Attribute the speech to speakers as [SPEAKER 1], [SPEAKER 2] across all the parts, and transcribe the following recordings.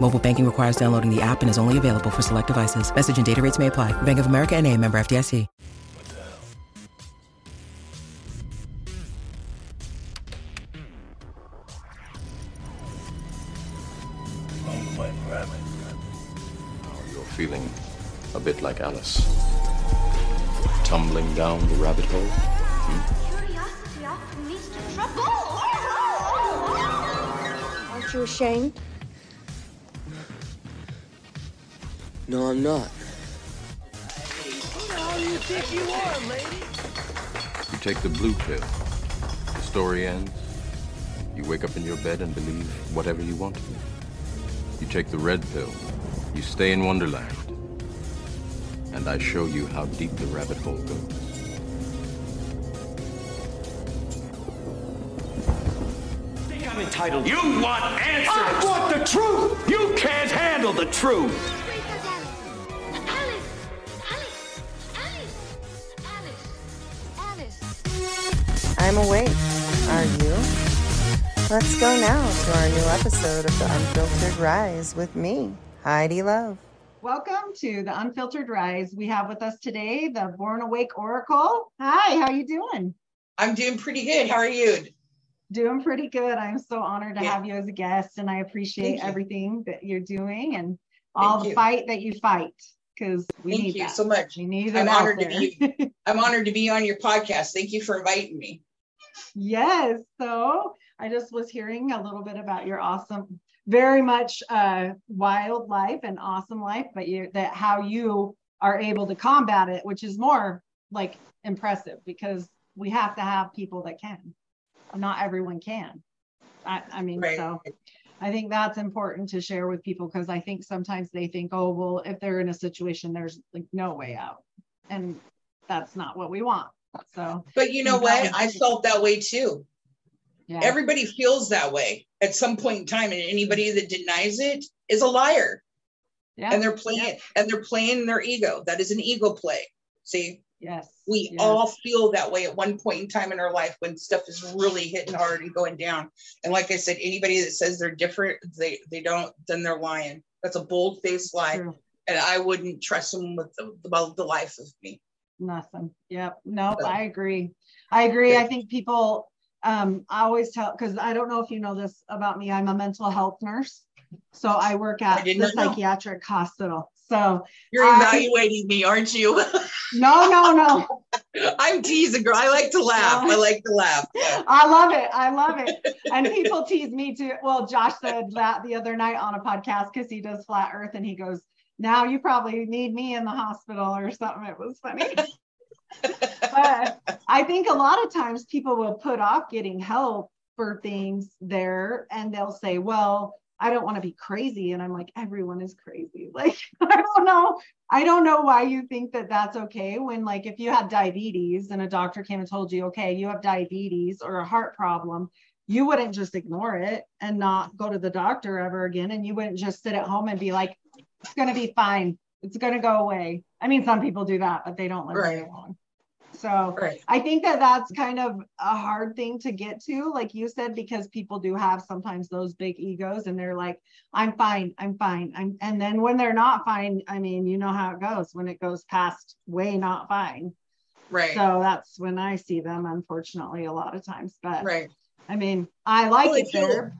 [SPEAKER 1] Mobile banking requires downloading the app and is only available for select devices. Message and data rates may apply. Bank of America and a member FDIC.
[SPEAKER 2] You're feeling a bit like Alice. Tumbling down the rabbit hole. Hmm?
[SPEAKER 3] Curiosity often leads to trouble.
[SPEAKER 4] Aren't you ashamed?
[SPEAKER 5] No, I'm not.
[SPEAKER 2] Hey, who the hell do you think you are, lady? You take the blue pill. The story ends. You wake up in your bed and believe whatever you want to. You take the red pill. You stay in Wonderland. And I show you how deep the rabbit hole goes.
[SPEAKER 6] think I'm entitled. You want answers. I want the truth. You can't handle the truth.
[SPEAKER 4] I'm awake. Are you? Let's go now to our new episode of The Unfiltered Rise with me, Heidi Love.
[SPEAKER 7] Welcome to the Unfiltered Rise. We have with us today the Born Awake Oracle. Hi, how are you doing?
[SPEAKER 8] I'm doing pretty good. How are you?
[SPEAKER 7] Doing pretty good. I'm so honored to
[SPEAKER 8] Yeah.
[SPEAKER 7] have you as a guest, and I appreciate everything that you're doing and all
[SPEAKER 8] Thank
[SPEAKER 7] the
[SPEAKER 8] you.
[SPEAKER 7] fight that you fight because we
[SPEAKER 8] Thank
[SPEAKER 7] need
[SPEAKER 8] you
[SPEAKER 7] that.
[SPEAKER 8] so much.
[SPEAKER 7] We need
[SPEAKER 8] I'm
[SPEAKER 7] out
[SPEAKER 8] honored to be I'm honored to be on your podcast. Thank you for inviting me.
[SPEAKER 7] Yes. So I just was hearing a little bit about your awesome, very much uh, wild life and awesome life, but you that how you are able to combat it, which is more like impressive because we have to have people that can. Not everyone can. I, I mean,
[SPEAKER 8] Right.
[SPEAKER 7] so I think that's important to share with people because I think sometimes they think, oh, well, if they're in a situation, there's like no way out. And that's not what we want. So
[SPEAKER 8] But you know what? I felt that way too.
[SPEAKER 7] yeah.
[SPEAKER 8] Everybody feels that way at some point in time, and anybody that denies it is a liar.
[SPEAKER 7] yeah.
[SPEAKER 8] And they're playing and they're playing their ego. That is an ego play. See,
[SPEAKER 7] Yes.
[SPEAKER 8] we
[SPEAKER 7] yes.
[SPEAKER 8] all feel that way at one point in time in our life when stuff is really hitting hard and going down. And like I said, anybody that says they're different, they they don't, then they're lying. That's a bold faced lie.
[SPEAKER 7] True.
[SPEAKER 8] And I wouldn't trust them with the, the, the life of me.
[SPEAKER 7] Nothing. Yep. Nope. I agree. I agree. I think people, um, I always tell, because I don't know if you know this about me. I'm a mental health nurse. So I work at
[SPEAKER 8] did
[SPEAKER 7] the
[SPEAKER 8] not know.
[SPEAKER 7] psychiatric hospital. So
[SPEAKER 8] You're
[SPEAKER 7] I-
[SPEAKER 8] evaluating me, aren't you?
[SPEAKER 7] no, no, no.
[SPEAKER 8] I'm teasing, girl. I like to laugh. I like to laugh.
[SPEAKER 7] I love it. I love it. And people tease me too. Well, Josh said that the other night on a podcast because he does flat earth and he goes, now you probably need me in the hospital or something. It was funny. but I think a lot of times people will put off getting help for things there and they'll say, well, I don't want to be crazy. And I'm like, everyone is crazy. Like, I don't know. I don't know why you think that that's okay when, like, if you had diabetes and a doctor came and told you, okay, you have diabetes or a heart problem, you wouldn't just ignore it and not go to the doctor ever again. And you wouldn't just sit at home and be like, it's going to be fine. It's going to go away. I mean, some people do that, but they don't live very
[SPEAKER 8] Right.
[SPEAKER 7] long. So
[SPEAKER 8] Right.
[SPEAKER 7] I think that that's kind of a hard thing to get to, like you said, because people do have sometimes those big egos and they're like, I'm fine, I'm fine. I'm, and then when they're not fine, I mean, you know how it goes when it goes past way not fine.
[SPEAKER 8] Right.
[SPEAKER 7] So that's when I see them, unfortunately, a lot of times. But
[SPEAKER 8] right.
[SPEAKER 7] I mean, I like
[SPEAKER 8] Well,
[SPEAKER 7] it there.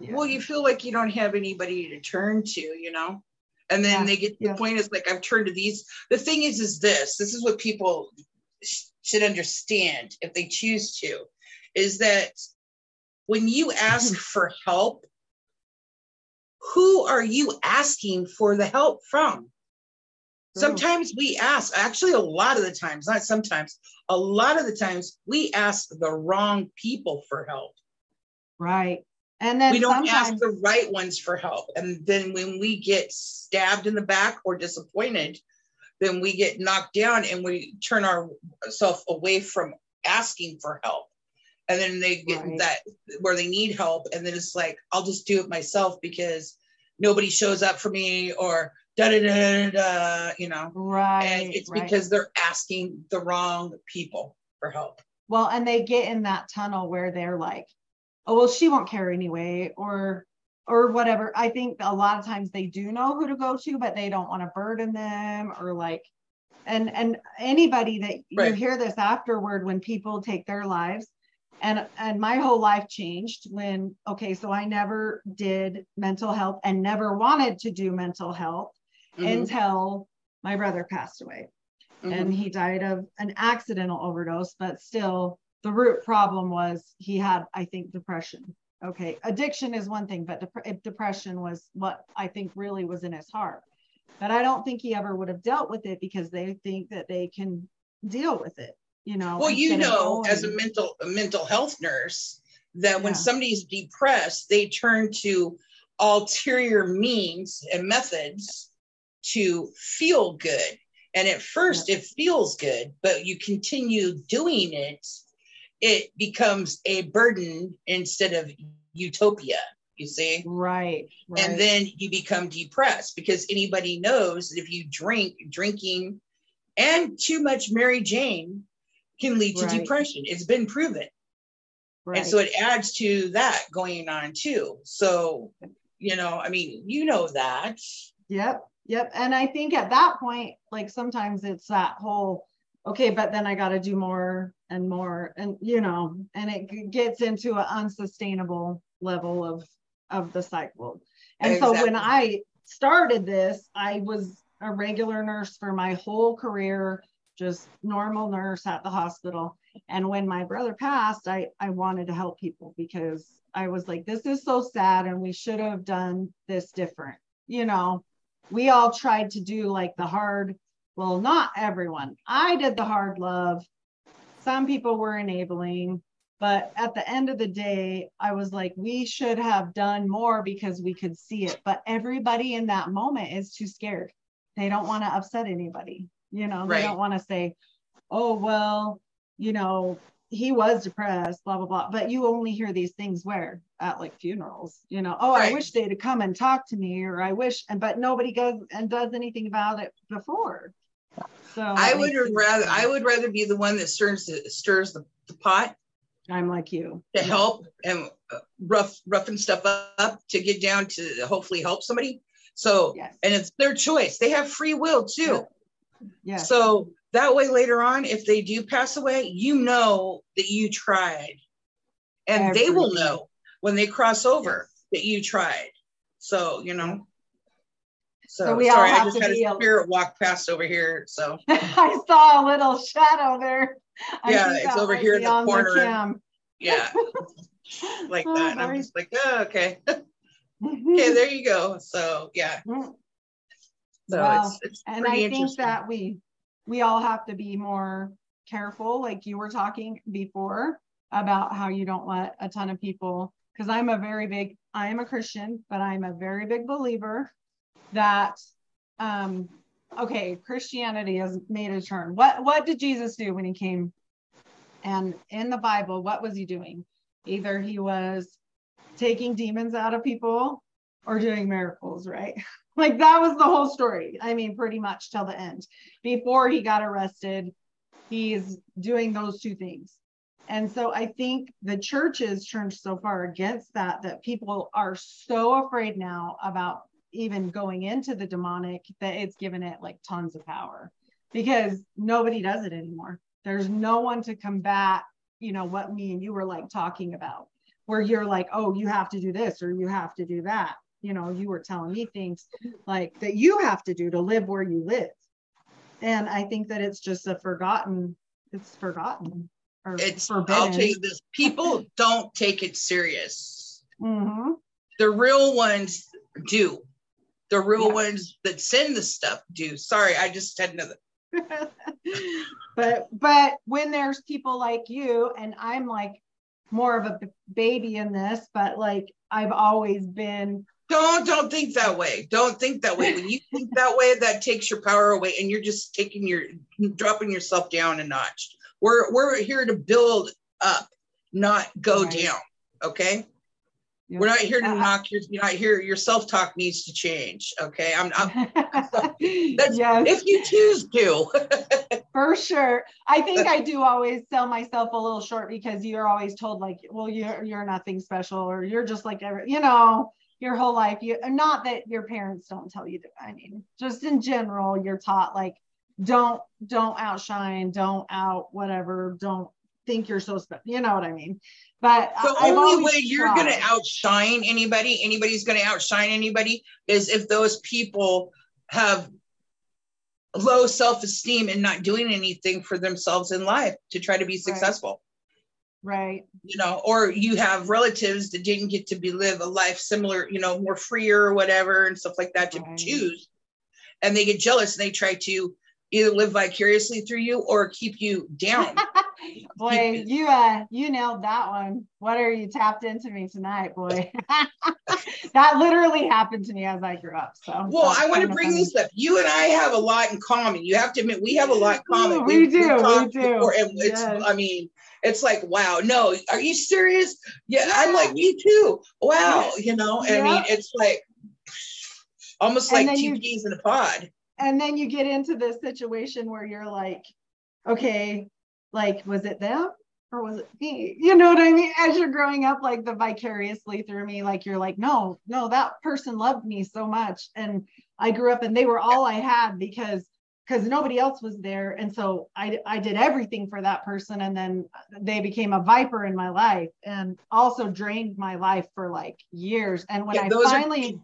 [SPEAKER 7] Yeah.
[SPEAKER 8] Well, you feel like you don't have anybody to turn to, you know? And then
[SPEAKER 7] Yeah,
[SPEAKER 8] they get to
[SPEAKER 7] yeah.
[SPEAKER 8] the point is like I've turned to these. The thing is, is this. This is what people sh- should understand if they choose to, is that when you ask mm-hmm. for help, who are you asking for the help from? Sometimes we ask, actually, a lot of the times, not sometimes, a lot of the times we ask the wrong people for help.
[SPEAKER 7] Right. And then
[SPEAKER 8] we don't ask the right ones for help. And then when we get stabbed in the back or disappointed, then we get knocked down and we turn ourselves away from asking for help. And then they get
[SPEAKER 7] Right.
[SPEAKER 8] that where they need help. And then it's like, I'll just do it myself because nobody shows up for me or da da da da da, you know.
[SPEAKER 7] right.
[SPEAKER 8] And it's
[SPEAKER 7] right.
[SPEAKER 8] because they're asking the wrong people for help.
[SPEAKER 7] well, and they get in that tunnel where they're like, oh, well, she won't care anyway, or or whatever. I think a lot of times they do know who to go to, but they don't want to burden them or like and and anybody that you hear this afterward when people take their lives and and my whole life changed when okay so i never did mental health and never wanted to do mental health
[SPEAKER 8] Mhm.
[SPEAKER 7] until my brother passed away and he died of an accidental overdose but still the root problem was he had i think depression okay addiction is one thing but dep- depression was what i think really was in his heart but i don't think he ever would have dealt with it because they think that they can deal with it you know
[SPEAKER 8] Well, you know, as a mental a mental health nurse, that when
[SPEAKER 7] Yeah.
[SPEAKER 8] somebody's depressed, they turn to ulterior means and methods to feel good. And at first, it feels good, but you continue doing it, it becomes a burden instead of utopia. You see?
[SPEAKER 7] right, right.
[SPEAKER 8] and then you become depressed because anybody knows that if you drink drinking and too much mary jane can lead to
[SPEAKER 7] Right.
[SPEAKER 8] depression it's been proven
[SPEAKER 7] right.
[SPEAKER 8] and so it adds to that going on too so you know i mean you know that
[SPEAKER 7] Yep, yep. And I think at that point, like sometimes it's that whole, okay, but then I got to do more and more, and you know, and it gets into an unsustainable level of of the cycle. And so when I started this, I was a regular nurse for my whole career, just normal nurse at the hospital. And when my brother passed, I I wanted to help people because I was like, this is so sad, and we should have done this different, you know we all tried to do like the hard well not everyone. I did the hard love. Some people were enabling but at the end of the day i was like we should have done more because we could see it. But everybody in that moment is too scared. They don't want to upset anybody you know?
[SPEAKER 8] Right.
[SPEAKER 7] they don't want to say oh well you know he was depressed blah blah blah. But you only hear these things where? At like funerals you know? Oh i wish they'd come and talk to me or i wish and but nobody goes and does anything about it before so
[SPEAKER 8] i would rather i would rather be the one that stirs the, stirs the, the pot.
[SPEAKER 7] I'm like you.
[SPEAKER 8] To help and uh, rough roughing stuff up to get down to hopefully help somebody. So
[SPEAKER 7] yes.
[SPEAKER 8] and it's their choice. They have free will too.
[SPEAKER 7] Yes.
[SPEAKER 8] So that way later on, if they do pass away, you know that you tried. And they will know when they cross over that you tried. So, you know. So,
[SPEAKER 7] So we all
[SPEAKER 8] sorry, I just
[SPEAKER 7] to
[SPEAKER 8] had
[SPEAKER 7] be
[SPEAKER 8] a spirit walk past over here. So
[SPEAKER 7] i saw a little shadow there I
[SPEAKER 8] Yeah, it's over here in the corner.
[SPEAKER 7] cam.
[SPEAKER 8] yeah, like
[SPEAKER 7] Oh,
[SPEAKER 8] that. And I'm just like, oh, okay. okay, there you go. So yeah.
[SPEAKER 7] Mm.
[SPEAKER 8] So
[SPEAKER 7] Well,
[SPEAKER 8] it's it's
[SPEAKER 7] and I think that we we all have to be more careful, like you were talking before about how you don't let a ton of people. Because I'm a very big, I am a Christian, but I'm a very big believer that, um, okay, Christianity has made a turn. What what did Jesus do when he came? And in the Bible, what was he doing? Either he was taking demons out of people or doing miracles, right? like that was the whole story. I mean, pretty much till the end. Before he got arrested, he's doing those two things. And so I think the church has turned so far against that that people are so afraid now about even going into the demonic that it's given it like tons of power because nobody does it anymore. There's no one to combat, you know, what me and you were like talking about, where you're like, oh, you have to do this or you have to do that. You know, you were telling me things like that you have to do to live where you live. And I think that it's just a forgotten, it's forgotten or
[SPEAKER 8] It's
[SPEAKER 7] forbidden.
[SPEAKER 8] I'll tell you this: people don't take it serious.
[SPEAKER 7] hmm
[SPEAKER 8] The real ones do. The real
[SPEAKER 7] Yeah.
[SPEAKER 8] ones that send the stuff do. Sorry, I just had another.
[SPEAKER 7] but but when there's people like you and I'm like more of a b- baby in this, but like I've always been
[SPEAKER 8] Don't don't think that way. Don't think that way. When you think that way, that takes your power away, and you're just taking your dropping yourself down a notch. We're we're here to build up, not go
[SPEAKER 7] Right.
[SPEAKER 8] down. Okay. We're not here to
[SPEAKER 7] Uh,
[SPEAKER 8] knock your. You're not here. Your self talk needs to change. Okay. I'm. I'm That's-
[SPEAKER 7] yes,
[SPEAKER 8] if you choose to.
[SPEAKER 7] for sure. I think I do always sell myself a little short because you're always told like, well, you're you're nothing special, or you're just like every, you know, your whole life. You not that your parents don't tell you. To, I mean, just in general, you're taught like, don't don't outshine, don't out whatever, don't think you're so special. You know what I mean? But
[SPEAKER 8] the
[SPEAKER 7] I've
[SPEAKER 8] only way you're going to outshine anybody, anybody's going to outshine anybody, is if those people have low self esteem and not doing anything for themselves in life to try to be successful.
[SPEAKER 7] right.
[SPEAKER 8] You know, or you have relatives that didn't get to be live a life similar, you know, more freer or whatever and stuff like that to
[SPEAKER 7] Right.
[SPEAKER 8] choose. And they get jealous and they try to either live vicariously through you or keep you down.
[SPEAKER 7] Boy, you uh you nailed that one. What are you tapped into me tonight, boy? that literally happened to me as I grew up. So
[SPEAKER 8] Well, I want to bring
[SPEAKER 7] funny.
[SPEAKER 8] this up. You and I have a lot in common. You have to admit, we have a lot in common.
[SPEAKER 7] We do, we do.
[SPEAKER 8] before, and it's,
[SPEAKER 7] Yes.
[SPEAKER 8] I mean, it's like, wow, no, are you serious? Yeah, I'm like, me too. Wow, you know, I mean, it's like almost
[SPEAKER 7] And
[SPEAKER 8] like two
[SPEAKER 7] you-
[SPEAKER 8] peas in a pod.
[SPEAKER 7] and then you get into this situation where you're like, okay, like was it them or was it me? You know what I mean? As you're growing up, like the vicariously through me, like you're like, no, no, that person loved me so much. And I grew up and they were all I had because because nobody else was there. And so I I did everything for that person. And then they became a viper in my life and also drained my life for like years. And when
[SPEAKER 8] Yeah,
[SPEAKER 7] I finally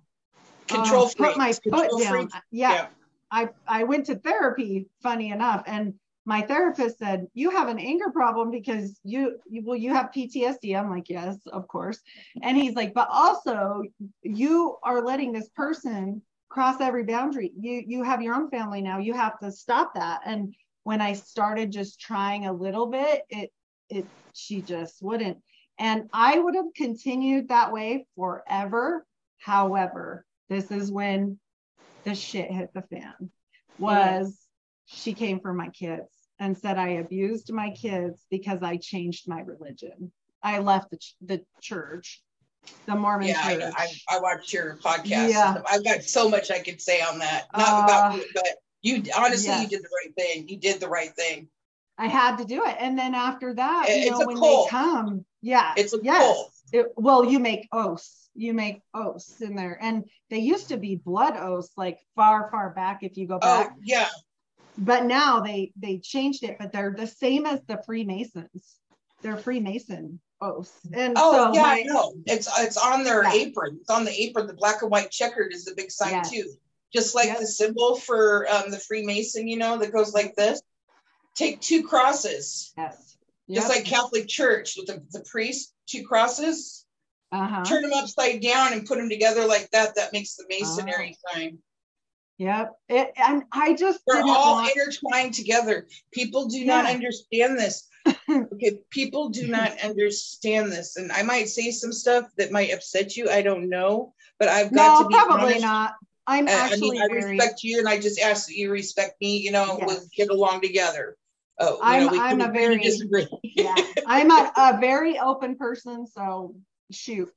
[SPEAKER 8] Control
[SPEAKER 7] uh, put my
[SPEAKER 8] freaks,
[SPEAKER 7] foot
[SPEAKER 8] control
[SPEAKER 7] down. Yeah,
[SPEAKER 8] Yeah.
[SPEAKER 7] I I went to therapy. Funny enough, and my therapist said you have an anger problem because you, you well you have PTSD. I'm like yes, of course. And he's like, but also you are letting this person cross every boundary. You you have your own family now. You have to stop that. And when I started just trying a little bit, it it she just wouldn't. And I would have continued that way forever. However, this is when the shit hit the fan. Was she came for my kids and said I abused my kids because I changed my religion. I left the, ch- the church, the Mormon
[SPEAKER 8] Yeah,
[SPEAKER 7] church.
[SPEAKER 8] know. I, I watched your podcast.
[SPEAKER 7] Yeah.
[SPEAKER 8] I've got so much I could say on that. Not
[SPEAKER 7] Uh,
[SPEAKER 8] about you, but you honestly,
[SPEAKER 7] yes.
[SPEAKER 8] you did the right thing. You did the right thing.
[SPEAKER 7] I had to do it. And then after that,
[SPEAKER 8] It-
[SPEAKER 7] you know, when
[SPEAKER 8] cult.
[SPEAKER 7] they come, yeah,
[SPEAKER 8] It's a
[SPEAKER 7] yes. It, well, you make oaths. You make oaths in there. And they used to be blood oaths, like far, far back if you go
[SPEAKER 8] Oh,
[SPEAKER 7] back.
[SPEAKER 8] yeah.
[SPEAKER 7] But now they they changed it, but they're the same as the Freemasons. They're Freemason oaths. And
[SPEAKER 8] Oh
[SPEAKER 7] so
[SPEAKER 8] yeah,
[SPEAKER 7] my,
[SPEAKER 8] I know. It's it's on their
[SPEAKER 7] Yeah.
[SPEAKER 8] apron. It's on the apron. The black and white checkered is the big sign
[SPEAKER 7] Yes.
[SPEAKER 8] too. Just like
[SPEAKER 7] Yep.
[SPEAKER 8] the symbol for um, the Freemason, you know, that goes like this. Take two crosses,
[SPEAKER 7] yes.
[SPEAKER 8] just like Catholic Church with the, the priest, two crosses.
[SPEAKER 7] uh-huh.
[SPEAKER 8] Turn them upside down and put them together like that. That makes the masonry
[SPEAKER 7] Oh.
[SPEAKER 8] sign.
[SPEAKER 7] Yep. It, and I just
[SPEAKER 8] They're all
[SPEAKER 7] want-
[SPEAKER 8] intertwined together. People do not understand this. okay, people do not understand this, and I might say some stuff that might upset you. I don't know, but I've got
[SPEAKER 7] no,
[SPEAKER 8] to be
[SPEAKER 7] probably
[SPEAKER 8] honest.
[SPEAKER 7] not. I'm
[SPEAKER 8] I- I
[SPEAKER 7] actually
[SPEAKER 8] mean, I
[SPEAKER 7] very
[SPEAKER 8] respect you, and I just ask that you respect me. You know,
[SPEAKER 7] Yes.
[SPEAKER 8] we'll get along together. Oh,
[SPEAKER 7] I'm-
[SPEAKER 8] know,
[SPEAKER 7] I'm a very-
[SPEAKER 8] disagree.
[SPEAKER 7] yeah. I'm a, a very open person, so shoot.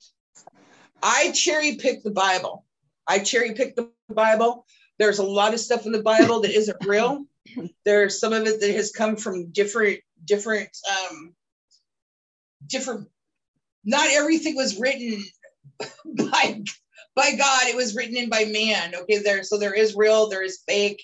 [SPEAKER 8] I cherry pick the Bible. I cherry pick the Bible. There's a lot of stuff in the Bible that isn't real. There's some of it that has come from different, different, um, different. Not everything was written by by God. It was written in by man. Okay, there. So there is real. There is fake.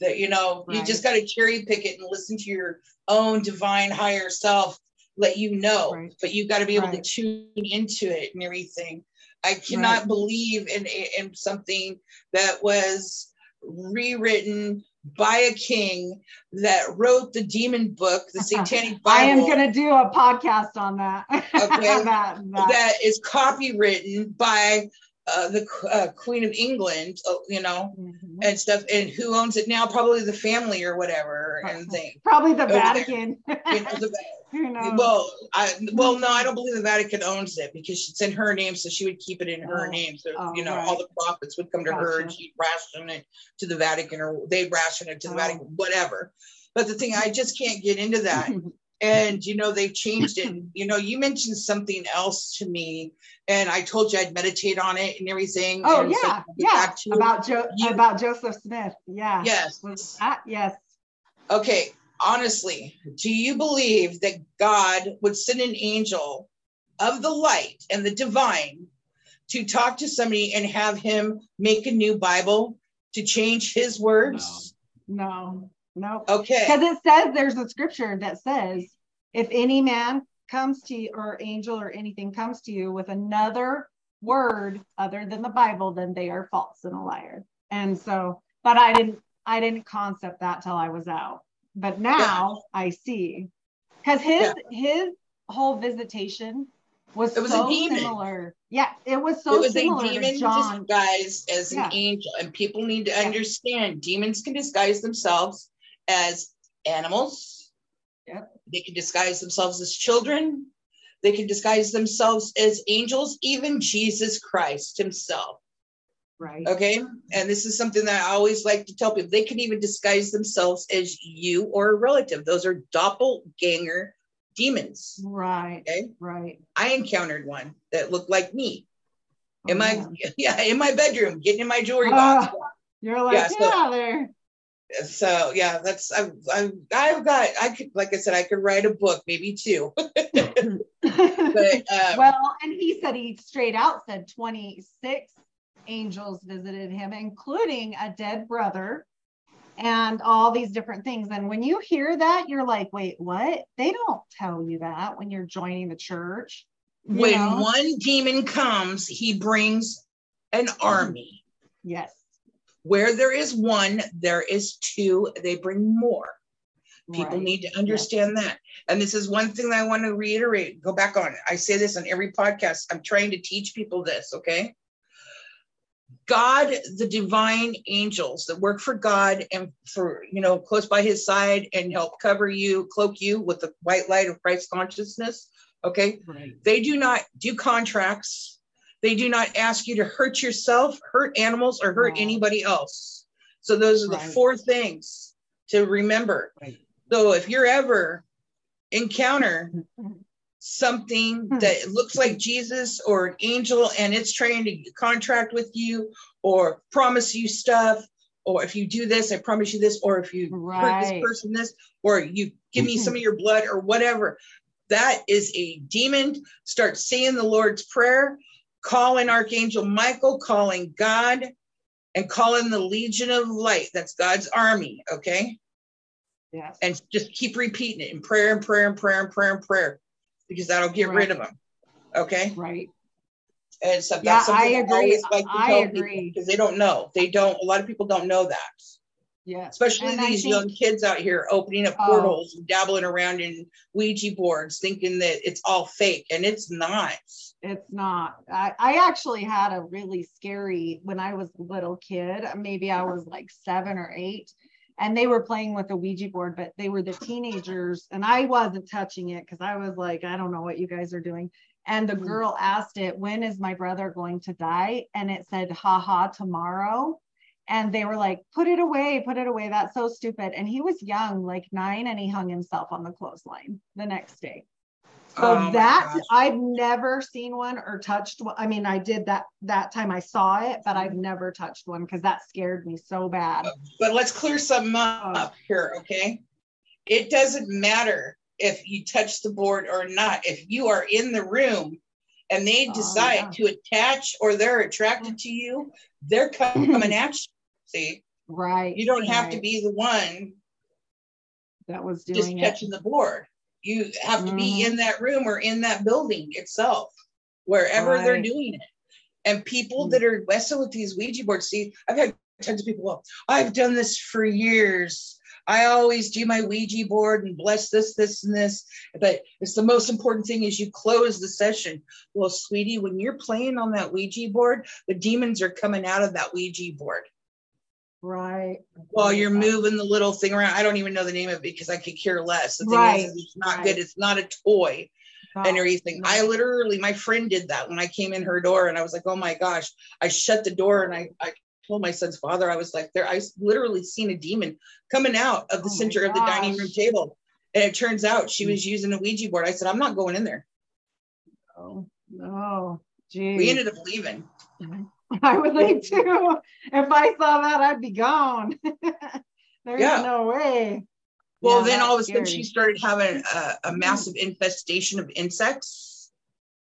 [SPEAKER 8] That you know, you just got to cherry pick it and listen to your own divine higher self. Let you know,
[SPEAKER 7] Right.
[SPEAKER 8] but you've got to be able
[SPEAKER 7] Right.
[SPEAKER 8] to tune into it and everything. I cannot
[SPEAKER 7] Right.
[SPEAKER 8] believe in in something that was rewritten by a king that wrote the demon book, the Satanic Bible.
[SPEAKER 7] I am going to do a podcast on that.
[SPEAKER 8] Okay.
[SPEAKER 7] that, that.
[SPEAKER 8] that is copywritten by uh, the uh, Queen of England, uh, you know,
[SPEAKER 7] Mhm.
[SPEAKER 8] and stuff. And who owns it now? Probably the family or whatever. And thing.
[SPEAKER 7] Probably the. Vatican.
[SPEAKER 8] You know, the, well, I well no, I don't believe the Vatican owns it because it's in her name, so she would keep it in her
[SPEAKER 7] Oh.
[SPEAKER 8] name. So
[SPEAKER 7] Oh,
[SPEAKER 8] you know,
[SPEAKER 7] right.
[SPEAKER 8] all the profits would come to her, and she'd ration it to the Vatican, or they'd ration it to the
[SPEAKER 7] Oh.
[SPEAKER 8] Vatican, whatever. But the thing, I just can't get into that. and you know they've changed it you know you mentioned something else to me and i told you i'd meditate on it and everything
[SPEAKER 7] oh
[SPEAKER 8] and
[SPEAKER 7] yeah, yeah. About jo-
[SPEAKER 8] you-
[SPEAKER 7] about Joseph Smith. Yeah.
[SPEAKER 8] yes
[SPEAKER 7] that yes?
[SPEAKER 8] okay honestly do you believe that god would send an angel of the light and the divine to talk to somebody and have him make a new bible to change his words
[SPEAKER 7] No. No.
[SPEAKER 8] Okay
[SPEAKER 7] Because it says there's a scripture that says, if any man comes to you, or angel or anything comes to you with another word other than the Bible, then they are false and a liar. And so, but I didn't, I didn't concept that till I was out. But now I see, because his his whole visitation was,
[SPEAKER 8] It was a
[SPEAKER 7] so
[SPEAKER 8] demon.
[SPEAKER 7] similar. Yeah, it was so
[SPEAKER 8] it was a
[SPEAKER 7] similar
[SPEAKER 8] demon
[SPEAKER 7] to John.
[SPEAKER 8] disguised as
[SPEAKER 7] Yeah.
[SPEAKER 8] an angel and people need to understand demons can disguise themselves as animals
[SPEAKER 7] Yep.
[SPEAKER 8] they can disguise themselves as children they can disguise themselves as angels even jesus christ himself
[SPEAKER 7] Right.
[SPEAKER 8] okay and this is something that i always like to tell people they can even disguise themselves as you or a relative those are doppelganger demons
[SPEAKER 7] Right.
[SPEAKER 8] okay
[SPEAKER 7] Right.
[SPEAKER 8] i encountered one that looked like me in
[SPEAKER 7] Oh,
[SPEAKER 8] my
[SPEAKER 7] man.
[SPEAKER 8] yeah in my bedroom getting in my jewelry
[SPEAKER 7] Ah,
[SPEAKER 8] box
[SPEAKER 7] You're like,
[SPEAKER 8] Yeah,
[SPEAKER 7] yeah,
[SPEAKER 8] so-
[SPEAKER 7] there.
[SPEAKER 8] So yeah that's I've, I've i've got i could like i said i could write a book maybe two but um,
[SPEAKER 7] well, and he said he straight out said 26 angels visited him, including a dead brother and all these different things. And when you hear that, you're like, wait, what? They don't tell you that when you're joining the church.
[SPEAKER 8] when
[SPEAKER 7] know?
[SPEAKER 8] one demon comes he brings an army
[SPEAKER 7] Yes.
[SPEAKER 8] Where there is one there is two they bring more. People
[SPEAKER 7] right.
[SPEAKER 8] need to understand that. And this is one thing that i want to reiterate go back on. It i say this on every podcast. I'm trying to teach people this okay? God the divine angels that work for god and for you know close by his side and help cover you cloak you with the white light of christ consciousness okay?
[SPEAKER 7] Right.
[SPEAKER 8] they do not do contracts they do not ask you to hurt yourself hurt animals or hurt anybody else so those are the
[SPEAKER 7] Right.
[SPEAKER 8] four things to remember
[SPEAKER 7] Right.
[SPEAKER 8] so if you're ever encounter something
[SPEAKER 7] Hmm.
[SPEAKER 8] that looks like Jesus or an angel and it's trying to contract with you or promise you stuff, or if you do this, I promise you this, or if you hurt this person this, or you give me some of your blood or whatever, that is a demon. Start saying the Lord's Prayer, calling Archangel Michael, calling God, and calling the Legion of Light. That's God's army, okay?
[SPEAKER 7] Yes.
[SPEAKER 8] and just keep repeating it in prayer and prayer and prayer and prayer and prayer because that'll get rid of them. Okay.
[SPEAKER 7] Right.
[SPEAKER 8] And so
[SPEAKER 7] Yeah,
[SPEAKER 8] that's something
[SPEAKER 7] I
[SPEAKER 8] I,
[SPEAKER 7] agree.
[SPEAKER 8] always like to
[SPEAKER 7] I
[SPEAKER 8] tell
[SPEAKER 7] agree.
[SPEAKER 8] because they don't know. They don't, a lot of people don't know that.
[SPEAKER 7] Yeah.
[SPEAKER 8] Especially
[SPEAKER 7] And
[SPEAKER 8] these
[SPEAKER 7] think-
[SPEAKER 8] young kids out here opening up
[SPEAKER 7] Oh.
[SPEAKER 8] portals and dabbling around in Ouija boards, thinking that it's all fake, and it's not.
[SPEAKER 7] It's not. I, I actually had a really scary when I was a little kid. Maybe I was like seven or eight, and they were playing with a Ouija board, but they were the teenagers, and I wasn't touching it because I was like, I don't know what you guys are doing. And the
[SPEAKER 8] Mhm.
[SPEAKER 7] girl asked it, When is my brother going to die? And it said, Ha ha, tomorrow. And they were like, Put it away, put it away. That's so stupid. And he was young, like nine, and he hung himself on the clothesline the next day. So
[SPEAKER 8] Oh
[SPEAKER 7] that. I've never seen one or touched one. I mean, I did that that time I saw it, but I've never touched one because that scared me so bad.
[SPEAKER 8] Oh, but let's clear something
[SPEAKER 7] Oh.
[SPEAKER 8] up here, okay? It doesn't matter if you touch the board or not. If you are in the room and they
[SPEAKER 7] Oh,
[SPEAKER 8] decide
[SPEAKER 7] yeah.
[SPEAKER 8] to attach or they're attracted to you, they're coming at you. See,
[SPEAKER 7] Right.
[SPEAKER 8] you don't have to be the one
[SPEAKER 7] that was
[SPEAKER 8] just
[SPEAKER 7] doing it.
[SPEAKER 8] touching the board. You have to be
[SPEAKER 7] Mhm.
[SPEAKER 8] in that room or in that building itself, wherever they're doing it. And people
[SPEAKER 7] Mm.
[SPEAKER 8] that are messing with these Ouija boards, see, I've had tons of people, well, I've done this for years. I always do my Ouija board and bless this, this, and this. But it's the most important thing is you close the session. Well, sweetie, when you're playing on that Ouija board, the demons are coming out of that Ouija board.
[SPEAKER 7] Right.
[SPEAKER 8] While you're moving the little thing around. I don't even know the name of it because I could care less. The thing
[SPEAKER 7] Right,
[SPEAKER 8] is, it's not
[SPEAKER 7] right.
[SPEAKER 8] good. It's not a toy and everything.
[SPEAKER 7] no.
[SPEAKER 8] I literally, my friend did that when I came in her door, and I was like, "Oh my gosh!" I shut the door and I, I told my son's father, I was like, "There, I literally seen a demon coming out of the
[SPEAKER 7] Oh
[SPEAKER 8] center of the dining room table." And it turns out she was using a Ouija board. I said, "I'm not going in there."
[SPEAKER 7] Oh, no. Geez.
[SPEAKER 8] We ended up leaving.
[SPEAKER 7] I would think too. If I saw that, I'd be gone. There's
[SPEAKER 8] Yeah.
[SPEAKER 7] no way.
[SPEAKER 8] Well,
[SPEAKER 7] Yeah,
[SPEAKER 8] then all of a sudden
[SPEAKER 7] scary.
[SPEAKER 8] she started having a, a massive infestation of insects.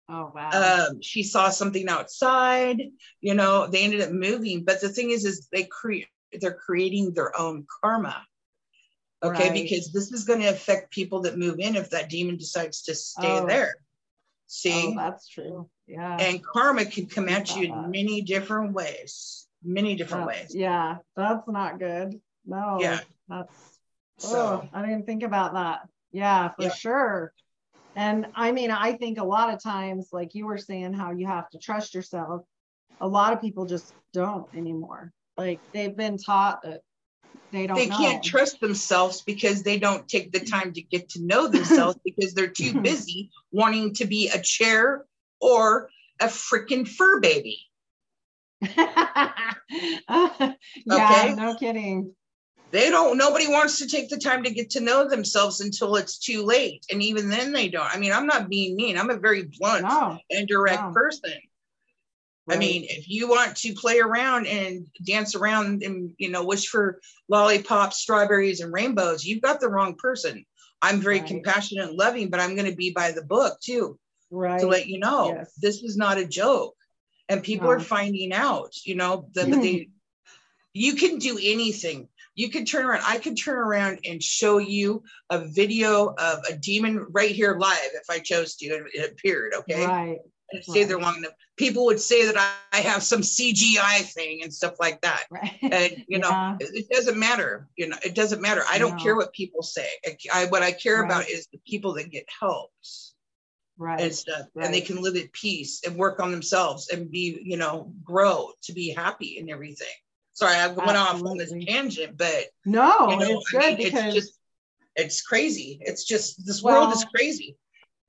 [SPEAKER 7] Oh wow.
[SPEAKER 8] um, she saw something outside you know they ended up moving but the thing is is they create they're creating their own karma okay
[SPEAKER 7] Right.
[SPEAKER 8] because this is going to affect people that move in if that demon decides to stay
[SPEAKER 7] Oh.
[SPEAKER 8] there
[SPEAKER 7] oh,
[SPEAKER 8] see
[SPEAKER 7] that's true. Yeah.
[SPEAKER 8] and karma can come at you in many different ways many different
[SPEAKER 7] That's-
[SPEAKER 8] ways
[SPEAKER 7] Yeah, that's not good. No.
[SPEAKER 8] Yeah.
[SPEAKER 7] That's
[SPEAKER 8] so
[SPEAKER 7] oh, I didn't think about that. Yeah, for
[SPEAKER 8] Yeah.
[SPEAKER 7] sure. And I mean, I think a lot of times, like you were saying, how you have to trust yourself. A lot of people just don't anymore. Like they've been taught that they don't
[SPEAKER 8] they
[SPEAKER 7] know.
[SPEAKER 8] can't trust themselves because they don't take the time to get to know themselves because they're too mm-hmm. busy wanting to be a chair or a freaking fur baby
[SPEAKER 7] yeah,
[SPEAKER 8] Okay.
[SPEAKER 7] no kidding.
[SPEAKER 8] they don't nobody wants to take the time to get to know themselves until it's too late and even then they don't i mean i'm not being mean i'm a very blunt
[SPEAKER 7] No.
[SPEAKER 8] and direct
[SPEAKER 7] no.
[SPEAKER 8] person i mean if you want to play around and dance around and you know wish for lollipops strawberries and rainbows you've got the wrong person i'm very
[SPEAKER 7] Right.
[SPEAKER 8] compassionate and loving but i'm going to be by the book too
[SPEAKER 7] right.
[SPEAKER 8] to let you know
[SPEAKER 7] Yes.
[SPEAKER 8] this is not a joke and people are finding out you know that that they you can do anything you can turn around i could turn around and show you a video of a demon right here live if i chose to and it appeared okay
[SPEAKER 7] Right.
[SPEAKER 8] Stay there
[SPEAKER 7] right.
[SPEAKER 8] long enough people would say that I, I have some cgi thing and stuff like that
[SPEAKER 7] Right.
[SPEAKER 8] and you know
[SPEAKER 7] Yeah.
[SPEAKER 8] it, it doesn't matter you know it doesn't matter i don't
[SPEAKER 7] No.
[SPEAKER 8] care what people say I, I what i care
[SPEAKER 7] Right.
[SPEAKER 8] about is the people that get helped
[SPEAKER 7] right.
[SPEAKER 8] and stuff and they can live at peace and work on themselves and be you know grow to be happy and everything sorry i went off on this tangent but
[SPEAKER 7] no,
[SPEAKER 8] you know
[SPEAKER 7] it's
[SPEAKER 8] I
[SPEAKER 7] good
[SPEAKER 8] mean,
[SPEAKER 7] because
[SPEAKER 8] it's just it's crazy it's just this world is crazy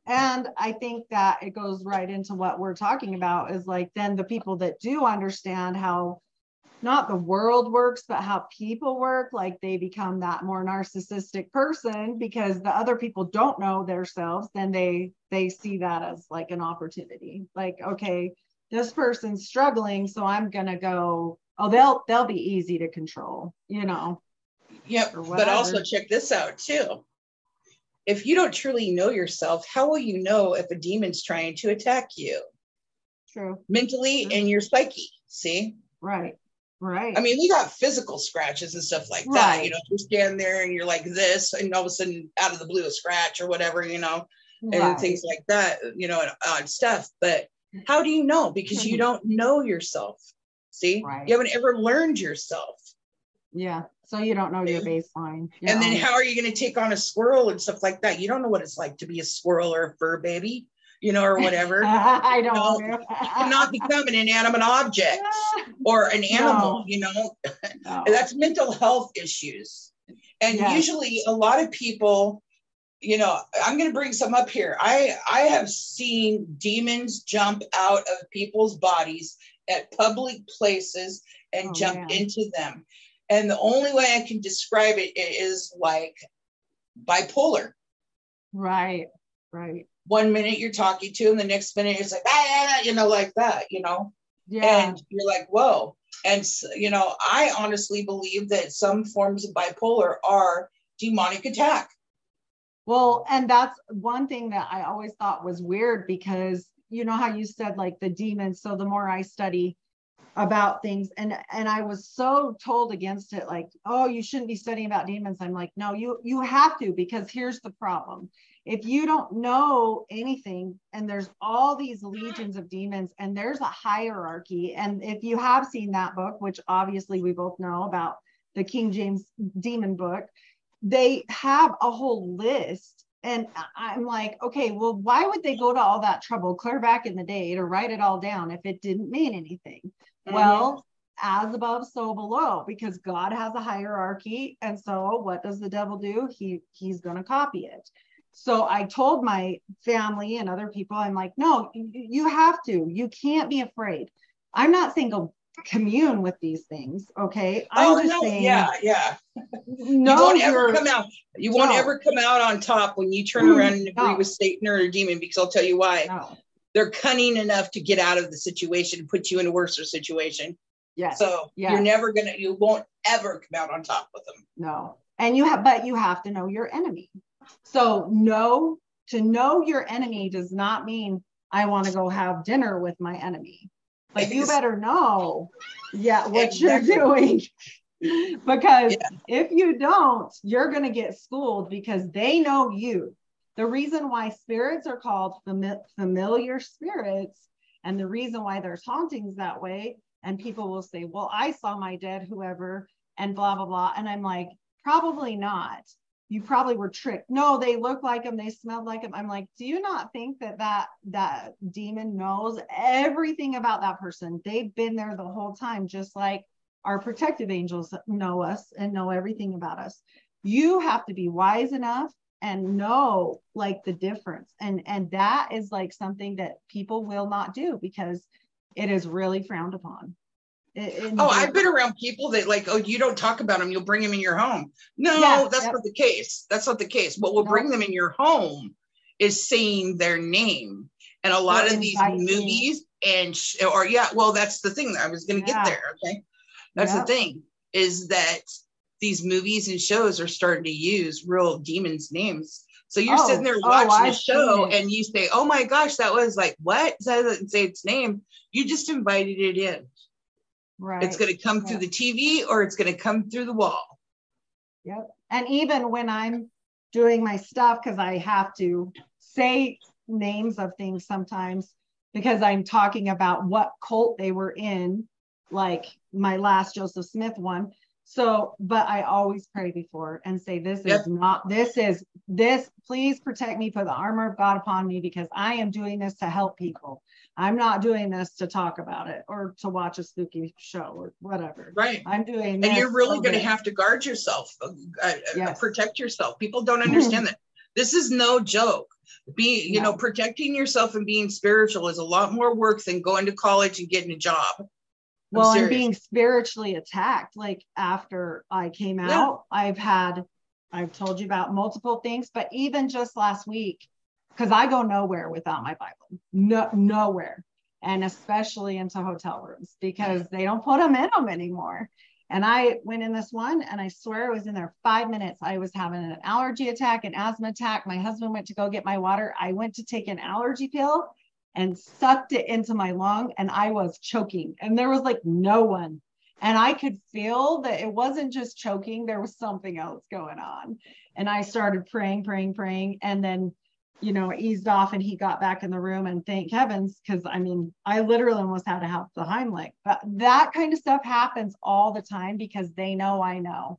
[SPEAKER 7] and I think that it goes right into what we're talking about is like then the people that do understand how not the world works, but how people work, like they become that more narcissistic person because the other people don't know themselves, then they they see that as like an opportunity. Like, okay, this person's struggling, so I'm gonna go, oh, they'll they'll be easy to control, you know.
[SPEAKER 8] yep but also check this out too if you don't truly know yourself how will you know if a demon's trying to attack you
[SPEAKER 7] True.
[SPEAKER 8] mentally
[SPEAKER 7] Mhm.
[SPEAKER 8] and your psyche see
[SPEAKER 7] Right. Right.
[SPEAKER 8] I mean, we got physical scratches and stuff like that. You know, you stand there and you're like this, and all of a sudden, out of the blue, a scratch or whatever, you know, and things like that, you know, and odd stuff. But how do you know? Because you don't know yourself. See,
[SPEAKER 7] Right.
[SPEAKER 8] you haven't ever learned yourself.
[SPEAKER 7] Yeah. So you don't know your baseline.
[SPEAKER 8] And then how are you going to take on a squirrel and stuff like that? You don't know what it's like to be a squirrel or a fur baby, you know, or whatever.
[SPEAKER 7] I don't
[SPEAKER 8] No,
[SPEAKER 7] know.
[SPEAKER 8] you cannot become an inanimate object or an animal,
[SPEAKER 7] No.
[SPEAKER 8] you know.
[SPEAKER 7] No.
[SPEAKER 8] that's mental health issues and
[SPEAKER 7] Yes.
[SPEAKER 8] usually a lot of people you know i'm going to bring some up here i i have seen demons jump out of people's bodies at public places and
[SPEAKER 7] Oh,
[SPEAKER 8] jump
[SPEAKER 7] man.
[SPEAKER 8] into them and the only way i can describe it is like bipolar
[SPEAKER 7] Right. Right.
[SPEAKER 8] one minute you're talking to and the next minute it's like ah, you know like that you know
[SPEAKER 7] Yeah.
[SPEAKER 8] and you're like whoa and you know i honestly believe that some forms of bipolar are demonic attack
[SPEAKER 7] Well, and that's one thing that I always thought was weird because you know how you said like the demons. So the more I study about things. And and i was so told against it like oh you shouldn't be studying about demons. I'm like no you you have to because here's the problem. If you don't know anything and there's all these legions of demons and there's a hierarchy and if you have seen that book which obviously we both know about the king james demon book they have a whole list. And i'm like okay well why would they go to all that trouble? Clear back in the day to write it all down if it didn't mean anything mm-hmm. well as above so below because god has a hierarchy and so what does the devil do he he's going to copy it so I told my family and other people, I'm like, no, you have to. You can't be afraid. I'm not saying go commune with these things. Okay. I'm
[SPEAKER 8] oh, no, saying, yeah, yeah. No, you won't ever come out. You won't no. ever come out on top when you turn around and agree no. with Satan or a demon, because I'll tell you why. They're cunning enough to get out of the situation and put you in a worse situation.
[SPEAKER 7] Yes.
[SPEAKER 8] So yes. you're never gonna, you won't ever come out on top with them.
[SPEAKER 7] No. And you have, but you have to know your enemy. So know to know your enemy does not mean I want to go have dinner with my enemy. Like you better know, yeah, what exactly. you're doing. because yeah. if you don't, you're going to get schooled because they know you. The reason why spirits are called fami- familiar spirits and the reason why there's hauntings that way, and people will say, Well, I saw my dead, whoever, and blah, blah, blah. And I'm like, Probably not you probably were tricked. No, they look like him. They smelled like him. I'm like, do you not think that that that demon knows everything about that person? They've been there the whole time, just like our protective angels know us and know everything about us. You have to be wise enough and know like the difference. And and that is like something that people will not do because it is really frowned upon
[SPEAKER 8] oh, I've been around people that like, oh, you don't talk about them, you'll bring them in your home. No, yeah, that's not the case. That's not the case. What will bring them in your home is saying their name. And a lot of these movies and or yeah, well, that's the thing. that I was going to yeah. get there. Okay, that's the thing is that these movies and shows are starting to use real demons' names. So you're oh, sitting there oh, watching oh, the show and you say, "Oh my gosh, that was like what?" Doesn't say its name. You just invited it in. Right. It's going to come through the TV or it's going to come through the wall.
[SPEAKER 7] Yep. And even when I'm doing my stuff, because I have to say names of things sometimes because I'm talking about what cult they were in, like my last Joseph Smith one. So, but I always pray before and say, This yep. is not, this is, this, please protect me, put the armor of God upon me because I am doing this to help people. I'm not doing this to talk about it or to watch a spooky show or whatever.
[SPEAKER 8] Right.
[SPEAKER 7] I'm doing
[SPEAKER 8] And you're really going to have to guard yourself, uh, uh, protect yourself. People don't understand that. This is no joke. Be, you no. know, protecting yourself and being spiritual is a lot more work than going to college and getting a job. I'm
[SPEAKER 7] well, and being spiritually attacked, like after I came out, yeah. I've had, I've told you about multiple things, but even just last week, because I go nowhere without my Bible, no, nowhere, and especially into hotel rooms because they don't put them in them anymore. And I went in this one, and I swear I was in there five minutes. I was having an allergy attack, an asthma attack. My husband went to go get my water. I went to take an allergy pill and sucked it into my lung, and I was choking. And there was like no one. And I could feel that it wasn't just choking, there was something else going on. And I started praying, praying, praying. And then you know, eased off and he got back in the room and thank heavens, because I mean, I literally almost had to have the Heimlich. But that kind of stuff happens all the time because they know I know.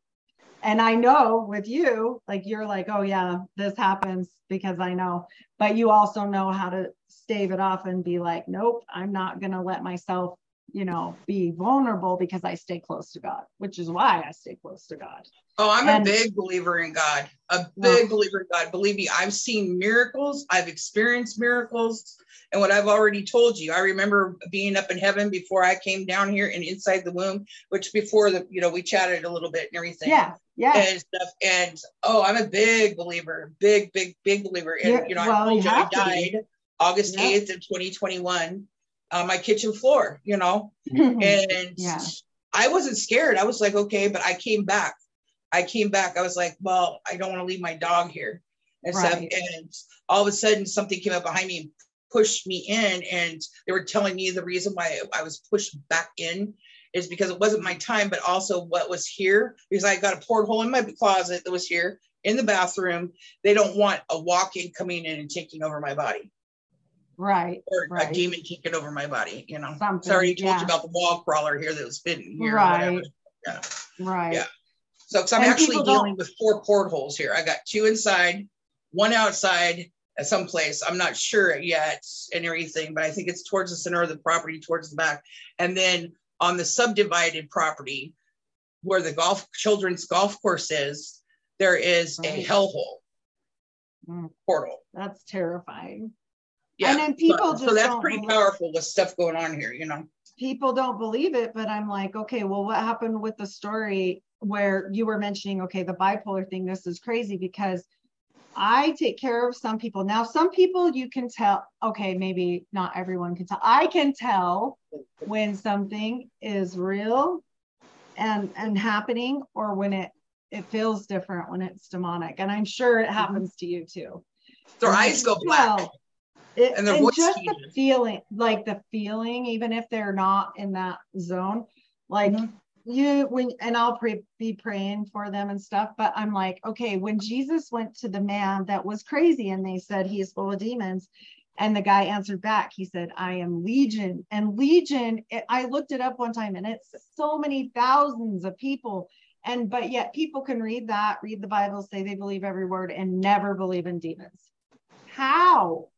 [SPEAKER 7] And I know with you, like you're like, oh yeah, this happens because I know. But you also know how to stave it off and be like, nope, I'm not gonna let myself, you know, be vulnerable because I stay close to God, which is why I stay close to God.
[SPEAKER 8] Oh, I'm and, a big believer in God. A oh. big believer in God. Believe me, I've seen miracles. I've experienced miracles. And what I've already told you, I remember being up in heaven before I came down here and inside the womb, which before the, you know, we chatted a little bit and everything.
[SPEAKER 7] Yeah. Yeah.
[SPEAKER 8] And stuff. And oh, I'm a big believer, big, big, big believer. And, you know, well, I, you I died August yeah. 8th of 2021 on uh, my kitchen floor, you know, mm-hmm. and yeah. I wasn't scared. I was like, okay, but I came back I came back. I was like, well, I don't want to leave my dog here and right. stuff. And all of a sudden, something came up behind me and pushed me in and they were telling me the reason why I was pushed back in is because it wasn't my time, but also what was here because I got a porthole in my closet that was here in the bathroom. They don't want a walk-in coming in and taking over my body.
[SPEAKER 7] Right.
[SPEAKER 8] Or
[SPEAKER 7] right.
[SPEAKER 8] a demon taking over my body, you know.
[SPEAKER 7] Something,
[SPEAKER 8] Sorry, you told
[SPEAKER 7] yeah.
[SPEAKER 8] you about the wall crawler here that was hidden here.
[SPEAKER 7] Right.
[SPEAKER 8] Yeah.
[SPEAKER 7] Right.
[SPEAKER 8] Yeah. So, because I'm
[SPEAKER 7] And
[SPEAKER 8] actually dealing with four portholes here. I got two inside, one outside at some place. I'm not sure yet and everything, but I think it's towards the center of the property, towards the back. And then on the subdivided property where the golf children's golf course is, there is a hellhole
[SPEAKER 7] Mm,
[SPEAKER 8] portal.
[SPEAKER 7] That's terrifying.
[SPEAKER 8] Yeah.
[SPEAKER 7] And then people
[SPEAKER 8] so, so that's pretty
[SPEAKER 7] believe-
[SPEAKER 8] powerful with stuff going on here, you know.
[SPEAKER 7] people don't believe it, but I'm like, okay, well, what happened with the story where you were mentioning, okay, the bipolar thing, this is crazy because I take care of some people. Now, some people you can tell, okay, maybe not everyone can tell. I can tell when something is real and and happening or when it it feels different when it's demonic. And I'm sure it mm-hmm. happens to you too.
[SPEAKER 8] Their
[SPEAKER 7] I
[SPEAKER 8] eyes go black.
[SPEAKER 7] tell. It,
[SPEAKER 8] And
[SPEAKER 7] and just the feeling, like the feeling, even if they're not in that zone, like
[SPEAKER 8] Mhm.
[SPEAKER 7] you when and I'll pre- be praying for them and stuff. But I'm like, okay, when Jesus went to the man that was crazy and they said he is full of demons, and the guy answered back, he said, I am Legion. And Legion, it, I looked it up one time and it's so many thousands of people. And but yet people can read that, read the Bible, say they believe every word, and never believe in demons. How?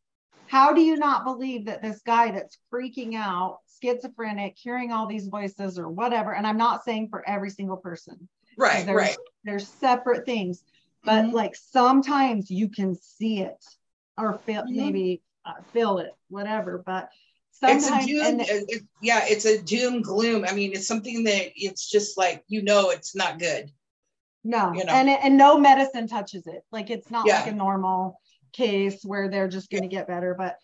[SPEAKER 7] How do you not believe that this guy that's freaking out, schizophrenic, hearing all these voices or whatever? And I'm not saying for every single person.
[SPEAKER 8] Right,
[SPEAKER 7] there's,
[SPEAKER 8] right.
[SPEAKER 7] There's separate things, but
[SPEAKER 8] Mhm.
[SPEAKER 7] like sometimes you can see it or feel
[SPEAKER 8] Mhm.
[SPEAKER 7] maybe uh, feel it, whatever. But
[SPEAKER 8] it's
[SPEAKER 7] sometimes
[SPEAKER 8] a doom it- it- yeah it's a doom gloom i mean it's something that it's just like you know it's not good
[SPEAKER 7] no,
[SPEAKER 8] you know.
[SPEAKER 7] and and no medicine touches it. Like it's not like a normal case where they're just going to get better. But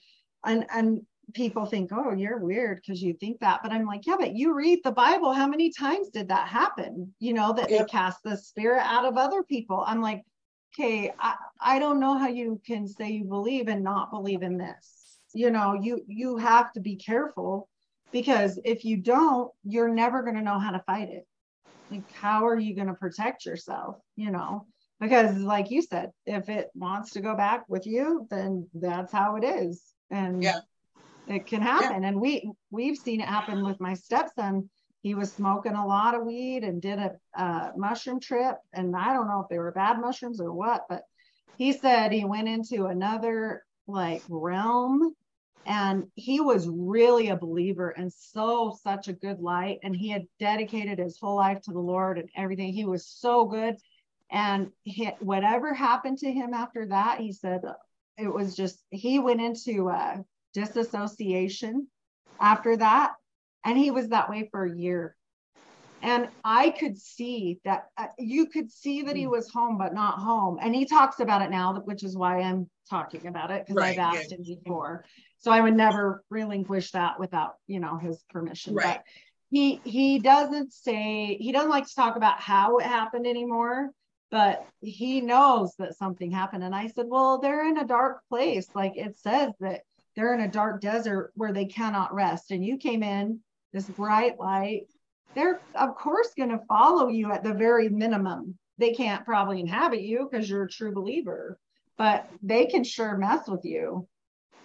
[SPEAKER 7] and and people think, oh, you're weird because you think that. But I'm like, yeah, but you read the Bible. How many times did that happen? You know that they cast the spirit out of other people. I'm like, okay, I I don't know how you can say you believe and not believe in this. You know, you you have to be careful because if you don't, you're never going to know how to fight it like how are you going to protect yourself you know because like you said if it wants to go back with you then that's how it is. And
[SPEAKER 8] Yeah.
[SPEAKER 7] it can happen. And we we've seen it happen with my stepson. He was smoking a lot of weed and did a uh, mushroom trip. And i don't know if they were bad mushrooms or what but he said he went into another like realm. And he was really a believer and so such a good light. And he had dedicated his whole life to the lord and everything. He was so good and he, whatever happened to him after that he said it was just he went into uh, disassociation after that. And he was that way for a year. And i could see that uh, you could see that he was home but not home. And he talks about it now which is why i'm talking about it because
[SPEAKER 8] Right,
[SPEAKER 7] i've
[SPEAKER 8] yeah.
[SPEAKER 7] asked him before. So i would never relinquish that without you know his permission.
[SPEAKER 8] Right.
[SPEAKER 7] but he he doesn't say he doesn't like to talk about how it happened anymore but he knows that something happened and i said well they're in a dark place like it says that they're in a dark desert where they cannot rest and you came in this bright light they're of course going to follow you at the very minimum they can't probably inhabit you because you're a true believer but they can sure mess with you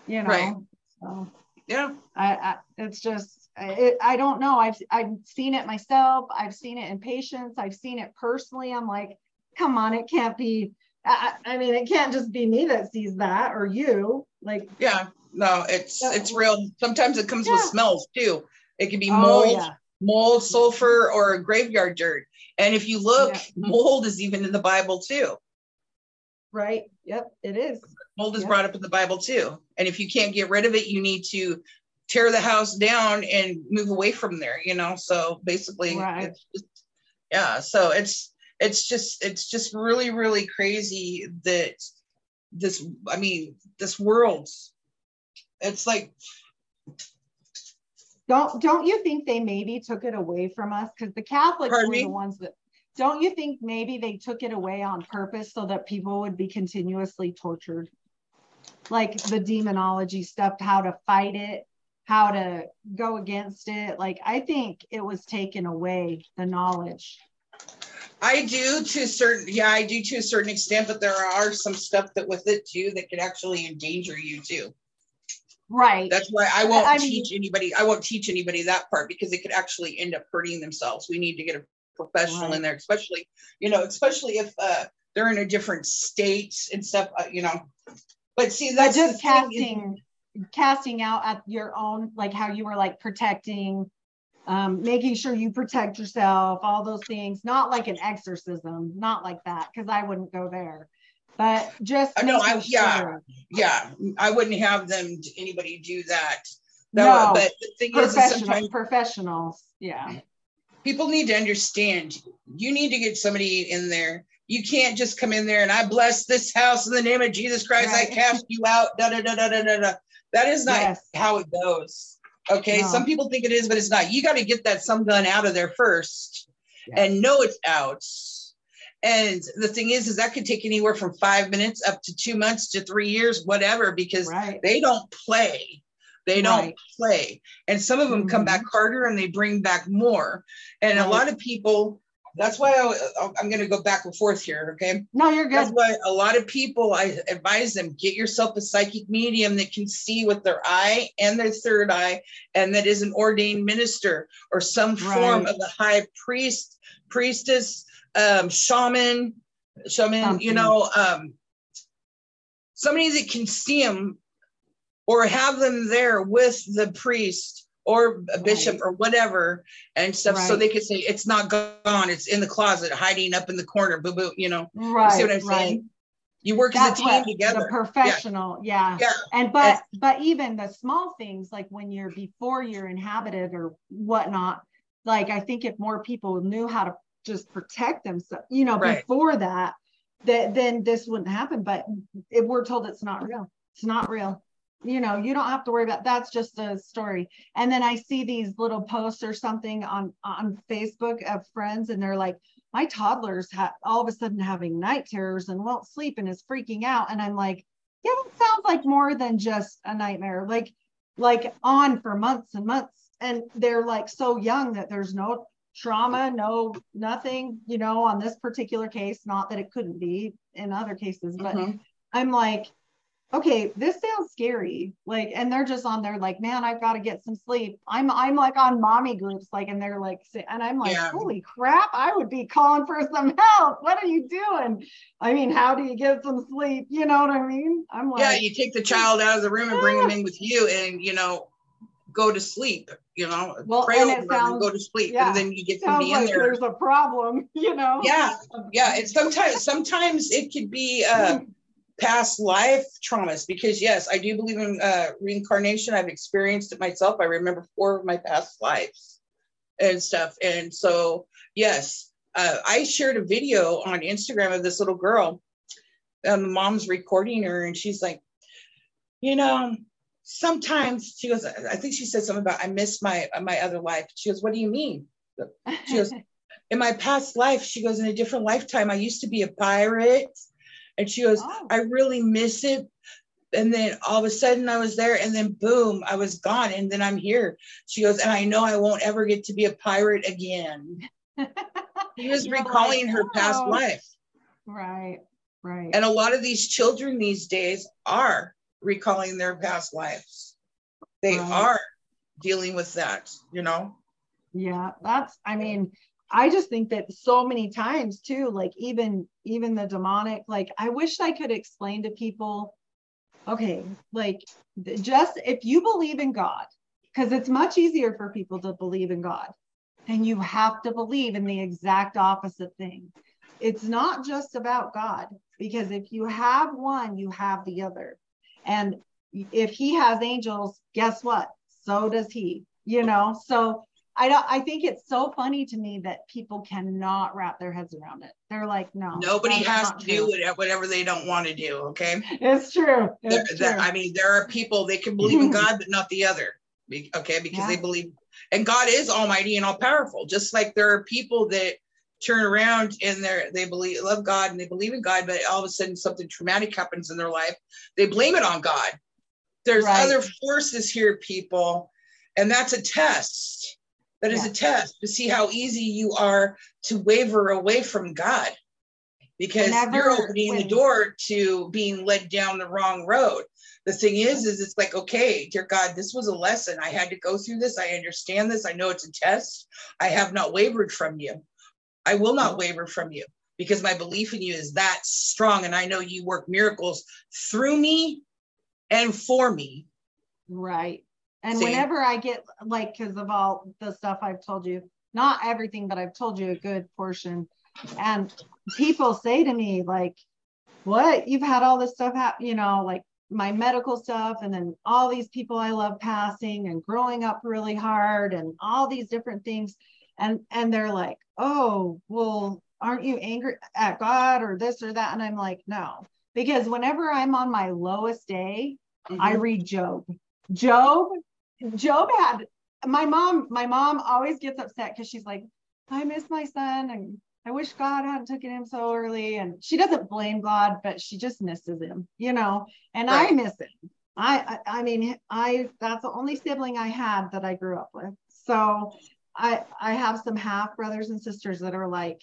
[SPEAKER 7] you know
[SPEAKER 8] Right.
[SPEAKER 7] so
[SPEAKER 8] yeah
[SPEAKER 7] I, I it's just it, I don't know. I've I've seen it myself. I've seen it in patients. I've seen it personally. I'm like, come on, it can't be. I, I mean, it can't just be me that sees that or you. Like,
[SPEAKER 8] yeah no it's
[SPEAKER 7] Yeah.
[SPEAKER 8] it's real sometimes it comes with smells too it can be
[SPEAKER 7] oh
[SPEAKER 8] mold
[SPEAKER 7] yeah,
[SPEAKER 8] mold sulfur or graveyard dirt and if you look
[SPEAKER 7] Yeah.
[SPEAKER 8] mold is even in the bible too
[SPEAKER 7] right. Yep, it is.
[SPEAKER 8] mold is
[SPEAKER 7] Yeah.
[SPEAKER 8] brought up in the bible too and if you can't get rid of it you need to tear the house down and move away from there you know so basically
[SPEAKER 7] Right.
[SPEAKER 8] it's just, yeah so it's it's just it's just really really crazy that this i mean this world it's like
[SPEAKER 7] Don't don't you think they maybe took it away from us? Because the Catholics
[SPEAKER 8] Pardon
[SPEAKER 7] were
[SPEAKER 8] me?
[SPEAKER 7] the ones that. Don't you think maybe they took it away on purpose so that people would be continuously tortured? like the demonology stuff, how to fight it, how to go against it. Like I think it was taken away the knowledge.
[SPEAKER 8] I do to a certain, yeah, I do to a certain extent, but there are some stuff that with it too that could actually endanger you too.
[SPEAKER 7] Right.
[SPEAKER 8] That's why I won't
[SPEAKER 7] I mean-
[SPEAKER 8] teach anybody. I won't teach anybody that part because it could actually end up hurting themselves. We need to get a professional
[SPEAKER 7] Right.
[SPEAKER 8] in there, especially you know, especially if uh, they're in a different state and stuff. Uh, you know, but see, that's the
[SPEAKER 7] just
[SPEAKER 8] thing is-
[SPEAKER 7] casting casting out at your own, like how you were like protecting, um, making sure you protect yourself, all those things, not like an exorcism, not like that, because I wouldn't go there. But just
[SPEAKER 8] Uh, no, I- yeah.
[SPEAKER 7] sure.
[SPEAKER 8] yeah, I wouldn't have them anybody do that.
[SPEAKER 7] No,
[SPEAKER 8] That- but the thing is, is sometimes
[SPEAKER 7] professionals. Yeah.
[SPEAKER 8] people need to understand you need to get somebody in there you can't just come in there and i bless this house in the name of jesus christ
[SPEAKER 7] Right.
[SPEAKER 8] i cast you out da, da, da, da, da, da, da. that is not
[SPEAKER 7] Yes.
[SPEAKER 8] how it goes okay
[SPEAKER 7] No.
[SPEAKER 8] some people think it is but it's not you got to get that some gun out of there first
[SPEAKER 7] Yeah.
[SPEAKER 8] and know it's out and the thing is is that could take anywhere from five minutes up to two months to three years whatever because
[SPEAKER 7] Right.
[SPEAKER 8] they don't play they don't
[SPEAKER 7] Right.
[SPEAKER 8] play and some of them come
[SPEAKER 7] Mhm.
[SPEAKER 8] back harder and they bring back more and a lot of people that's why I, i'm going to go back and forth here okay
[SPEAKER 7] No, you're good.
[SPEAKER 8] that's why a lot of people i advise them get yourself a psychic medium that can see with their eye and their third eye and that is an ordained minister or some form
[SPEAKER 7] Right.
[SPEAKER 8] of a high priest priestess um shaman shaman you know um somebody that can see them or have them there with the priest or a bishop
[SPEAKER 7] Right.
[SPEAKER 8] or whatever and stuff so they could say it's not gone it's in the closet hiding up in the corner boo boo you know
[SPEAKER 7] Right.
[SPEAKER 8] you see what i'm
[SPEAKER 7] right.
[SPEAKER 8] saying you work
[SPEAKER 7] That's
[SPEAKER 8] as a team
[SPEAKER 7] what
[SPEAKER 8] together
[SPEAKER 7] the professional, yeah.
[SPEAKER 8] yeah
[SPEAKER 7] And but but even the small things like when you're before you're inhabited or whatnot, like I think if more people knew how to just protect themselves, you know,
[SPEAKER 8] Right.
[SPEAKER 7] before that, that then this wouldn't happen. But if we're told it's not real, it's not real. You know, you don't have to worry about that's just a story. And then I see these little posts or something on on Facebook of friends, and they're like, my toddler's ha- all of a sudden having night terrors and won't sleep and is freaking out. And I'm like, yeah, that sounds like more than just a nightmare. Like, like on for months and months. And they're like so young that there's no trauma, no nothing, you know, on this particular case. Not that it couldn't be in other cases, but
[SPEAKER 8] Mhm.
[SPEAKER 7] I'm like, okay, this sounds scary. Like, and they're just on there like, man, I've got to get some sleep. I'm I'm like on mommy groups, like, and they're like, and I'm like,
[SPEAKER 8] Yeah.
[SPEAKER 7] holy crap, I would be calling for some help. What are you doing? I mean, how do you get some sleep? You know what I mean? I'm like,
[SPEAKER 8] yeah you take the child out of the room and bring them in with you and you know go to sleep you know
[SPEAKER 7] Well,
[SPEAKER 8] pray over them and go to sleep
[SPEAKER 7] yeah,
[SPEAKER 8] and then you get
[SPEAKER 7] sounds
[SPEAKER 8] somebody in there
[SPEAKER 7] there's a problem, you know?
[SPEAKER 8] yeah yeah it's sometimes sometimes it could be uh past life traumas because yes i do believe in uh reincarnation. I've experienced it myself. I remember four of my past lives and stuff. And so yes uh, i shared a video on instagram of this little girl and the mom's recording her and she's like you know sometimes she goes i think she said something about i miss my my other life. She goes what do you mean? She goes in my past life she goes in a different lifetime i used to be a pirate and she goes
[SPEAKER 7] Oh.
[SPEAKER 8] i really miss it and then all of a sudden i was there and then boom i was gone and then i'm here she goes and i know i won't ever get to be a pirate again he was recalling
[SPEAKER 7] like,
[SPEAKER 8] her past
[SPEAKER 7] "Oh."
[SPEAKER 8] life
[SPEAKER 7] right, right.
[SPEAKER 8] and a lot of these children these days are recalling their past lives they
[SPEAKER 7] Right.
[SPEAKER 8] are dealing with that you know
[SPEAKER 7] Yeah, that's I mean, I just think that so many times too, like even even the demonic, like I wish I could explain to people, okay, like just if you believe in God, because it's much easier for people to believe in God, then you have to believe in the exact opposite thing. It's not just about God, because if you have one, you have the other. And if he has angels, guess what? So does he, you know? So I don't I think it's so funny to me that people cannot wrap their heads around it. They're like, no.
[SPEAKER 8] nobody has to
[SPEAKER 7] true."
[SPEAKER 8] do it- whatever they don't want to do okay
[SPEAKER 7] It's true. It's
[SPEAKER 8] that-
[SPEAKER 7] true.
[SPEAKER 8] I mean, there are people they can believe in God, but not the other. Okay, because
[SPEAKER 7] Yeah.
[SPEAKER 8] they believe, and God is Almighty and all powerful. Just like there are people that turn around and they're they believe love God and they believe in God, but all of a sudden something traumatic happens in their life, they blame it on God. There's
[SPEAKER 7] Right.
[SPEAKER 8] other forces here, people, and that's a test. That is
[SPEAKER 7] Yeah.
[SPEAKER 8] a test to see how easy you are to waver away from God. Because you're opening the door to being led down the wrong road. The thing is, is it's like, okay, dear God, this was a lesson. I had to go through this. I understand this. I know it's a test. I have not wavered from you. I will not mm-hmm. waver from you because my belief in you is that strong. And I know you work miracles through me and for me.
[SPEAKER 7] Right. And
[SPEAKER 8] See?
[SPEAKER 7] whenever I get like, because of all the stuff I've told you, not everything, but I've told you a good portion. And people say to me, like, what? You've had all this stuff happen, you know, like my medical stuff, and then all these people I love passing and growing up really hard and all these different things. And and they're like, oh, well, aren't you angry at God or this or that? And I'm like, no. Because whenever I'm on my lowest day, I
[SPEAKER 8] Mhm.
[SPEAKER 7] read Job. Job, Job had my mom, my mom always gets upset because she's like, I miss my son and I wish God hadn't taken him so early. And she doesn't blame God, but she just misses him, you know, and I miss him. I, I I mean, I that's the only sibling I had that I grew up with. So I I have some half brothers and sisters that are like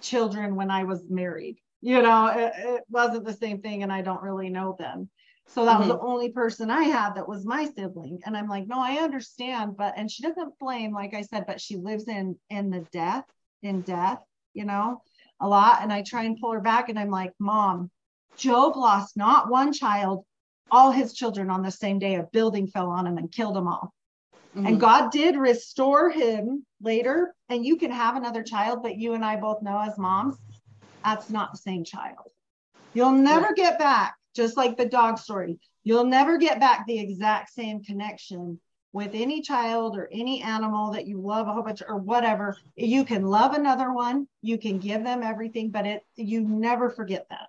[SPEAKER 7] children when I was married. You know, it, it wasn't the same thing, and I don't really know them. So that was the only person I had that was my sibling. And I'm like, no, I understand, but and she doesn't blame, like I said, but she lives in in the death, in death, you know, a lot. And I try and pull her back, and I'm like, Mom, Job lost not one child, all his children on the same day. A building fell on him and killed them all.
[SPEAKER 8] Mhm.
[SPEAKER 7] And God did restore him later. And you can have another child, but you and I both know as moms, that's not the same child. You'll never get back, just like the dog story, you'll never get back the exact same connection with any child or any animal that you love a whole bunch or whatever. You can love another one, you can give them everything, but it you never forget that.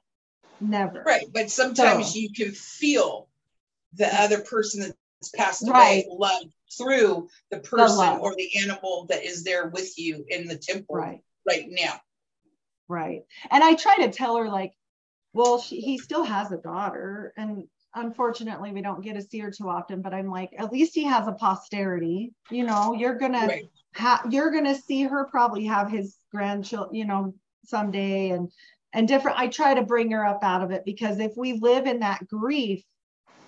[SPEAKER 7] Never.
[SPEAKER 8] Right. But sometimes
[SPEAKER 7] So-
[SPEAKER 8] you can feel the other person that's passed
[SPEAKER 7] Right.
[SPEAKER 8] away love through the person
[SPEAKER 7] love.
[SPEAKER 8] or the animal that is there with you in the temple
[SPEAKER 7] Right.
[SPEAKER 8] right now.
[SPEAKER 7] Right. And I try to tell her, like, well, she, he still has a daughter. And unfortunately, we don't get to see her too often. But I'm like, at least he has a posterity. You know, you're going to.
[SPEAKER 8] Right.
[SPEAKER 7] Ha- you're gonna see her probably have his grandchildren, you know, someday, and and different. I try to bring her up out of it because if we live in that grief,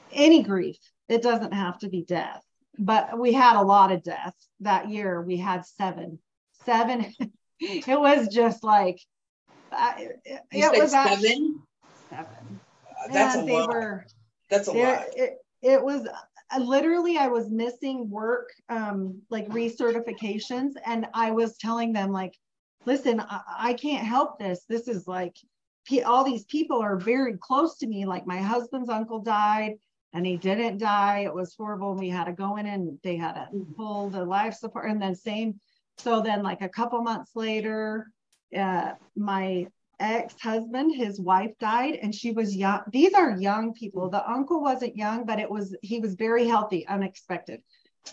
[SPEAKER 7] any grief, it doesn't have to be death. But we had a lot of death that year. We had seven, seven. it was just like I- it, it was
[SPEAKER 8] seven?
[SPEAKER 7] Seven.
[SPEAKER 8] Uh, That's
[SPEAKER 7] And
[SPEAKER 8] a
[SPEAKER 7] they
[SPEAKER 8] lot.
[SPEAKER 7] were
[SPEAKER 8] That's a lot.
[SPEAKER 7] it, it was I literally i was missing work um like recertifications and i was telling them like listen i, I can't help this this is like pe- all these people are very close to me like my husband's uncle died and he didn't die it was horrible we had to go in and they had to pull the life support and then same so then like a couple months later uh my ex-husband his wife died and she was young. These are young people. The uncle wasn't young but it was he was very healthy unexpected.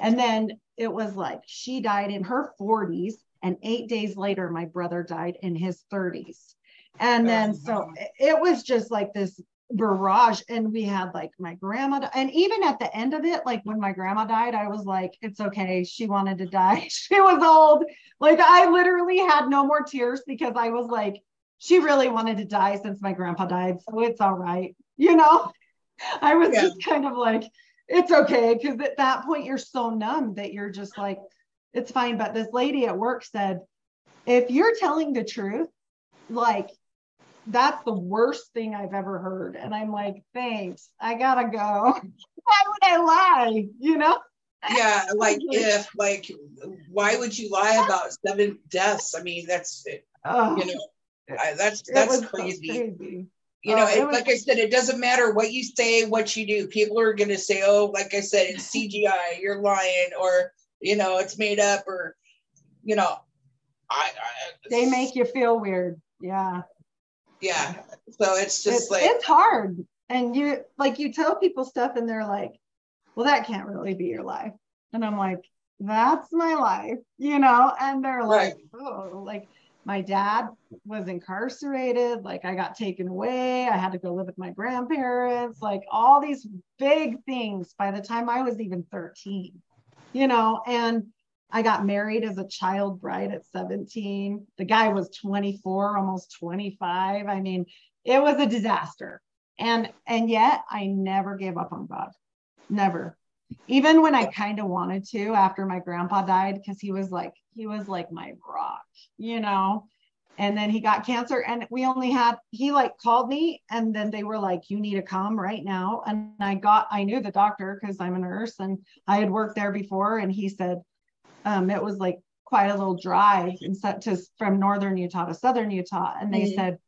[SPEAKER 7] And then it was like she died in her 40s and eight days later my brother died in his 30s and oh, then
[SPEAKER 8] Oh,
[SPEAKER 7] so
[SPEAKER 8] wow.
[SPEAKER 7] it- it was just like this barrage and we had like my grandma and even at the end of it like when my grandma died i was like it's okay. She wanted to die. She was old. Like i literally had no more tears because i was like she really wanted to die since my grandpa died so it's all right you know i was
[SPEAKER 8] Yeah.
[SPEAKER 7] just kind of like it's okay because at that point you're so numb that you're just like it's fine but this lady at work said if you're telling the truth like that's the worst thing I've ever heard. And I'm like, thanks, I gotta go. Why would I lie? You know?
[SPEAKER 8] Yeah, like if like why would you lie about seven deaths? I mean, that's
[SPEAKER 7] Oh,
[SPEAKER 8] you know, I, that's that's crazy.
[SPEAKER 7] crazy.
[SPEAKER 8] You know,
[SPEAKER 7] Oh, it was-
[SPEAKER 8] like I said, it doesn't matter what you say, what you do. People are going to say, "Oh, like I said, it's CGI. You're lying," or you know, it's made up, or you know, I, I
[SPEAKER 7] They make you feel weird. Yeah.
[SPEAKER 8] yeah. So it's just like
[SPEAKER 7] it's hard. And you like you tell people stuff and they're like, well, that can't really be your life. And I'm like, that's my life, you know? And they're like, oh, like, my dad was incarcerated. Like I got taken away. I had to go live with my grandparents, like all these big things by the time I was even 13, you know, and I got married as a child bride at 17. The guy was 24, almost 25. I mean, it was a disaster. And and yet I never gave up on God. Never. Even when I kind of wanted to after my grandpa died because he was like he was like my rock, you know. And then he got cancer and we only had he like called me and then they were like you need to come right now and I got I knew the doctor because I'm a nurse and I had worked there before and he said um, it was like quite a little drive instead to from northern Utah to southern Utah. And they mm-hmm. said,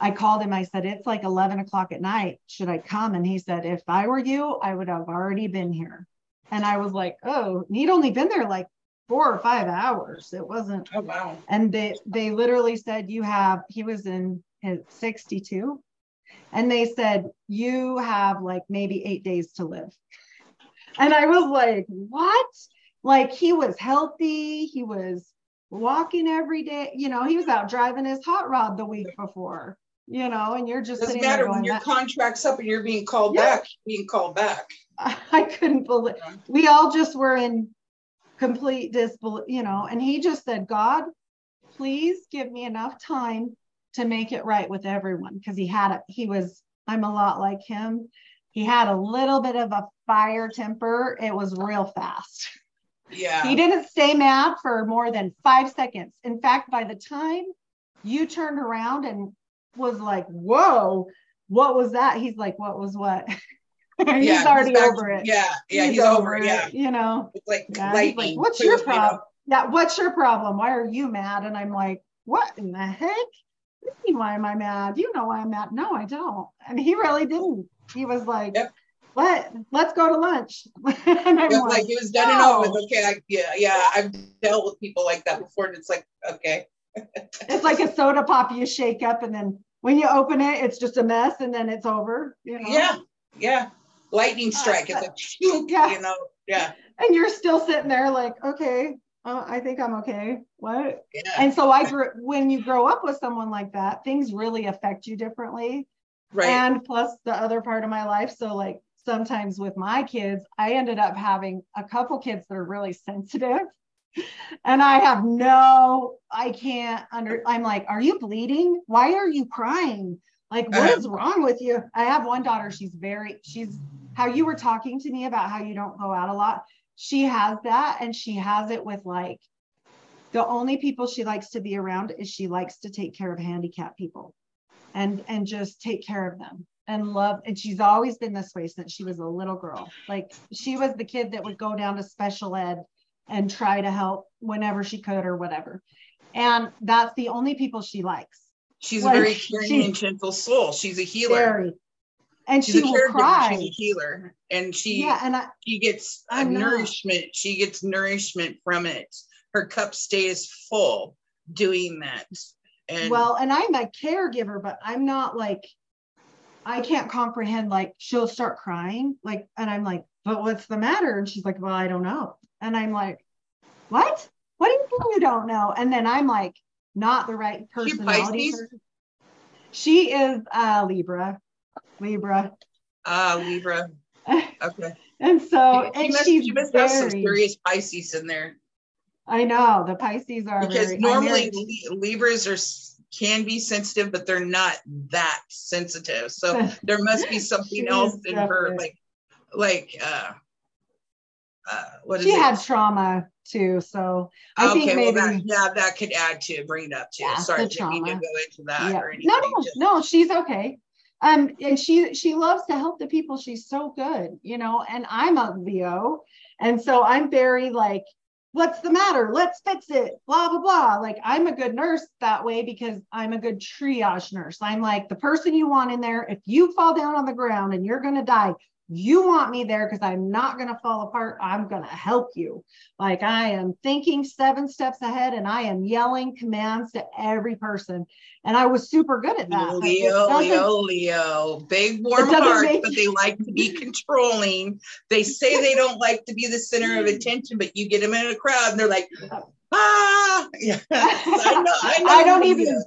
[SPEAKER 7] I called him, I said, it's like 11 o'clock at night. Should I come? And he said, if I were you, I would have already been here. And I was like, oh, he'd only been there like four or five hours. It wasn't.
[SPEAKER 8] Oh, wow.
[SPEAKER 7] And they, they literally said, you have, he was in his 62. And they said, you have like maybe eight days to live. And I was like, what? like he was healthy he was walking every day you know he was out driving his hot rod the week before you know and you're just
[SPEAKER 8] doesn't matter when your contract's up and you're being called yeah. back being called back
[SPEAKER 7] i couldn't believe we all just were in complete disbelief you know and he just said god please give me enough time to make it right with everyone because he had a he was i'm a lot like him he had a little bit of a fire temper it was real fast
[SPEAKER 8] Yeah.
[SPEAKER 7] He didn't stay mad for more than five seconds. In fact, by the time you turned around and was like, whoa, what was that? He's like, what was what? he's yeah, already he's
[SPEAKER 8] over
[SPEAKER 7] it.
[SPEAKER 8] Yeah, yeah, he's, he's over, it. Yeah.
[SPEAKER 7] You know,
[SPEAKER 8] it's like yeah.
[SPEAKER 7] Like, what's your problem? Yeah, what's your problem? Why are you mad? And I'm like, what in the heck? Why am I mad? You know why I'm mad. No, I don't. And he really didn't. He was like, yep let let's go to lunch.
[SPEAKER 8] and like, like, it was done no. and over. Okay, I, yeah, yeah, I've dealt with people like that before, and it's like okay.
[SPEAKER 7] it's like a soda pop you shake up, and then when you open it, it's just a mess, and then it's over. You know?
[SPEAKER 8] Yeah, yeah. Lightning strike. It's like shoot, yeah. you know, yeah.
[SPEAKER 7] And you're still sitting there like, okay, uh, I think I'm okay. What?
[SPEAKER 8] Yeah.
[SPEAKER 7] And so I grew when you grow up with someone like that, things really affect you differently.
[SPEAKER 8] Right.
[SPEAKER 7] And plus the other part of my life. So like sometimes with my kids, I ended up having a couple kids that are really sensitive. And I have no, I can't under, I'm like, are you bleeding? Why are you crying? Like, what uh-huh. is wrong with you? I have one daughter, she's very, she's how you were talking to me about how you don't go out a lot. She has that, and she has it with like the only people she likes to be around is she likes to take care of handicapped people and and just take care of them and love and she's always been this way since she was a little girl like she was the kid that would go down to special ed and try to help whenever she could or whatever and that's the only people she likes
[SPEAKER 8] she's like, a very caring and gentle soul. She's a healer. Very.
[SPEAKER 7] and she's she will cry
[SPEAKER 8] she's a healer. And she
[SPEAKER 7] yeah and I,
[SPEAKER 8] she gets nourishment. She gets nourishment from it. Her cup stays full doing that. And
[SPEAKER 7] well and i'm a caregiver but i'm not like I can't comprehend like she'll start crying like and I'm like but what's the matter? And she's like well I don't know. And I'm like what? What do you mean you don't know? And then I'm like not the right personality she, she is uh Libra. Libra.
[SPEAKER 8] Uh Libra. Okay.
[SPEAKER 7] And so she, and
[SPEAKER 8] must,
[SPEAKER 7] she's
[SPEAKER 8] she must
[SPEAKER 7] very,
[SPEAKER 8] have some serious Pisces in there.
[SPEAKER 7] I know. The Pisces are
[SPEAKER 8] because
[SPEAKER 7] very,
[SPEAKER 8] normally Libras are can be sensitive, but they're not that sensitive. So there must be something else in her, like, like, uh, uh, what is
[SPEAKER 7] she
[SPEAKER 8] it?
[SPEAKER 7] had trauma too, so I
[SPEAKER 8] okay,
[SPEAKER 7] think maybe
[SPEAKER 8] well that, yeah, that could add to bring it up too.
[SPEAKER 7] Yeah,
[SPEAKER 8] Sorry, didn't mean to go into that
[SPEAKER 7] yeah.
[SPEAKER 8] or anything.
[SPEAKER 7] No, no, Just, no, she's okay. Um, and she she loves to help the people. She's so good, you know. And I'm a Leo, and so I'm very like what's the matter? Let's fix it. Blah, blah, blah. Like, I'm a good nurse that way because I'm a good triage nurse. I'm like the person you want in there. If you fall down on the ground and you're going to die, you want me there because I'm not going to fall apart. I'm going to help you. Like I am thinking seven steps ahead and I am yelling commands to every person. And I was super good at that.
[SPEAKER 8] Leo, Leo, Leo, big warm heart, make... but they like to be controlling. They say they don't like to be the center of attention, but you get them in a crowd and they're like, ah, yeah. I know, I, know
[SPEAKER 7] I don't even.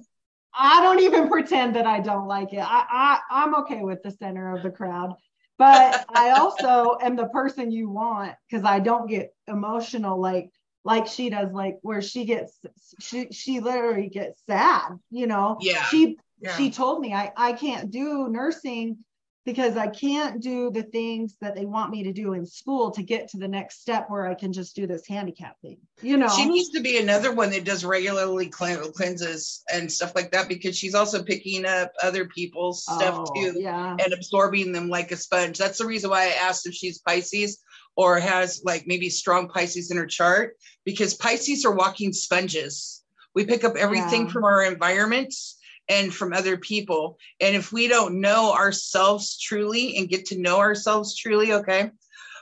[SPEAKER 7] I don't even pretend that I don't like it. I, I I'm okay with the center of the crowd but I also am the person you want because I don't get emotional like like she does, like where she gets she she literally gets sad, you know.
[SPEAKER 8] Yeah.
[SPEAKER 7] She yeah. she told me I I can't do nursing because I can't do the things that they want me to do in school to get to the next step where I can just do this handicap thing. You know,
[SPEAKER 8] she needs to be another one that does regularly cleanses and stuff like that because she's also picking up other people's stuff
[SPEAKER 7] oh,
[SPEAKER 8] too
[SPEAKER 7] yeah.
[SPEAKER 8] and absorbing them like a sponge. That's the reason why I asked if she's Pisces or has like maybe strong Pisces in her chart because Pisces are walking sponges. We pick up everything yeah. from our environments and from other people. And if we don't know ourselves truly and get to know ourselves truly, okay,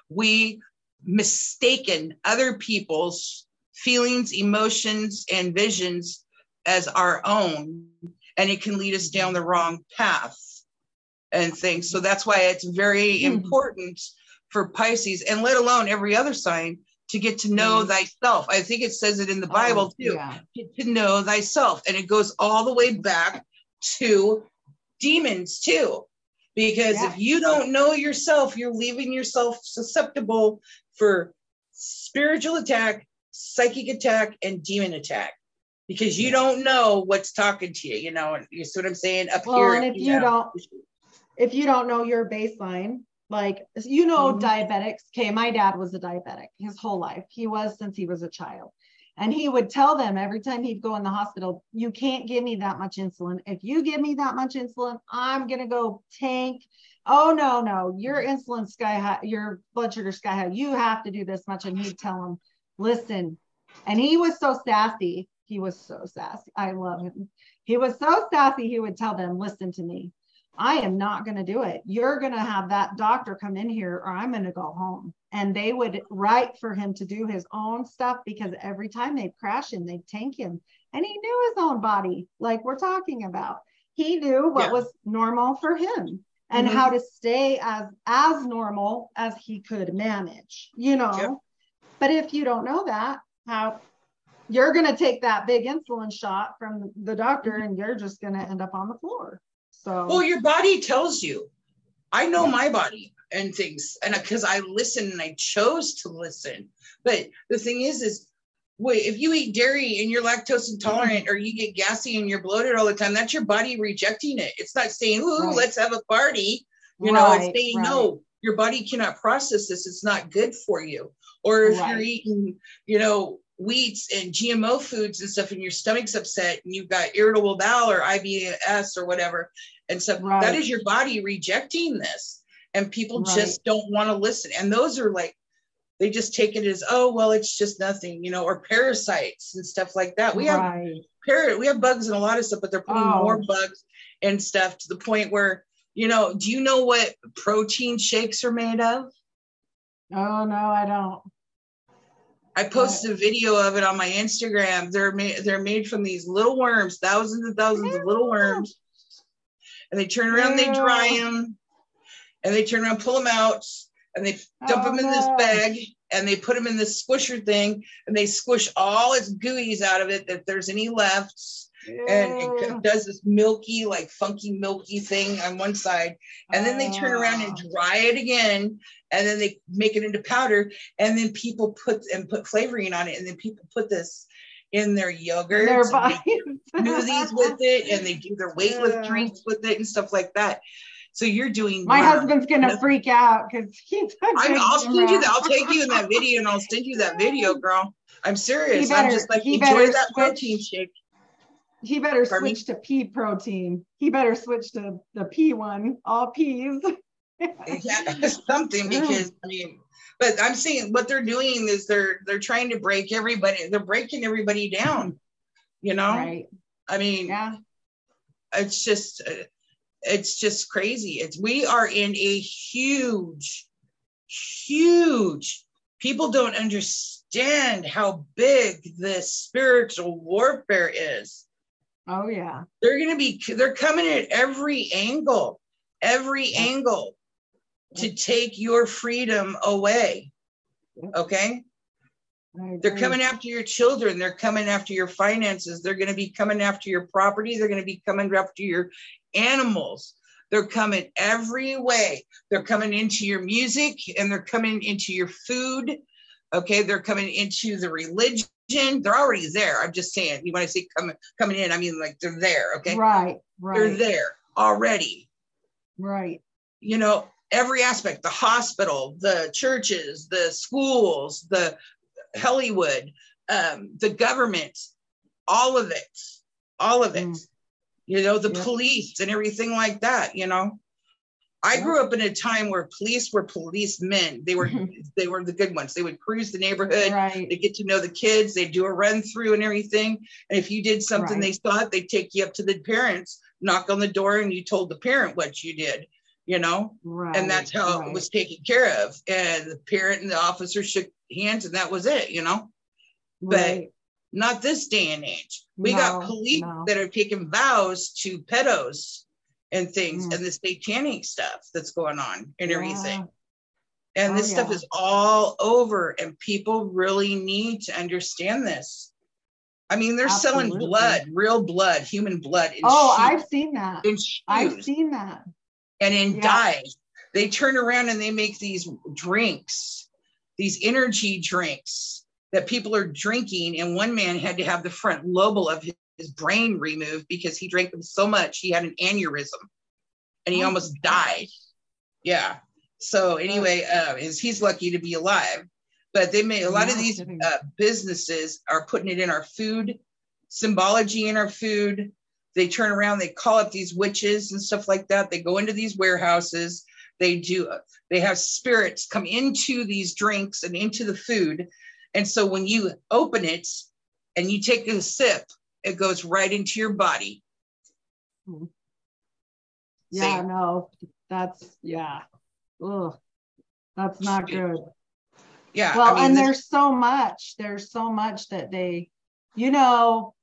[SPEAKER 8] we mistaken other people's feelings, emotions, and visions as our own. And it can lead us down the wrong path and things. So that's why it's very mm-hmm. important for Pisces and let alone every other sign to get to know thyself. I think it says it in the oh, Bible oh, too. Yeah. Get to know thyself. And it goes all the way back to demons too. Because yeah. if you don't know yourself, you're leaving yourself susceptible for spiritual attack, psychic attack, and demon attack. Because you don't know what's talking to you, you know, you see what I'm saying? Up
[SPEAKER 7] well,
[SPEAKER 8] here.
[SPEAKER 7] And if you, you know, don't if you don't know your baseline, like you know mm-hmm. diabetics okay my dad was a diabetic his whole life. He was since he was a child. And he would tell them every time he'd go in the hospital you can't give me that much insulin. If you give me that much insulin i'm going to go tank. Oh no no your insulin sky high your blood sugar sky high. You have to do this much. And he'd tell them listen and he was so sassy. He was so sassy. I love him. He was so sassy he would tell them listen to me I am not going to do it. You're going to have that doctor come in here or I'm going to go home. And they would write for him to do his own stuff because every time they'd crash him, they'd tank him. And he knew his own body, like we're talking about. He knew what yeah. was normal for him and mm-hmm. how to stay as as normal as he could manage, you know. Yep. But if you don't know that, how you're going to take that big insulin shot from the doctor and you're just going to end up on the floor. So,
[SPEAKER 8] well, your body tells you. I know yeah. my body and things, and because I listen and I chose to listen. But the thing is, is wait, if you eat dairy and you're lactose intolerant, or you get gassy and you're bloated all the time, that's your body rejecting it. It's not saying, "Ooh, right. let's have a party." You right, know, it's saying, right. "No, your body cannot process this. It's not good for you." Or if you're eating, you know, wheats and GMO foods and stuff, and your stomach's upset and you've got irritable bowel or IBS or whatever, and so right. that is your body rejecting this. And people right. just don't want to listen. And those are like, they just take it as, oh, well, it's just nothing, you know, or parasites and stuff like that. We right. have parrot, we have bugs and a lot of stuff, but they're putting oh. more bugs and stuff to the point where, you know, do you know what protein shakes are made of?
[SPEAKER 7] Oh no, I don't.
[SPEAKER 8] I posted a video of it on my Instagram. They're made they're made from these little worms, thousands and thousands of little worms. And they turn around, they dry them, and they turn around, pull them out, and they dump oh, them in this oh, bag, and they put them in this squisher thing, and they squish all its gooey's out of it if there's any left. And it does this milky, like funky, milky thing on one side. And then they turn around and ah. dry it again and then they make it into powder and then people put and put flavoring on it and then people put this in their yogurt their smoothies with it and they do their weight with drinks with it and stuff like that. So you're doing
[SPEAKER 7] my husband's gonna freak out because he's
[SPEAKER 8] I'll send you that I'll take you in that video and I'll send you that video girl. I'm serious. Better, I'm just like enjoy that switch, protein shake
[SPEAKER 7] he better Pardon switch me? to pea protein he better switch to the pea one all peas
[SPEAKER 8] yeah, something because I mean, but I'm seeing what they're doing is they're they're trying to break everybody. They're breaking everybody down. You know,
[SPEAKER 7] right?
[SPEAKER 8] I mean,
[SPEAKER 7] yeah.
[SPEAKER 8] It's just, it's just crazy. It's we are in a huge, huge. People don't understand how big this spiritual warfare is.
[SPEAKER 7] Oh yeah.
[SPEAKER 8] They're gonna be they're coming at every angle, every
[SPEAKER 7] Yeah.
[SPEAKER 8] angle to take your freedom away. Okay. They're coming after your children. They're coming after your finances. They're going to be coming after your property. They're going to be coming after your animals. They're coming every way. They're coming into your music and they're coming into your food. Okay. They're coming into the religion. They're already there. I'm just saying, you want to say coming coming in, I mean like they're there. Okay.
[SPEAKER 7] Right, right.
[SPEAKER 8] They're there already.
[SPEAKER 7] Right.
[SPEAKER 8] You know, every aspect, the hospital, the churches, the schools, the Hollywood, um, the government, all of it, all of it.
[SPEAKER 7] Mm.
[SPEAKER 8] You know, the
[SPEAKER 7] Yeah.
[SPEAKER 8] police and everything like that. You know, I grew up in a time where police were policemen. They were mm-hmm. they were the good ones. They would cruise the neighborhood.
[SPEAKER 7] Right.
[SPEAKER 8] They get to know the kids. They do a run through and everything. And if you did something
[SPEAKER 7] Right.
[SPEAKER 8] they saw it, they'd take you up to the parents, knock on the door, and you told the parent what you did. You know,
[SPEAKER 7] Right.
[SPEAKER 8] and that's how it was taken care of. And the parent and the officer shook hands, and that was it. You know, but not this day and age. We got police
[SPEAKER 7] no.
[SPEAKER 8] that are taking vows to pedos and things
[SPEAKER 7] Mm.
[SPEAKER 8] and the satanic stuff that's going on and everything. And
[SPEAKER 7] Oh,
[SPEAKER 8] this stuff is all over, and people really need to understand this. I mean, they're selling blood, real blood, human blood. In
[SPEAKER 7] Oh,
[SPEAKER 8] shoes-
[SPEAKER 7] I've seen that. I've seen that.
[SPEAKER 8] and in
[SPEAKER 7] Yeah.
[SPEAKER 8] dyes. They turn around and they make these drinks, these energy drinks that people are drinking. And one man had to have the front lobe of his, his brain removed because he drank them so much he had an aneurysm and he
[SPEAKER 7] Oh,
[SPEAKER 8] almost died. Yeah. So anyway, uh, is he's lucky to be alive. But they made a lot of these uh, businesses are putting it in our food, symbology in our food. They turn around, they call up these witches and stuff like that. They go into these warehouses. They do. They have spirits come into these drinks and into the food, and so when you open it and you take a sip, it goes right into your body. Hmm.
[SPEAKER 7] Yeah,
[SPEAKER 8] Same.
[SPEAKER 7] no, that's yeah. Ugh, that's not good.
[SPEAKER 8] Yeah.
[SPEAKER 7] Well,
[SPEAKER 8] I mean,
[SPEAKER 7] and
[SPEAKER 8] this-
[SPEAKER 7] there's so much. There's so much that they, you know,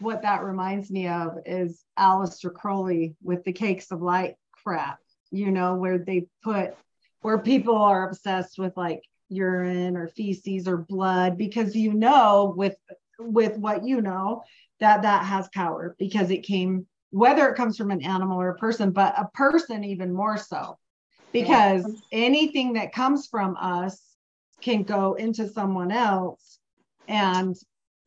[SPEAKER 7] what that reminds me of is Aleister Crowley with the cakes of light crap. You know, where they put where people are obsessed with like urine or feces or blood because you know with with what you know that that has power because it came whether it comes from an animal or a person but a person even more so. Because anything that comes from us can go into someone else and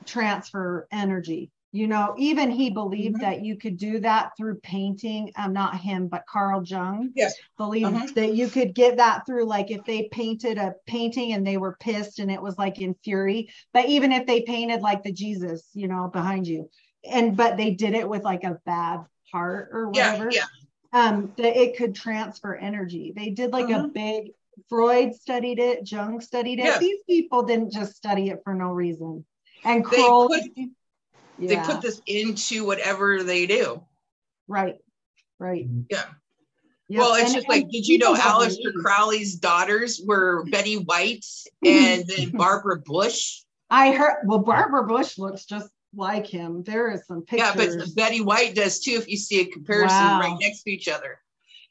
[SPEAKER 7] transfer energy you know even he believed
[SPEAKER 8] Mhm.
[SPEAKER 7] that you could do that through painting um not him but carl jung
[SPEAKER 8] Yes.
[SPEAKER 7] believed
[SPEAKER 8] Uh-huh.
[SPEAKER 7] that you could get that through like if they painted a painting and they were pissed and it was like in fury but even if they painted like the jesus you know behind you and but they did it with like a bad heart or whatever
[SPEAKER 8] yeah.
[SPEAKER 7] um that it could transfer energy they did like
[SPEAKER 8] Uh-huh.
[SPEAKER 7] a big freud studied it jung studied it
[SPEAKER 8] Yeah.
[SPEAKER 7] these people didn't just study it for no reason and Kroll,
[SPEAKER 8] put- They put this into whatever they do.
[SPEAKER 7] right right
[SPEAKER 8] Yeah.
[SPEAKER 7] Yep,
[SPEAKER 8] Well, it's
[SPEAKER 7] and-
[SPEAKER 8] just like, did you know Aleister. Crowley's daughters were Betty White and then Barbara Bush?
[SPEAKER 7] I heard. Well, Barbara Bush looks just like him. There is some pictures.
[SPEAKER 8] Yeah, but Betty White does too if you see a comparison
[SPEAKER 7] Wow.
[SPEAKER 8] right next to each other.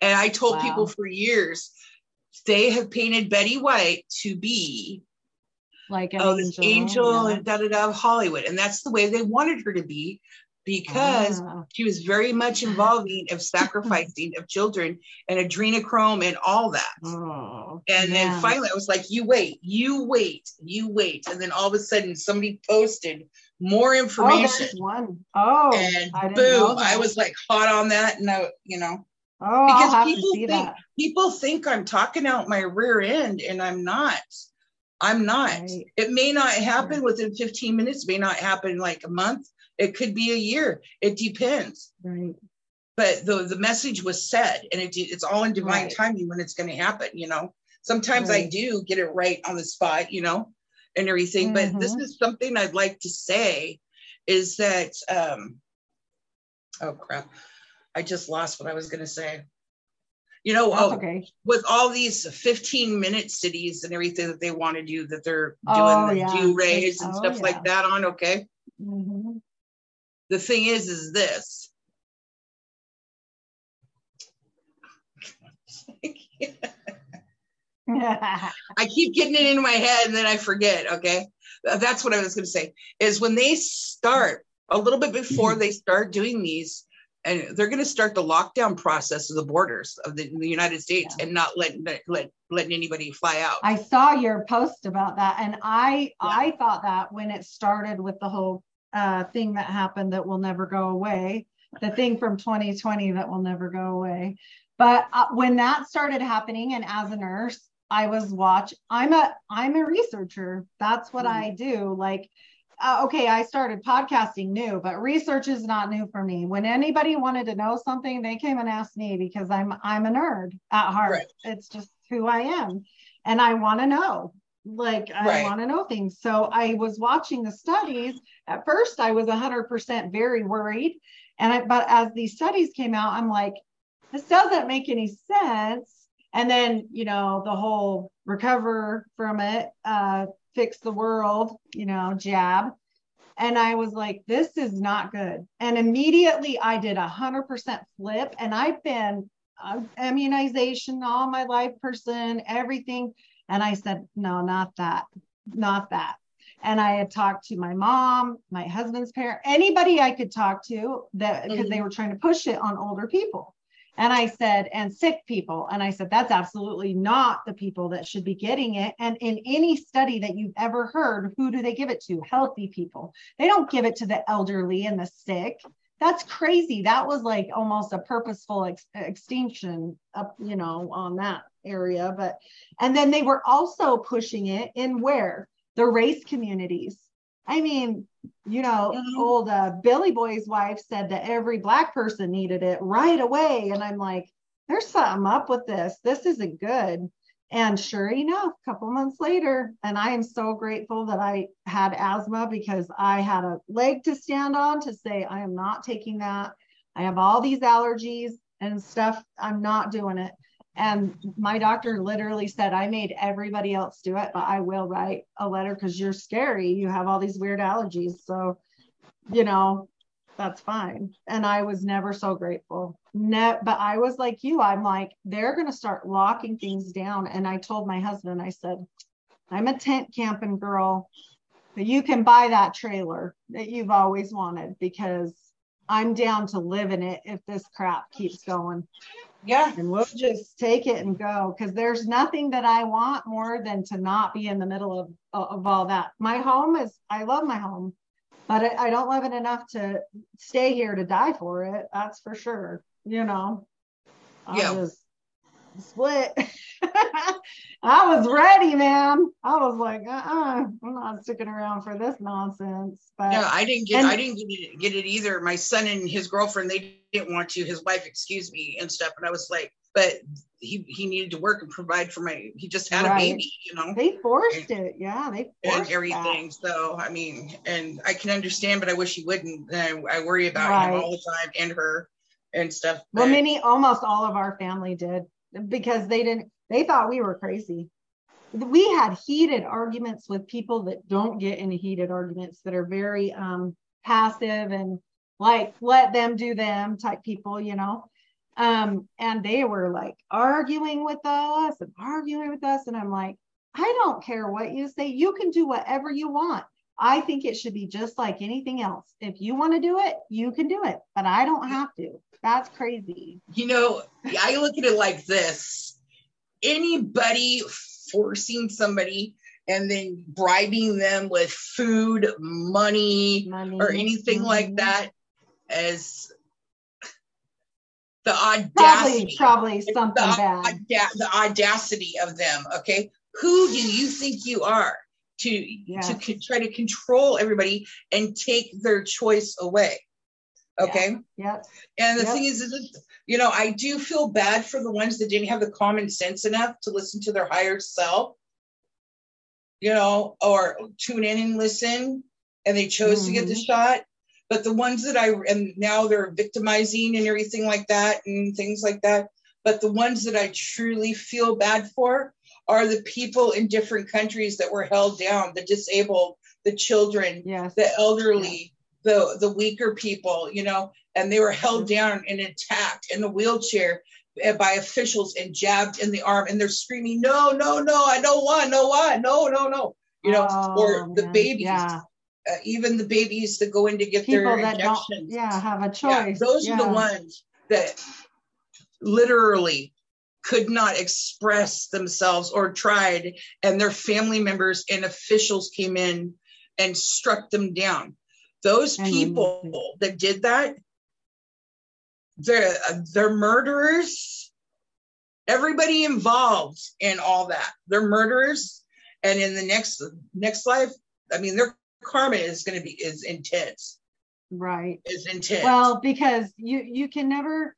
[SPEAKER 8] And I told
[SPEAKER 7] Wow.
[SPEAKER 8] people for years, they have painted Betty White to be
[SPEAKER 7] like an
[SPEAKER 8] oh,
[SPEAKER 7] angel.
[SPEAKER 8] this angel
[SPEAKER 7] yeah.
[SPEAKER 8] and da da da of Hollywood. And that's the way they wanted her to be because
[SPEAKER 7] Ah,
[SPEAKER 8] she was very much involving of sacrificing of children and adrenochrome and all that.
[SPEAKER 7] oh,
[SPEAKER 8] And then finally, I was like, you wait, you wait, you wait. And then all of a sudden, somebody posted more
[SPEAKER 7] oh,
[SPEAKER 8] information.
[SPEAKER 7] there's one. Oh,
[SPEAKER 8] and
[SPEAKER 7] I
[SPEAKER 8] boom, I was like hot on that. And I, you know,
[SPEAKER 7] Oh,
[SPEAKER 8] because
[SPEAKER 7] I'll have to
[SPEAKER 8] people think
[SPEAKER 7] that.
[SPEAKER 8] people think I'm talking out my rear end, and I'm not. I'm not.
[SPEAKER 7] Right.
[SPEAKER 8] It may not happen
[SPEAKER 7] Right.
[SPEAKER 8] within 15 minutes, it may not happen like a month. It could be a year. It depends.
[SPEAKER 7] Right.
[SPEAKER 8] But the the message was said, and it, it's all in divine
[SPEAKER 7] Right.
[SPEAKER 8] timing when it's going to happen. You know, sometimes I do get it right on the spot. You know, and everything. But this
[SPEAKER 7] Mhm.
[SPEAKER 8] is something I'd like to say is that. um Oh crap! I just lost what I was going to say. You know, oh,
[SPEAKER 7] okay.
[SPEAKER 8] with all these 15 minute cities and everything that they want to do, that they're doing
[SPEAKER 7] Oh,
[SPEAKER 8] the
[SPEAKER 7] yeah.
[SPEAKER 8] do rays and
[SPEAKER 7] Oh,
[SPEAKER 8] stuff
[SPEAKER 7] yeah.
[SPEAKER 8] like that on. Okay.
[SPEAKER 7] Mhm.
[SPEAKER 8] The thing is, is this. I keep getting it in my head and then I forget. Okay. That's what I was going to say is when they start a little bit before they start doing these, and they're going to start the lockdown process of the borders of the, the United States and not letting let, letting anybody fly out.
[SPEAKER 7] I saw your post about that, and I I thought that when it started with the whole uh, thing that happened that will never go away, the thing from 2020 that will never go away. But uh, when that started happening, and as a nurse, I was watch. I'm a I'm a researcher. That's what I do. Like, uh, okay, I started podcasting new, but research is not new for me. When anybody wanted to know something, they came and asked me because I'm I'm a nerd at heart.
[SPEAKER 8] Right.
[SPEAKER 7] It's just who I am, and I want to know. Like I
[SPEAKER 8] Right.
[SPEAKER 7] want to know things. So I was watching the studies. At first, I was 100% very worried, and I, but as these studies came out, I'm like, this doesn't make any sense. And then, you know, the whole recover from it, uh, fix the world, you know, jab. And I was like, this is not good. And immediately I did a hundred percent flip. And I've been uh, immunization all my life person, everything. And I said, no, not that, not that. And I had talked to my mom, my husband's parent, anybody I could talk to that because they were trying to push it on older people. And I said, and sick people. And I said, that's absolutely not the people that should be getting it. And in any study that you've ever heard, who do they give it to? Healthy people. They don't give it to the elderly and the sick. That's crazy. That was like almost a purposeful ex- extinction up, you know, on that area. But, and then they were also pushing it in where? The race communities. I mean, you know, old uh, Billy Boy's wife said that every black person needed it right away. And I'm like, there's something up with this. This isn't good. And sure enough, a couple months later, and I am so grateful that I had asthma because I had a leg to stand on to say, I am not taking that. I have all these allergies and stuff. I'm not doing it. And my doctor literally said, I made everybody else do it, but I will write a letter because you're scary. You have all these weird allergies. So, you know, that's fine. And I was never so grateful. Ne- but I was like you, I'm like, they're going to start locking things down. And I told my husband, I said, I'm a tent camping girl, but you can buy that trailer that you've always wanted because I'm down to live in it if this crap keeps going.
[SPEAKER 8] Yeah.
[SPEAKER 7] And we'll just take it and go because there's nothing that I want more than to not be in the middle of, of all that. My home is, I love my home, but I, I don't love it enough to stay here to die for it. That's for sure. You know, I
[SPEAKER 8] Yeah.
[SPEAKER 7] just split. I was ready, man. I was like, uh-uh, I'm not sticking around for this nonsense. But
[SPEAKER 8] Yeah, I didn't get
[SPEAKER 7] and-
[SPEAKER 8] I didn't get it, get it either. My son and his girlfriend they didn't want to. His wife excused me and stuff, and I was like, but he he needed to work and provide for my. He just had
[SPEAKER 7] Right.
[SPEAKER 8] a baby, you know,
[SPEAKER 7] they forced it. Yeah, they forced
[SPEAKER 8] and
[SPEAKER 7] that.
[SPEAKER 8] everything. So I mean, and I can understand, but I wish he wouldn't. And I, I worry about him all the time and her and stuff.
[SPEAKER 7] Well, many, almost all of our family did because they didn't, they thought we were crazy. We had heated arguments with people that don't get into heated arguments that are very um, passive and like let them do them type people, you know. Um, and they were like arguing with us and arguing with us. And I'm like, I don't care what you say. You can do whatever you want. I think it should be just like anything else. If you want to do it, you can do it, but I don't have to. That's crazy.
[SPEAKER 8] you know, I look at it like this anybody forcing somebody and then bribing them with food, money,
[SPEAKER 7] Money.
[SPEAKER 8] or anything like
[SPEAKER 7] Mhm.
[SPEAKER 8] that as the audacity.
[SPEAKER 7] probably
[SPEAKER 8] the,
[SPEAKER 7] something bad.
[SPEAKER 8] auda- the audacity of them. Okay. Who do you think you are to, to
[SPEAKER 7] Yes.
[SPEAKER 8] c- try to control everybody and take their choice away? Okay.
[SPEAKER 7] Yep.
[SPEAKER 8] And the
[SPEAKER 7] Yep.
[SPEAKER 8] thing is, is you know, I do feel bad for the ones that didn't have the common sense enough to listen to their higher self, you know, or tune in and listen, and they chose to get the
[SPEAKER 7] Mhm.
[SPEAKER 8] shot. But the ones that I and now they're victimizing and everything like that and things like that. But the ones that I truly feel bad for are the people in different countries that were held down, the disabled, the children,
[SPEAKER 7] Yes.
[SPEAKER 8] the elderly, the the weaker people, you know, and they were held down and attacked in a wheelchair uh, by officials and jabbed in the arm, and they're screaming, "No, no, no! I don't want, no, why, no, no, no!" You know, or
[SPEAKER 7] Oh,
[SPEAKER 8] the babies,
[SPEAKER 7] Yeah.
[SPEAKER 8] Uh, even the babies that go in to get
[SPEAKER 7] People
[SPEAKER 8] their injections.
[SPEAKER 7] yeah, have a choice.
[SPEAKER 8] Yeah, those are the ones that literally could not express themselves or tried, and their family members and officials came in and struck them down. Those people that did that, they're they're murderers. Everybody involved in all that, they're murderers, and in the next next life, I mean, their karma is going to be is intense.
[SPEAKER 7] Right.
[SPEAKER 8] Is intense.
[SPEAKER 7] Well, because you you can never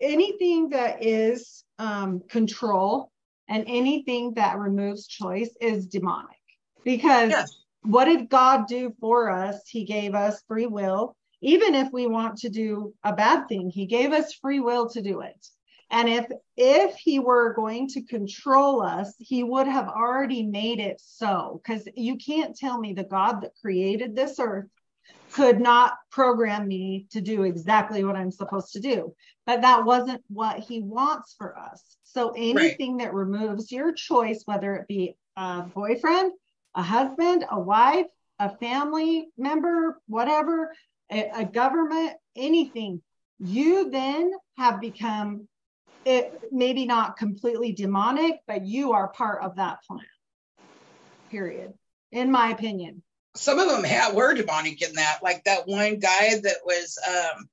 [SPEAKER 7] anything that is um, control and anything that removes choice is demonic. Because
[SPEAKER 8] Yes.
[SPEAKER 7] what did God do for us? He gave us free will. Even if we want to do a bad thing, He gave us free will to do it. And if if He were going to control us, He would have already made it so. Because you can't tell me the God that created this earth could not program me to do exactly what I'm supposed to do. But that wasn't what he wants for us. So anything that removes your choice, whether it be a boyfriend, a husband, a wife, a family member, whatever, a, a government, anything, you then have become it maybe not completely demonic, but you are part of that plan. Period. In my opinion.
[SPEAKER 8] some of them had, were demonic in that like that one guy that was um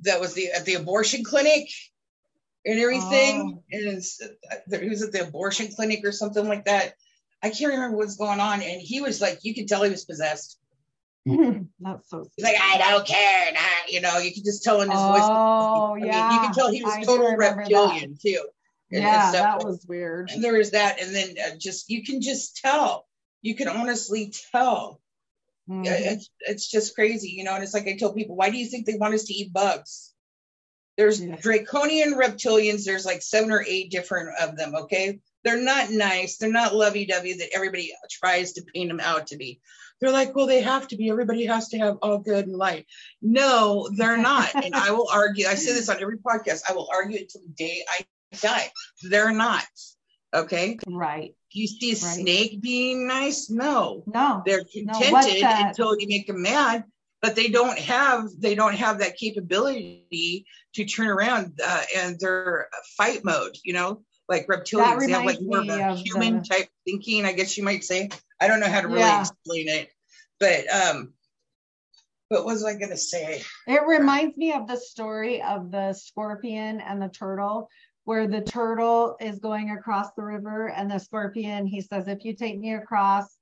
[SPEAKER 8] that was the at the abortion clinic and everything
[SPEAKER 7] Oh.
[SPEAKER 8] and it's, uh, he was at the abortion clinic or something like that i can't remember what's going on and he was like you could tell he was possessed
[SPEAKER 7] That's so
[SPEAKER 8] he's like i don't care I, you know you can just tell in his voice
[SPEAKER 7] Oh,
[SPEAKER 8] I mean, you can tell he was
[SPEAKER 7] I
[SPEAKER 8] total
[SPEAKER 7] remember that.
[SPEAKER 8] reptilian too and-
[SPEAKER 7] Yeah, that was weird.
[SPEAKER 8] and there was that and then uh, just you can just tell you can honestly tell yeah, it's it's just crazy, you know. And it's like I tell people, why do you think they want us to eat bugs? There's
[SPEAKER 7] Yeah.
[SPEAKER 8] draconian reptilians. There's like seven or eight different of them. Okay, they're not nice. They're not lovey-dovey that everybody tries to paint them out to be. They're like, well, they have to be. Everybody has to have all good and light. No, they're not. and I will argue. I say this on every podcast. I will argue it till the day I die. They're not. Okay.
[SPEAKER 7] Right.
[SPEAKER 8] You see a
[SPEAKER 7] Right.
[SPEAKER 8] snake being nice? No
[SPEAKER 7] No.
[SPEAKER 8] they're contented
[SPEAKER 7] that?
[SPEAKER 8] until you make them mad but they don't have they don't have that capability to turn around uh, and their fight mode you know like reptilians they have like more of a human
[SPEAKER 7] the-
[SPEAKER 8] type thinking i guess you might say i don't know how to really
[SPEAKER 7] Yeah.
[SPEAKER 8] explain it but um what was i going to say
[SPEAKER 7] It reminds me of the story of the scorpion and the turtle, where the turtle is going across the river and the scorpion, he says, if you take me across,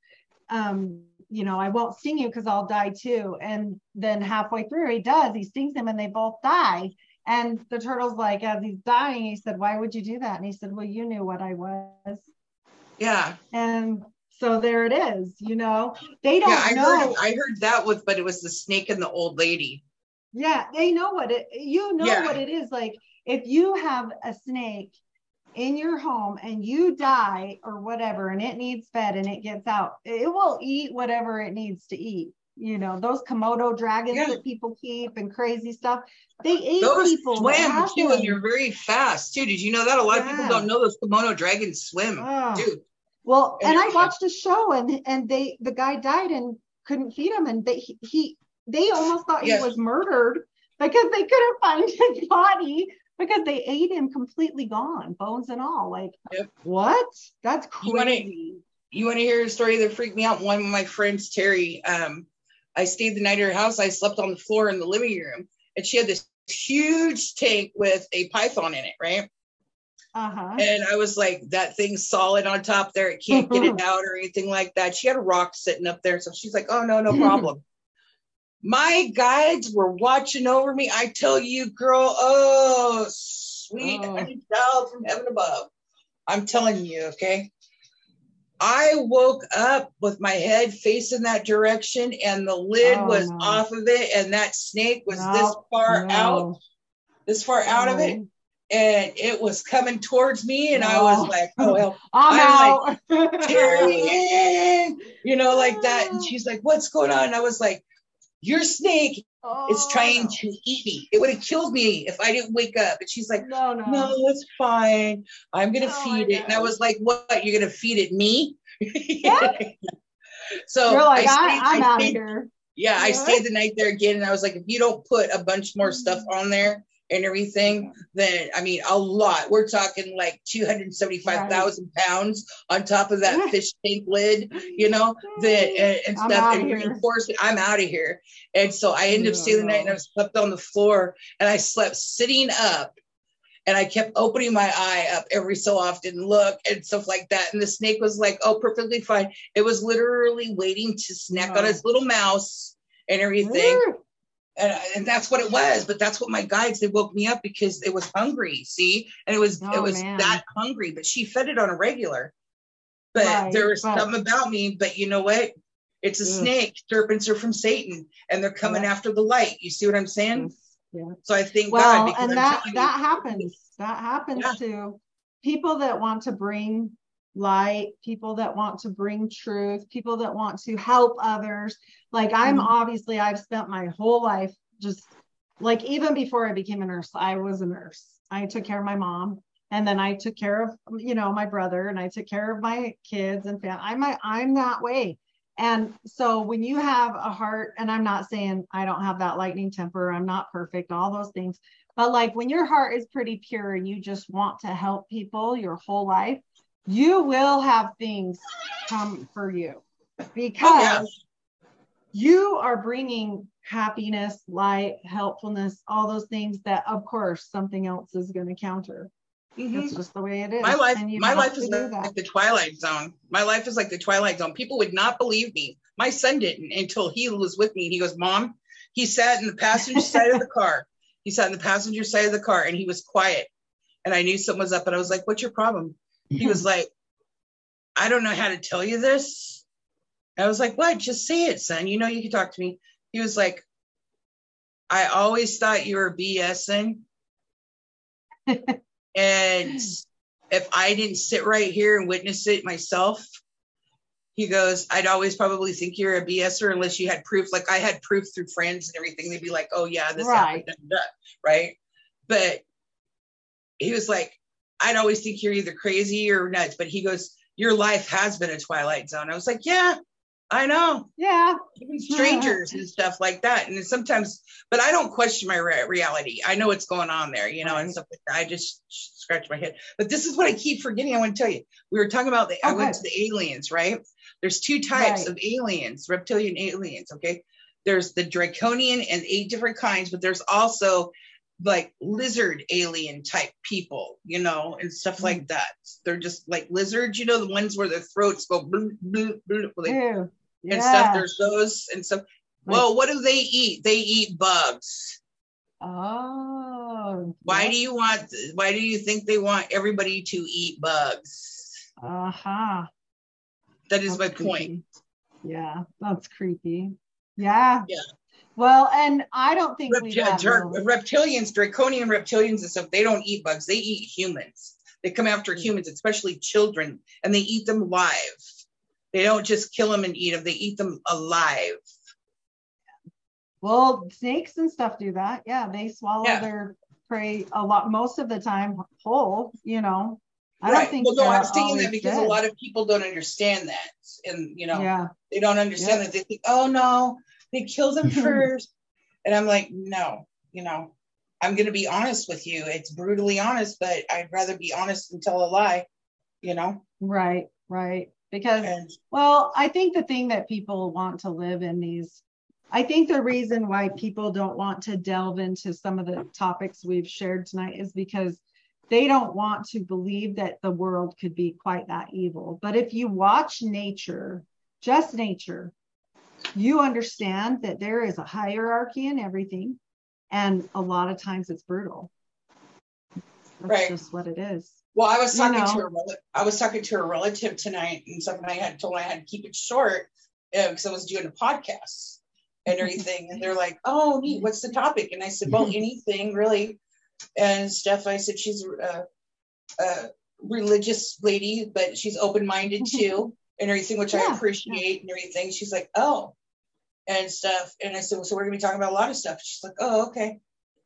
[SPEAKER 7] um, you know, I won't sting you because I'll die too. And then halfway through, he does, he stings him and they both die. And the turtle's like, as he's dying, he said, Why would you do that? And he said, Well, you knew what I was.
[SPEAKER 8] yeah
[SPEAKER 7] And so there it is, you know, they don't
[SPEAKER 8] yeah i
[SPEAKER 7] know.
[SPEAKER 8] heard i heard that with but it was the snake and the old lady
[SPEAKER 7] Yeah, they know what it you know
[SPEAKER 8] Yeah.
[SPEAKER 7] what it is. Like if you have a snake in your home and you die or whatever and it needs fed and it gets out, it will eat whatever it needs to eat. You know, those Komodo dragons
[SPEAKER 8] Yeah.
[SPEAKER 7] that people keep and crazy stuff, they eat
[SPEAKER 8] those
[SPEAKER 7] people.
[SPEAKER 8] swim too and they're very fast too did you know that a lot of people don't know those komodo dragons swim
[SPEAKER 7] Oh.
[SPEAKER 8] dude
[SPEAKER 7] Well, and I watched a show and and they the guy died and couldn't feed him and they he, he they almost thought
[SPEAKER 8] Yes.
[SPEAKER 7] he was murdered because they couldn't find his body because they ate him completely gone, bones and all. Like
[SPEAKER 8] Yep.
[SPEAKER 7] what? That's crazy.
[SPEAKER 8] You want to hear a story that freaked me out? One of my friends, Terry, um, I stayed the night at her house. I slept on the floor in the living room, and she had this huge tank with a python in it, right?
[SPEAKER 7] Uh-huh.
[SPEAKER 8] And I was like, that thing's solid on top there. It can't get it out or anything like that. She had a rock sitting up there. So she's like, oh, no, no problem. My guides were watching over me. I tell you, girl, oh, sweet
[SPEAKER 7] Oh.
[SPEAKER 8] honey child from heaven above. I'm telling you, okay? I woke up with my head facing that direction and the lid
[SPEAKER 7] Oh,
[SPEAKER 8] was
[SPEAKER 7] no.
[SPEAKER 8] off of it and that snake was this far
[SPEAKER 7] no.
[SPEAKER 8] out, this far out of it. And it was coming towards me and I was like, oh hell,
[SPEAKER 7] I'm,
[SPEAKER 8] I'm
[SPEAKER 7] out.
[SPEAKER 8] Tyrion, you know, like that. And she's like, what's going on? And I was like, your snake is
[SPEAKER 7] Oh,
[SPEAKER 8] trying to eat me. It would have killed me if I didn't wake up. And she's like,
[SPEAKER 7] No, no.
[SPEAKER 8] no, it's fine. I'm gonna
[SPEAKER 7] Oh my
[SPEAKER 8] feed it. And I was like, what? You're gonna feed it me? so
[SPEAKER 7] You're like,
[SPEAKER 8] I
[SPEAKER 7] I,
[SPEAKER 8] stayed-
[SPEAKER 7] I'm
[SPEAKER 8] I
[SPEAKER 7] out of here.
[SPEAKER 8] Yeah, I stayed the night there again, and I was like, if you don't put a bunch more stuff mm-hmm. on there and everything, then I mean, a lot. We're talking like 275,000 pounds on top of that fish tank lid, you know, that and, and stuff, and
[SPEAKER 7] here.
[SPEAKER 8] reinforce it. I'm out of here. And so I ended up staying the night, and I slept on the floor, and I slept sitting up. And I kept opening my eye up every so often, look and stuff like that. And the snake was like, "Oh, perfectly fine." It was literally waiting to snack on
[SPEAKER 7] No.
[SPEAKER 8] its little mouse and everything and, and that's what it was but that's what my guides they woke me up because it was hungry see and it was it
[SPEAKER 7] Oh,
[SPEAKER 8] was
[SPEAKER 7] man.
[SPEAKER 8] that hungry but she fed it on a regular but
[SPEAKER 7] Right,
[SPEAKER 8] there was
[SPEAKER 7] but-
[SPEAKER 8] something about me but you know what it's a
[SPEAKER 7] Ugh.
[SPEAKER 8] snake serpents are from satan and they're coming
[SPEAKER 7] Yeah.
[SPEAKER 8] after the light you see what i'm saying
[SPEAKER 7] Yeah.
[SPEAKER 8] so i thank
[SPEAKER 7] well
[SPEAKER 8] god because
[SPEAKER 7] and
[SPEAKER 8] I'm
[SPEAKER 7] that
[SPEAKER 8] telling you,
[SPEAKER 7] that happens that happens
[SPEAKER 8] Yeah.
[SPEAKER 7] to people that want to bring light people that want to bring truth people that want to help others. Like i'm
[SPEAKER 8] Mhm.
[SPEAKER 7] obviously i've spent my whole life just like even before i became a nurse i was a nurse. I took care of my mom and then i took care of you know my brother and i took care of my kids and family i'm i'm that way. And so when you have a heart, and I'm not saying I don't have that lightning temper, I'm not perfect, all those things, but like when your heart is pretty pure and you just want to help people your whole life, you will have things come for you because you are bringing happiness, light, helpfulness, all those things that, of course, something else is going to counter.
[SPEAKER 8] Mhm.
[SPEAKER 7] It's just the way it is.
[SPEAKER 8] my life my life is like,
[SPEAKER 7] that.
[SPEAKER 8] the twilight zone my life is like the twilight zone people would not believe me my son didn't until he was with me he goes mom he sat in the passenger side of the car he sat in the passenger side of the car and he was quiet and i knew something was up and i was like what's your problem he was like i don't know how to tell you this i was like what just say it son you know you can talk to me he was like i always thought you were bsing and if I didn't sit right here and witness it myself, he goes, I'd always probably think you're a BSer unless you had proof. Like I had proof through friends and everything. They'd be like, oh, yeah, this
[SPEAKER 7] Right.
[SPEAKER 8] happened. da, da, da," Right. But he was like, I'd always think you're either crazy or nuts. But he goes, Your life has been a twilight zone. I was like, Yeah, I know
[SPEAKER 7] Yeah.
[SPEAKER 8] even strangers and stuff like that. And sometimes, but I don't question my re- reality. I know what's going on there, you know, and stuff like that. I just scratch my head. But this is what I keep forgetting. I want to tell you. We were talking about the. okay. I went to the aliens, right? There's two types
[SPEAKER 7] Right.
[SPEAKER 8] of aliens, reptilian aliens. Okay, there's the draconian and eight different kinds, but there's also like lizard alien type people, you know, and stuff
[SPEAKER 7] Mm.
[SPEAKER 8] like that. They're just like lizards, you know, the ones where their throats go blue, blue, blue, like
[SPEAKER 7] Ew.
[SPEAKER 8] and stuff.
[SPEAKER 7] Yeah.
[SPEAKER 8] There's those and stuff. Well, what do they eat? They eat bugs.
[SPEAKER 7] Oh.
[SPEAKER 8] Why do you want? Why do you think they want everybody to eat bugs?
[SPEAKER 7] Uh-huh.
[SPEAKER 8] That is my
[SPEAKER 7] That's
[SPEAKER 8] point.
[SPEAKER 7] Yeah, that's creepy. Yeah.
[SPEAKER 8] Yeah.
[SPEAKER 7] Well, and I don't think we
[SPEAKER 8] Repti-
[SPEAKER 7] have
[SPEAKER 8] dra- reptilians, draconian reptilians and stuff. They don't eat bugs. They eat humans. They come after
[SPEAKER 7] Mm.
[SPEAKER 8] humans, especially children, and they eat them live. They don't just kill them and eat them. They eat them alive.
[SPEAKER 7] Well, snakes and stuff do that. Yeah, they swallow
[SPEAKER 8] Yeah.
[SPEAKER 7] their prey a lot most of the time whole, you know. I
[SPEAKER 8] right.
[SPEAKER 7] don't think
[SPEAKER 8] well, no, I'm saying that because a lot of people don't understand that, and you know,
[SPEAKER 7] Yeah.
[SPEAKER 8] They don't understand
[SPEAKER 7] Yeah.
[SPEAKER 8] that. They think, oh no, they kill them first. And I'm like, no, you know, I'm going to be honest with you. It's brutally honest, but I'd rather be honest than tell a lie, you know?
[SPEAKER 7] Right, right. Because
[SPEAKER 8] And
[SPEAKER 7] Well, I think the thing that people want to live in these, I think the reason why people don't want to delve into some of the topics we've shared tonight is because they don't want to believe that the world could be quite that evil. But if you watch nature, just nature, you understand that there is a hierarchy in everything. And a lot of times it's brutal. That's
[SPEAKER 8] Right.
[SPEAKER 7] just what it is.
[SPEAKER 8] Well, I was
[SPEAKER 7] You
[SPEAKER 8] talking
[SPEAKER 7] know.
[SPEAKER 8] to a I was talking to a relative tonight, and something I had told I had to keep it short uh, because I was doing a podcast and everything. and they're like, "Oh, neat. What's the topic?" And I said, "Well, anything really." And stuff. I said she's a, a religious lady, but she's open minded too, and everything, which I
[SPEAKER 7] Yeah,
[SPEAKER 8] appreciate and everything. She's like, "Oh," and stuff. And I said, "Well, so we're gonna be talking about a lot of stuff." She's like, "Oh, okay."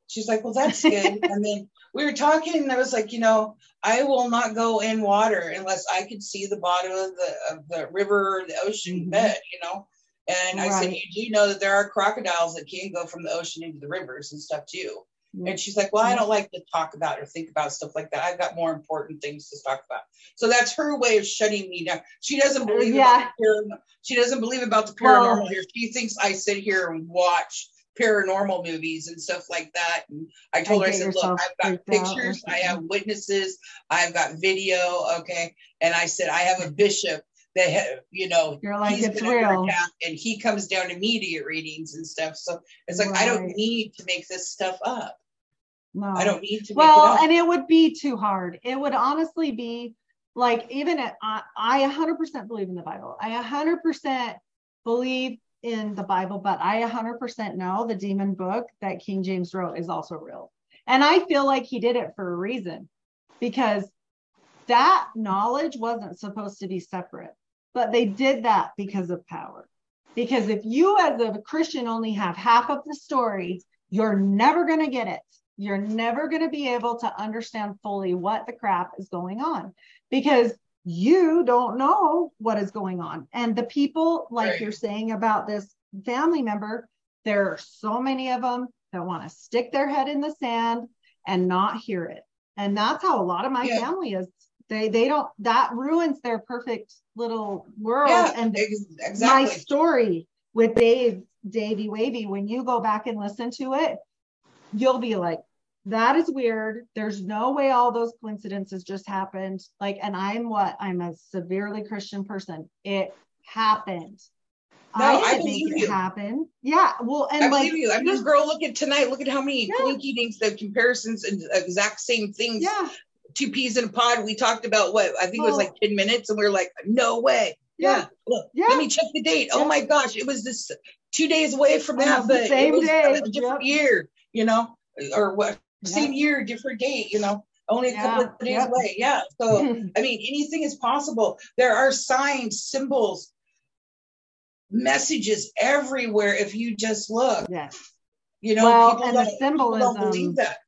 [SPEAKER 8] She's like, "Well, that's good." and then we were talking, and I was like, "You know, I will not go in water unless I could see the bottom of the of the river or the ocean
[SPEAKER 7] Mhm.
[SPEAKER 8] bed." You know. And I said, "You do know that there are crocodiles that can go from the ocean into the rivers and stuff too." And she's like, Well, I don't like to talk about or think about stuff like that. I've got more important things to talk about. So that's her way of shutting me down. She doesn't believe uh,
[SPEAKER 7] Yeah.
[SPEAKER 8] about. She doesn't believe about the paranormal here. She thinks I sit here and watch paranormal movies and stuff like that. And I told her, I said, Look, I've got
[SPEAKER 7] freaked out or
[SPEAKER 8] pictures, I have witnesses, I've got video. Okay. And I said, I have a bishop that, ha- you know,
[SPEAKER 7] You're like,
[SPEAKER 8] he's
[SPEAKER 7] it's real.
[SPEAKER 8] and he comes down to me to readings and stuff. So it's like, I don't need to make this stuff up.
[SPEAKER 7] No.
[SPEAKER 8] I don't need to make
[SPEAKER 7] well
[SPEAKER 8] it up.
[SPEAKER 7] and it would be too hard. It would honestly be like even at, I, I 100% believe in the bible. I 100% believe in the bible but i 100% know the demon book that king james wrote is also real. And i feel like he did it for a reason because that knowledge wasn't supposed to be separate but they did that because of power. Because if you as a christian only have half of the story you're never going to get it you're never going to be able to understand fully what the crap is going on because you don't know what is going on. And the people, like
[SPEAKER 8] Right.
[SPEAKER 7] you're saying about this family member, there are so many of them that want to stick their head in the sand and not hear it. And that's how a lot of my
[SPEAKER 8] Yeah.
[SPEAKER 7] family is. They they don't that ruins their perfect little world.
[SPEAKER 8] Yeah,
[SPEAKER 7] and
[SPEAKER 8] ex-
[SPEAKER 7] my story with Dave, Davey Wavy, when you go back and listen to it, you'll be like, that is weird. There's no way all those coincidences just happened. Like, and I'm what? I'm a severely Christian person. It happened.
[SPEAKER 8] No, I
[SPEAKER 7] didn't
[SPEAKER 8] believe
[SPEAKER 7] make it
[SPEAKER 8] you.
[SPEAKER 7] happen. Yeah. Well, and
[SPEAKER 8] I
[SPEAKER 7] like,
[SPEAKER 8] believe you. I mean, girl, look at tonight. Look at how many
[SPEAKER 7] Yeah.
[SPEAKER 8] coincidence, the comparisons, and exact same things.
[SPEAKER 7] yeah,
[SPEAKER 8] Two peas in a pod. We talked about what I think it was
[SPEAKER 7] Oh.
[SPEAKER 8] like ten minutes, and we are like, no way.
[SPEAKER 7] Yeah.
[SPEAKER 8] Yeah. Look,
[SPEAKER 7] Yeah.
[SPEAKER 8] let me check the date. Oh my gosh, it was this two days away from that, but
[SPEAKER 7] same
[SPEAKER 8] it was
[SPEAKER 7] day.
[SPEAKER 8] a different
[SPEAKER 7] Yep.
[SPEAKER 8] year. You know, or what?
[SPEAKER 7] Yeah.
[SPEAKER 8] Same year, different date. You know, only a couple of days away. Yeah. So I mean, anything is possible. There are signs, symbols, messages everywhere if you just look.
[SPEAKER 7] yes.
[SPEAKER 8] You know,
[SPEAKER 7] Well,
[SPEAKER 8] people,
[SPEAKER 7] and the
[SPEAKER 8] people don't
[SPEAKER 7] symbolism-
[SPEAKER 8] believe that.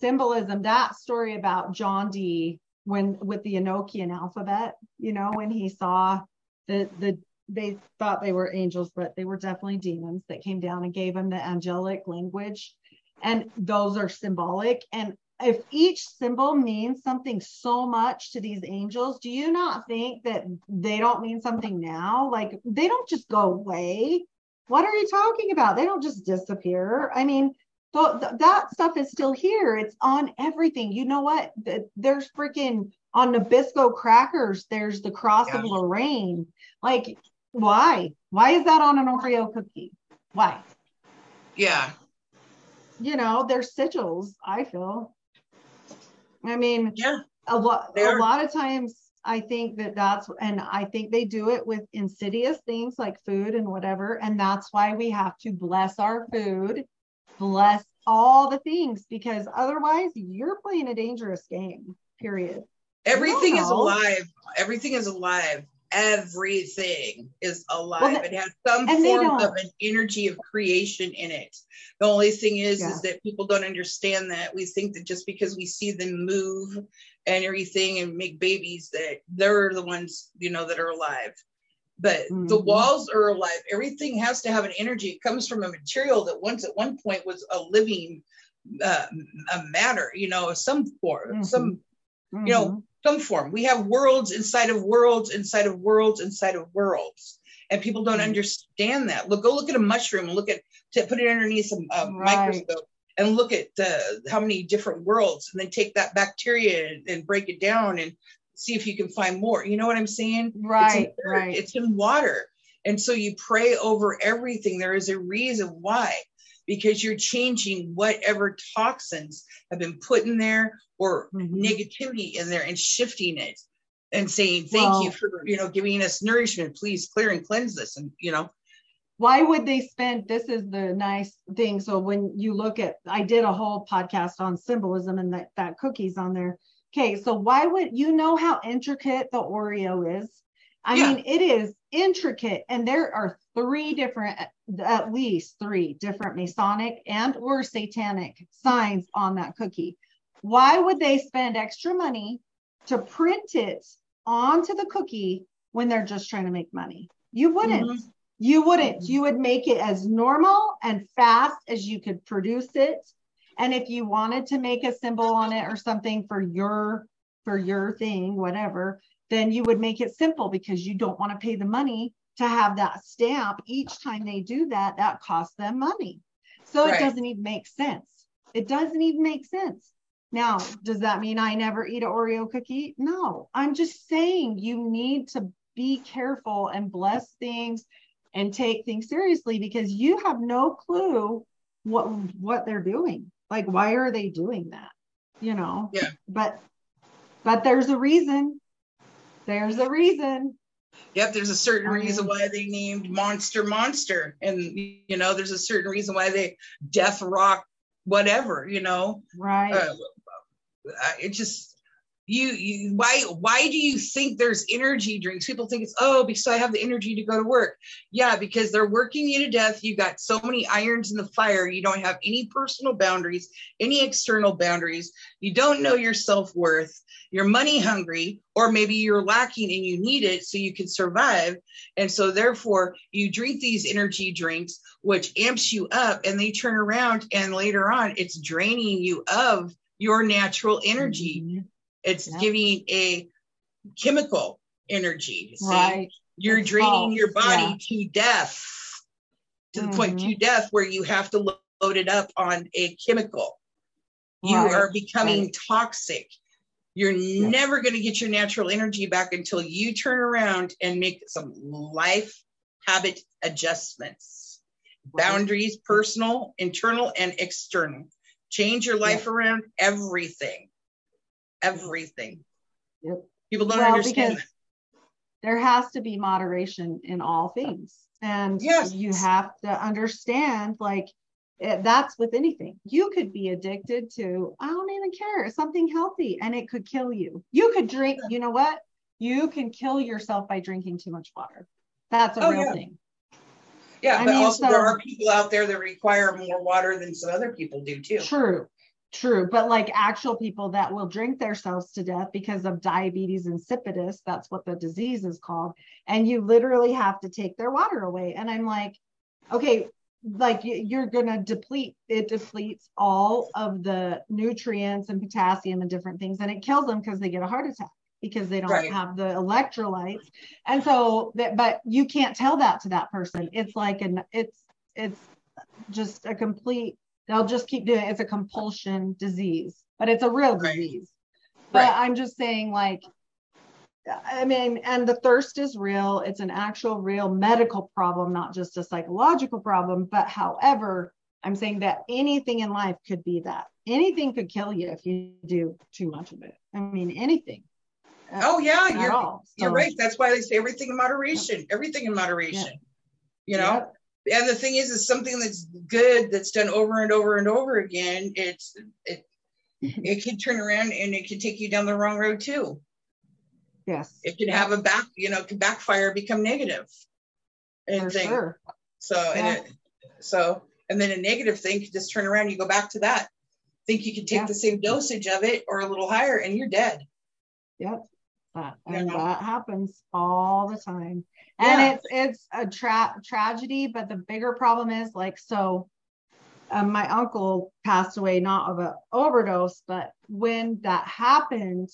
[SPEAKER 7] symbolism that story about john dee when with the enochian alphabet you know when he saw the the they thought they were angels but they were definitely demons that came down and gave them the angelic language and those are symbolic and if each symbol means something so much to these angels do you not think that they don't mean something now like they don't just go away what are you talking about they don't just disappear i mean so th- that stuff is still here. It's on everything. You know what? Th- There's freaking on Nabisco crackers. There's the cross of Lorraine. Like, why? Why is that on an Oreo cookie? Why?
[SPEAKER 8] Yeah.
[SPEAKER 7] You know, they're sigils. I feel. I mean,
[SPEAKER 8] Yeah.
[SPEAKER 7] a lot. A lot of times, I think that that's, and I think they do it with insidious things like food and whatever. And that's why we have to bless our food, bless all the things, because otherwise you're playing a dangerous game. Period.
[SPEAKER 8] Everything is alive. Everything is alive. Everything is alive.
[SPEAKER 7] Well,
[SPEAKER 8] it has some form of an energy of creation in it. The only thing is,
[SPEAKER 7] Yeah.
[SPEAKER 8] is that people don't understand that. We think that just because we see them move and everything and make babies, that they're the ones, you know, that are alive. But the
[SPEAKER 7] Mhm.
[SPEAKER 8] walls are alive. Everything has to have an energy. It comes from a material that once at one point was a living uh, a matter, you know, some form, some you know,
[SPEAKER 7] Mhm.
[SPEAKER 8] Some form. We have worlds inside of worlds, inside of worlds, inside of worlds. And people don't
[SPEAKER 7] Mhm.
[SPEAKER 8] understand that. Look, go look at a mushroom. Look at to put it underneath a,
[SPEAKER 7] Right.
[SPEAKER 8] microscope and look at the how many different worlds, and then take that bacteria and, and break it down and see if you can find more. You know what I'm saying?
[SPEAKER 7] Right,
[SPEAKER 8] It's
[SPEAKER 7] right.
[SPEAKER 8] It's in water, and so you pray over everything. There is a reason why, because you're changing whatever toxins have been put in there or
[SPEAKER 7] Mhm.
[SPEAKER 8] negativity in there and shifting it and saying thank you for you know giving us nourishment. Please clear and cleanse this and you know.
[SPEAKER 7] Why would they spend this is the nice thing. So when you look at i did a whole podcast on symbolism and that that cookies on there. Okay so why would you know how intricate the oreo is? I
[SPEAKER 8] Yeah.
[SPEAKER 7] mean it is intricate and there are three different at least three different masonic and or satanic signs on that cookie why would they spend extra money to print it onto the cookie when they're just trying to make money you wouldn't
[SPEAKER 8] Mhm.
[SPEAKER 7] you wouldn't. You would make it as normal and fast as you could produce it. And if you wanted to make a symbol on it or something for your for your thing, whatever, then you would make it simple because you don't want to pay the money to have that stamp each time they do that. That costs them money. So
[SPEAKER 8] Right.
[SPEAKER 7] it doesn't even make sense. It doesn't even make sense. Now, does that mean I never eat an Oreo cookie? No, I'm just saying you need to be careful and bless things and take things seriously because you have no clue what what they're doing. Like why are they doing that? You know?
[SPEAKER 8] Yeah.
[SPEAKER 7] But but there's a reason. There's a reason.
[SPEAKER 8] Yep, there's a certain
[SPEAKER 7] I
[SPEAKER 8] reason why they named Monster Monster. And, you know, there's a certain reason why they Death Rock, whatever, you know.
[SPEAKER 7] Right.
[SPEAKER 8] Uh, it just, you, you, why, why do you think there's energy drinks? People think it's, oh, because I have the energy to go to work. Yeah, because they're working you to death. You got so many irons in the fire. You don't have any personal boundaries, any external boundaries. You don't know your self worth. You're money hungry, or maybe you're lacking and you need it so you can survive. And so, therefore, you drink these energy drinks, which amps you up, and they turn around and later on, it's draining you of your natural energy.
[SPEAKER 7] Mhm.
[SPEAKER 8] It's giving a chemical energy. see?
[SPEAKER 7] Right.
[SPEAKER 8] You're
[SPEAKER 7] It's
[SPEAKER 8] draining
[SPEAKER 7] false,
[SPEAKER 8] your body
[SPEAKER 7] yeah.
[SPEAKER 8] to death, to the point
[SPEAKER 7] Mhm.
[SPEAKER 8] to death where you have to load it up on a chemical. You
[SPEAKER 7] Right,
[SPEAKER 8] are becoming
[SPEAKER 7] right.
[SPEAKER 8] toxic. You're never going to get your natural energy back until you turn around and make some life habit adjustments,
[SPEAKER 7] Right.
[SPEAKER 8] boundaries, personal, internal, and external. Change your life around everything. Everything.
[SPEAKER 7] Yep.
[SPEAKER 8] People don't
[SPEAKER 7] Well,
[SPEAKER 8] understand
[SPEAKER 7] because there has to be moderation in all things. And
[SPEAKER 8] Yes.
[SPEAKER 7] you have to understand, like, it, that's with anything. You could be addicted to, I don't even care, something healthy, and it could kill you. You could drink, you know what? You can kill yourself by drinking too much water. That's a
[SPEAKER 8] Oh,
[SPEAKER 7] real
[SPEAKER 8] yeah.
[SPEAKER 7] thing.
[SPEAKER 8] Yeah,
[SPEAKER 7] I
[SPEAKER 8] but
[SPEAKER 7] mean,
[SPEAKER 8] also
[SPEAKER 7] so-
[SPEAKER 8] there are people out there that require more water than some other people do too.
[SPEAKER 7] True, true. But like actual people that will drink themselves to death because of diabetes insipidus, that's what the disease is called. And you literally have to take their water away. And I'm like, okay, like you're going to deplete, it depletes all of the nutrients and potassium and different things. And it kills them because they get a heart attack because they don't
[SPEAKER 8] Right.
[SPEAKER 7] have the electrolytes. And so that, but you can't tell that to that person. It's like an, it's, it's just a complete they'll just keep doing it. It's a compulsion disease, but it's a real
[SPEAKER 8] Right.
[SPEAKER 7] disease. But
[SPEAKER 8] Right.
[SPEAKER 7] I'm just saying, like, I mean, and the thirst is real. It's an actual real medical problem, not just a psychological problem. But however, I'm saying that anything in life could be that. Anything could kill you if you do too much of it. I mean, anything.
[SPEAKER 8] Oh yeah, you're
[SPEAKER 7] all.
[SPEAKER 8] you're
[SPEAKER 7] So,
[SPEAKER 8] right. That's why they say everything in moderation. Everything in moderation. You know,
[SPEAKER 7] yep,
[SPEAKER 8] and the thing is, is something that's good that's done over and over and over again. It's it mm-hmm. it can turn around and it can take you down the wrong road too.
[SPEAKER 7] Yes.
[SPEAKER 8] It can have a back, you know, can backfire, become negative, and
[SPEAKER 7] For
[SPEAKER 8] thing.
[SPEAKER 7] sure.
[SPEAKER 8] So and it, so and then a negative thing can just turn around. You go back to that. Think you can take
[SPEAKER 7] Yeah.
[SPEAKER 8] the same dosage of it or a little higher, and you're dead.
[SPEAKER 7] Yep. That, and
[SPEAKER 8] know?
[SPEAKER 7] that happens all the time.
[SPEAKER 8] Yeah.
[SPEAKER 7] And it's it's a tra- tragedy, but the bigger problem is like so um, my uncle passed away not of an overdose, but when that happened,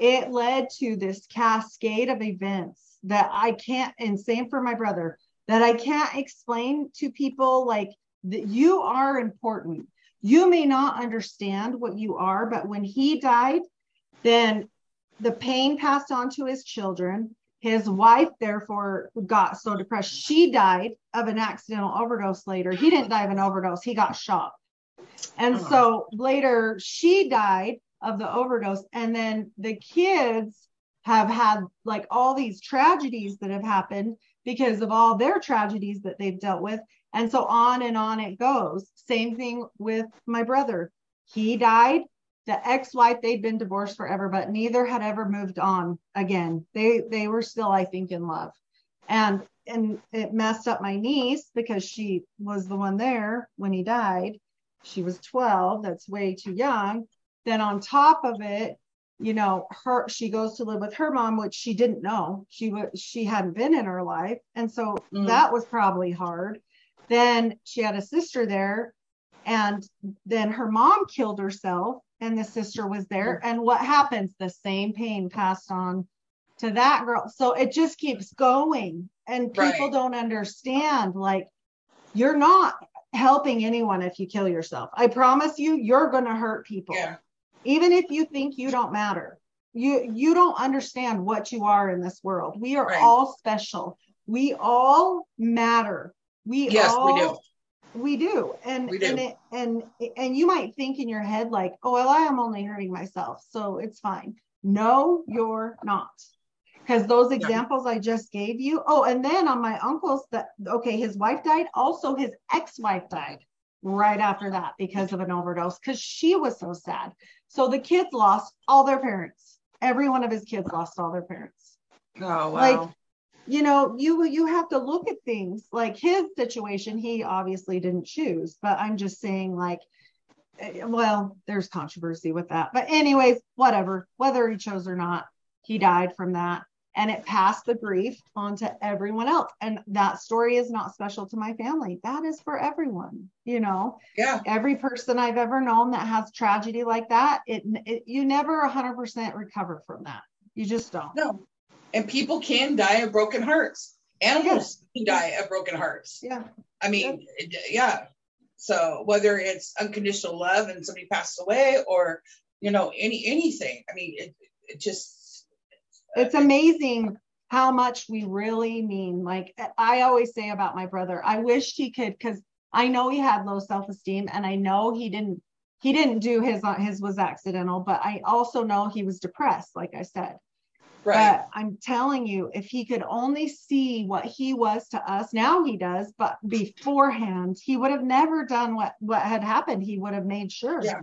[SPEAKER 7] it led to this cascade of events that I can't, and same for my brother, that I can't explain to people like that you are important. You may not understand what you are, but when he died, then the pain passed on to his children. his wife therefore got so depressed. She died of an accidental overdose later. He didn't die of an overdose. He got shot. And so later she died of the overdose. And then the kids have had like all these tragedies that have happened because of all their tragedies that they've dealt with. And so on and on it goes. Same thing with my brother. He died the ex-wife they'd been divorced forever but neither had ever moved on again. They they were still i think in love. And and it messed up my niece because she was the one there when he died. She was 12 that's way too young. Then on top of it you know her she goes to live with her mom which she didn't know. She was she hadn't been in her life. And so
[SPEAKER 8] Mhm.
[SPEAKER 7] that was probably hard. Then she had a sister there and then her mom killed herself and the sister was there. Mm-hmm. And what happens? The same pain passed on to that girl. So it just keeps going. And people
[SPEAKER 8] Right.
[SPEAKER 7] don't understand like you're not helping anyone if you kill yourself. I promise you you're going to hurt people.
[SPEAKER 8] Yeah.
[SPEAKER 7] even if you think you don't matter. You you don't understand what you are in this world. We are
[SPEAKER 8] Right.
[SPEAKER 7] all special. We all matter. We
[SPEAKER 8] Yes,
[SPEAKER 7] all
[SPEAKER 8] we do.
[SPEAKER 7] We do. And
[SPEAKER 8] We do.
[SPEAKER 7] and it, and and you might think in your head like oh well i am only hurting myself so it's fine. No you're not. Because those examples i just gave you oh and then on my uncle's that okay his wife died. Also his ex-wife died right after that because of an overdose because she was so sad. So the kids lost all their parents. Every one of his kids lost all their parents.
[SPEAKER 8] Oh wow.
[SPEAKER 7] like you know you you have to look at things like his situation he obviously didn't choose but i'm just saying like eh, well there's controversy with that. But anyways whatever whether he chose or not he died from that and it passed the grief on to everyone else. And that story is not special to my family. That is for everyone you know?
[SPEAKER 8] Yeah.
[SPEAKER 7] every person i've ever known that has tragedy like that it, it you never 100% recover from that. You just don't.
[SPEAKER 8] No. And people can die of broken hearts. Animals can die of broken hearts.
[SPEAKER 7] yeah
[SPEAKER 8] I mean, it- yeah. So whether it's unconditional love and somebody passed away or, you know, any anything. I mean, it, it just
[SPEAKER 7] it's amazing how much we really mean like i always say about my brother i wish he could because i know he had low self-esteem and i know he didn't he didn't do his uh, his was accidental but i also know he was depressed like i said
[SPEAKER 8] right.
[SPEAKER 7] but i'm telling you if he could only see what he was to us now he does but beforehand he would have never done what what had happened. He would have made sure.
[SPEAKER 8] Yeah.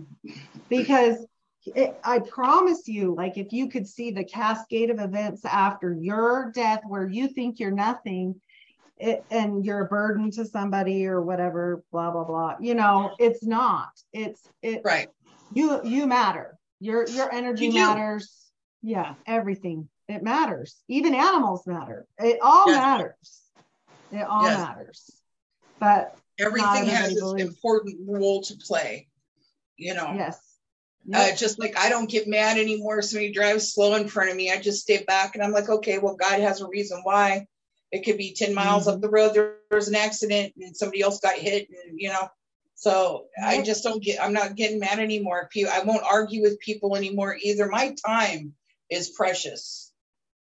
[SPEAKER 7] because it, i promise you like if you could see the cascade of events after your death where you think you're nothing it, and you're a burden to somebody or whatever blah blah blah you know it's not. It's it
[SPEAKER 8] right.
[SPEAKER 7] you you matter. Your your energy
[SPEAKER 8] You
[SPEAKER 7] matters. Yeah everything it matters even animals matter it all
[SPEAKER 8] Yes.
[SPEAKER 7] matters it all
[SPEAKER 8] Yes.
[SPEAKER 7] matters but
[SPEAKER 8] Everything has its important role to play. You know.
[SPEAKER 7] yes
[SPEAKER 8] Uh, just like I don't get mad anymore. if Somebody drives slow in front of me. I just stay back and I'm like, okay, well, God has a reason why. It could be 10 miles
[SPEAKER 7] Mm-hmm.
[SPEAKER 8] up the road, there was an accident and somebody else got hit, and you know. So I just don't get, I'm not getting mad anymore. I won't argue with people anymore either. My time is precious.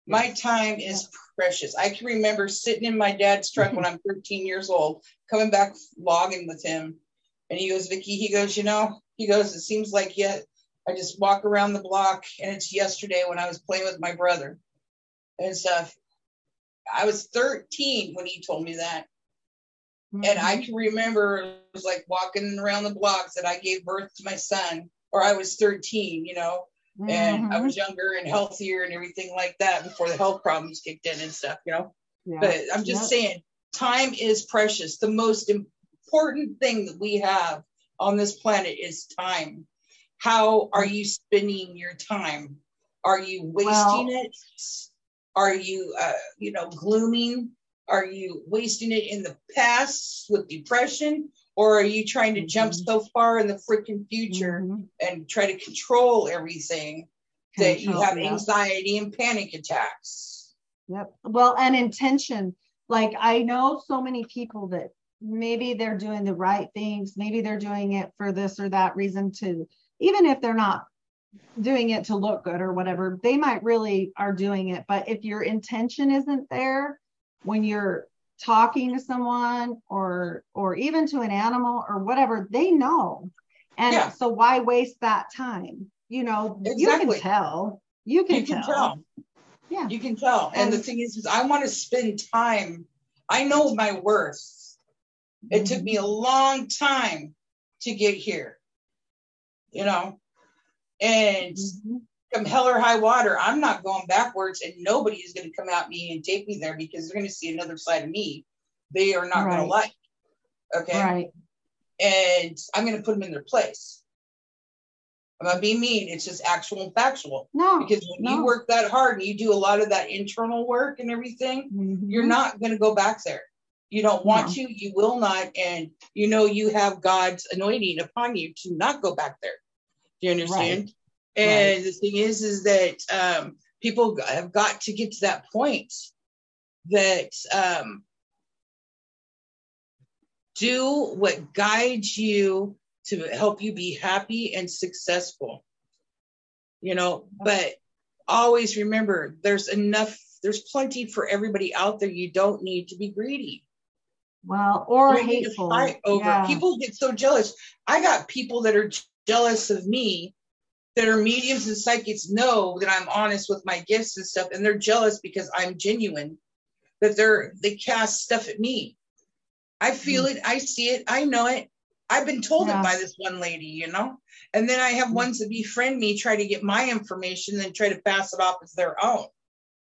[SPEAKER 8] My time is precious. I can remember sitting in my dad's truck when I'm 13 years old, coming back logging with him. And he goes, Vicki, he goes, you know, he goes, it seems like yet I just walk around the block and it's yesterday when I was playing with my brother and stuff. I was 13 when he told me that. And I
[SPEAKER 7] Mm-hmm.
[SPEAKER 8] can remember it was like walking around the blocks that I gave birth to my son, or I was 13, you know, and I
[SPEAKER 7] Mhm.
[SPEAKER 8] was younger and healthier and everything like that before the health problems kicked in and stuff, you know.
[SPEAKER 7] Yeah.
[SPEAKER 8] But I'm just
[SPEAKER 7] Yep.
[SPEAKER 8] saying, time is precious. The most important thing that we have on this planet is time. How are you spending your time? Are you wasting
[SPEAKER 7] Well-
[SPEAKER 8] it? Are you, uh, you know, glooming? Are you wasting it in the past with depression? Or are you trying to jump
[SPEAKER 7] Mhm.
[SPEAKER 8] so far in the freaking future
[SPEAKER 7] Mhm.
[SPEAKER 8] and try to control everything that you have
[SPEAKER 7] yeah.
[SPEAKER 8] anxiety and panic attacks?
[SPEAKER 7] Yep. Well, and intention. Like I know so many people that maybe they're doing the right things, maybe they're doing it for this or that reason to, even if they're not doing it to look good or whatever they might really are doing it but if your intention isn't there when you're talking to someone or or even to an animal or whatever they know and
[SPEAKER 8] Yeah.
[SPEAKER 7] so why waste that time you know you can tell you can,
[SPEAKER 8] you can
[SPEAKER 7] tell.
[SPEAKER 8] tell.
[SPEAKER 7] yeah
[SPEAKER 8] You can tell. And, the thing is, is I want to spend time. I know my worth. It took me a long time to get here. You know, and
[SPEAKER 7] Mhm.
[SPEAKER 8] Come hell or high water, I'm not going backwards, and nobody is going to come at me and take me there because they're going to see another side of me they are not going to like. Okay.
[SPEAKER 7] right
[SPEAKER 8] And I'm going to put them in their place. I'm not being mean. It's just actual and factual.
[SPEAKER 7] no
[SPEAKER 8] Because when you work that hard and you do a lot of that internal work and everything,
[SPEAKER 7] Mhm.
[SPEAKER 8] you're not going to go back there. You don't want to, you will not, and you know you have God's anointing upon you to not go back there. Do you understand? And
[SPEAKER 7] Right.
[SPEAKER 8] the thing is, is that um, people have got to get to that point that um, do what guides you to help you be happy and successful. You know, but always remember there's enough, there's plenty for everybody out there. You don't need to be greedy.
[SPEAKER 7] well or
[SPEAKER 8] You
[SPEAKER 7] hateful
[SPEAKER 8] over.
[SPEAKER 7] yeah.
[SPEAKER 8] People get so jealous. I got people that are jealous of me that are mediums and psychics know that I'm honest with my gifts and stuff, and they're jealous because I'm genuine. That they're they cast stuff at me. I feel it, I see it, I know it. I've been told
[SPEAKER 7] Yeah.
[SPEAKER 8] it by this one lady, you know. And then I have
[SPEAKER 7] Mm.
[SPEAKER 8] ones that befriend me, try to get my information, then try to pass it off as their own,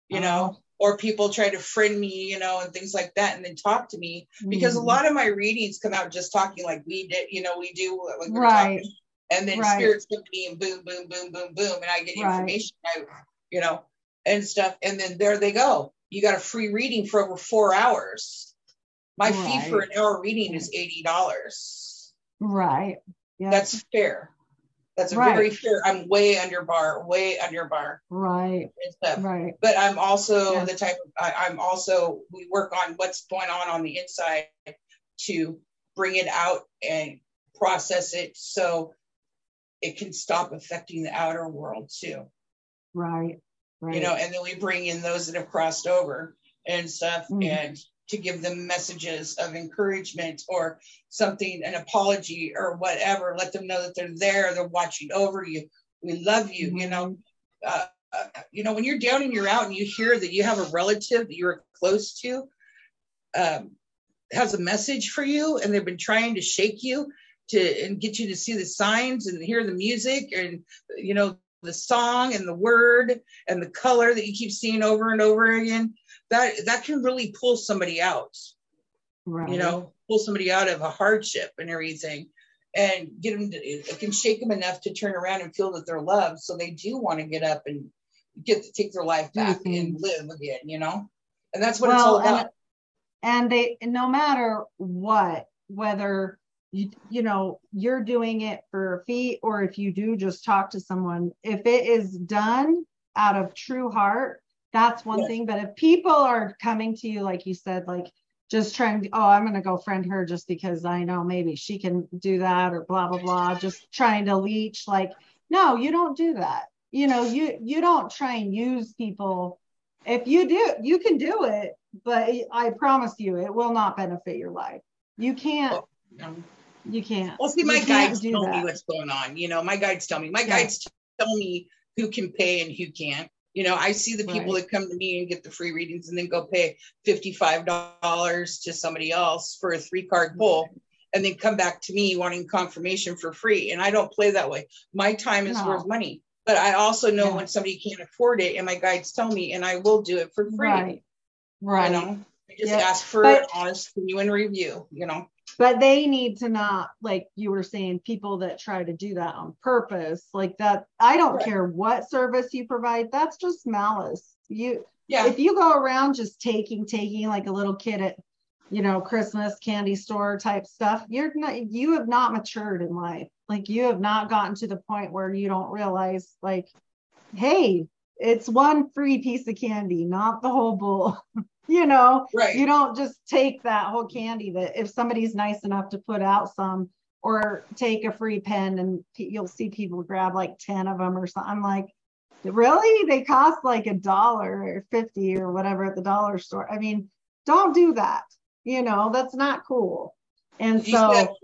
[SPEAKER 8] you know.
[SPEAKER 7] Oh.
[SPEAKER 8] Or people try to friend me, you know, and things like that, and then talk to me because a
[SPEAKER 7] Mhm.
[SPEAKER 8] lot of my readings come out just talking like we did, you know, we do like
[SPEAKER 7] Right.
[SPEAKER 8] talking, and then
[SPEAKER 7] Right.
[SPEAKER 8] spirits come to me and boom, boom, boom, boom, boom, and I get
[SPEAKER 7] Right.
[SPEAKER 8] information, I, you know, and stuff, and then there they go. You got a free reading for over four hours. My fee for an hour reading is eighty dollars.
[SPEAKER 7] right yeah
[SPEAKER 8] That's fair. That's
[SPEAKER 7] Right.
[SPEAKER 8] very fair. I'm way under bar, way under bar
[SPEAKER 7] right right
[SPEAKER 8] but I'm also the type of, I, I'm also, we work on what's going on on the inside to bring it out and process it so it can stop affecting the outer world too,
[SPEAKER 7] right right.
[SPEAKER 8] You know, and then we bring in those that have crossed over and stuff
[SPEAKER 7] Mhm.
[SPEAKER 8] and to give them messages of encouragement or something, an apology or whatever, let them know that they're there, they're watching over you. We love you, you know, uh, uh, you know, when you're down and you're out and you hear that you have a relative that you're close to um, has a message for you and they've been trying to shake you to and get you to see the signs and hear the music and you know the song and the word and the color that you keep seeing over and over again that that can really pull somebody out.
[SPEAKER 7] Right.
[SPEAKER 8] you know pull somebody out of a hardship and everything and get them to, it can shake them enough to turn around and feel that they're loved. So they do want to get up and get to take their life back mm-hmm.
[SPEAKER 7] and
[SPEAKER 8] live again you know? And that's what it's
[SPEAKER 7] Well,
[SPEAKER 8] all about.
[SPEAKER 7] and- and they no matter what whether you you know you're doing it for a fee or if you do just talk to someone if it is done out of true heart that's one
[SPEAKER 8] Yes.
[SPEAKER 7] thing. But if people are coming to you like you said like just trying to, oh i'm going to go friend her just because i know maybe she can do that or blah blah blah just trying to leech like no you don't do that. You know you you don't try and use people. If you do you can do it but i promise you it will not benefit your life. You can't
[SPEAKER 8] Um,
[SPEAKER 7] you can't
[SPEAKER 8] Well, see, my guides tell me what's going on. You know, my guides tell me. My
[SPEAKER 7] Yeah.
[SPEAKER 8] guides tell me who can pay and who can't. You know, I see the people
[SPEAKER 7] Right.
[SPEAKER 8] that come to me and get the free readings and then go pay fifty-five dollars to somebody else for a three-card pull, and then come back to me wanting confirmation for free. And I don't play that way. My time is
[SPEAKER 7] No.
[SPEAKER 8] worth money, but I also know
[SPEAKER 7] Yeah.
[SPEAKER 8] when somebody can't afford it, and my guides tell me, and I will do it for free.
[SPEAKER 7] right right
[SPEAKER 8] You know, I just
[SPEAKER 7] Yeah.
[SPEAKER 8] ask for
[SPEAKER 7] But-
[SPEAKER 8] an honest, genuine review. You know.
[SPEAKER 7] But they need to not like you were saying people that try to do that on purpose like that i don't
[SPEAKER 8] Right.
[SPEAKER 7] care what service you provide that's just malice you
[SPEAKER 8] Yeah.
[SPEAKER 7] if you go around just taking taking like a little kid at you know christmas candy store type stuff you're not you have not matured in life like you have not gotten to the point where you don't realize like hey it's one free piece of candy not the whole bowl you know
[SPEAKER 8] Right.
[SPEAKER 7] you don't just take that whole candy that if somebody's nice enough to put out some or take a free pen and you'll see people grab like 10 of them or something. I'm like, really? They cost like a dollar or 50 or whatever at the dollar store. I mean, don't do that. You know, that's not cool. And
[SPEAKER 8] Did
[SPEAKER 7] so?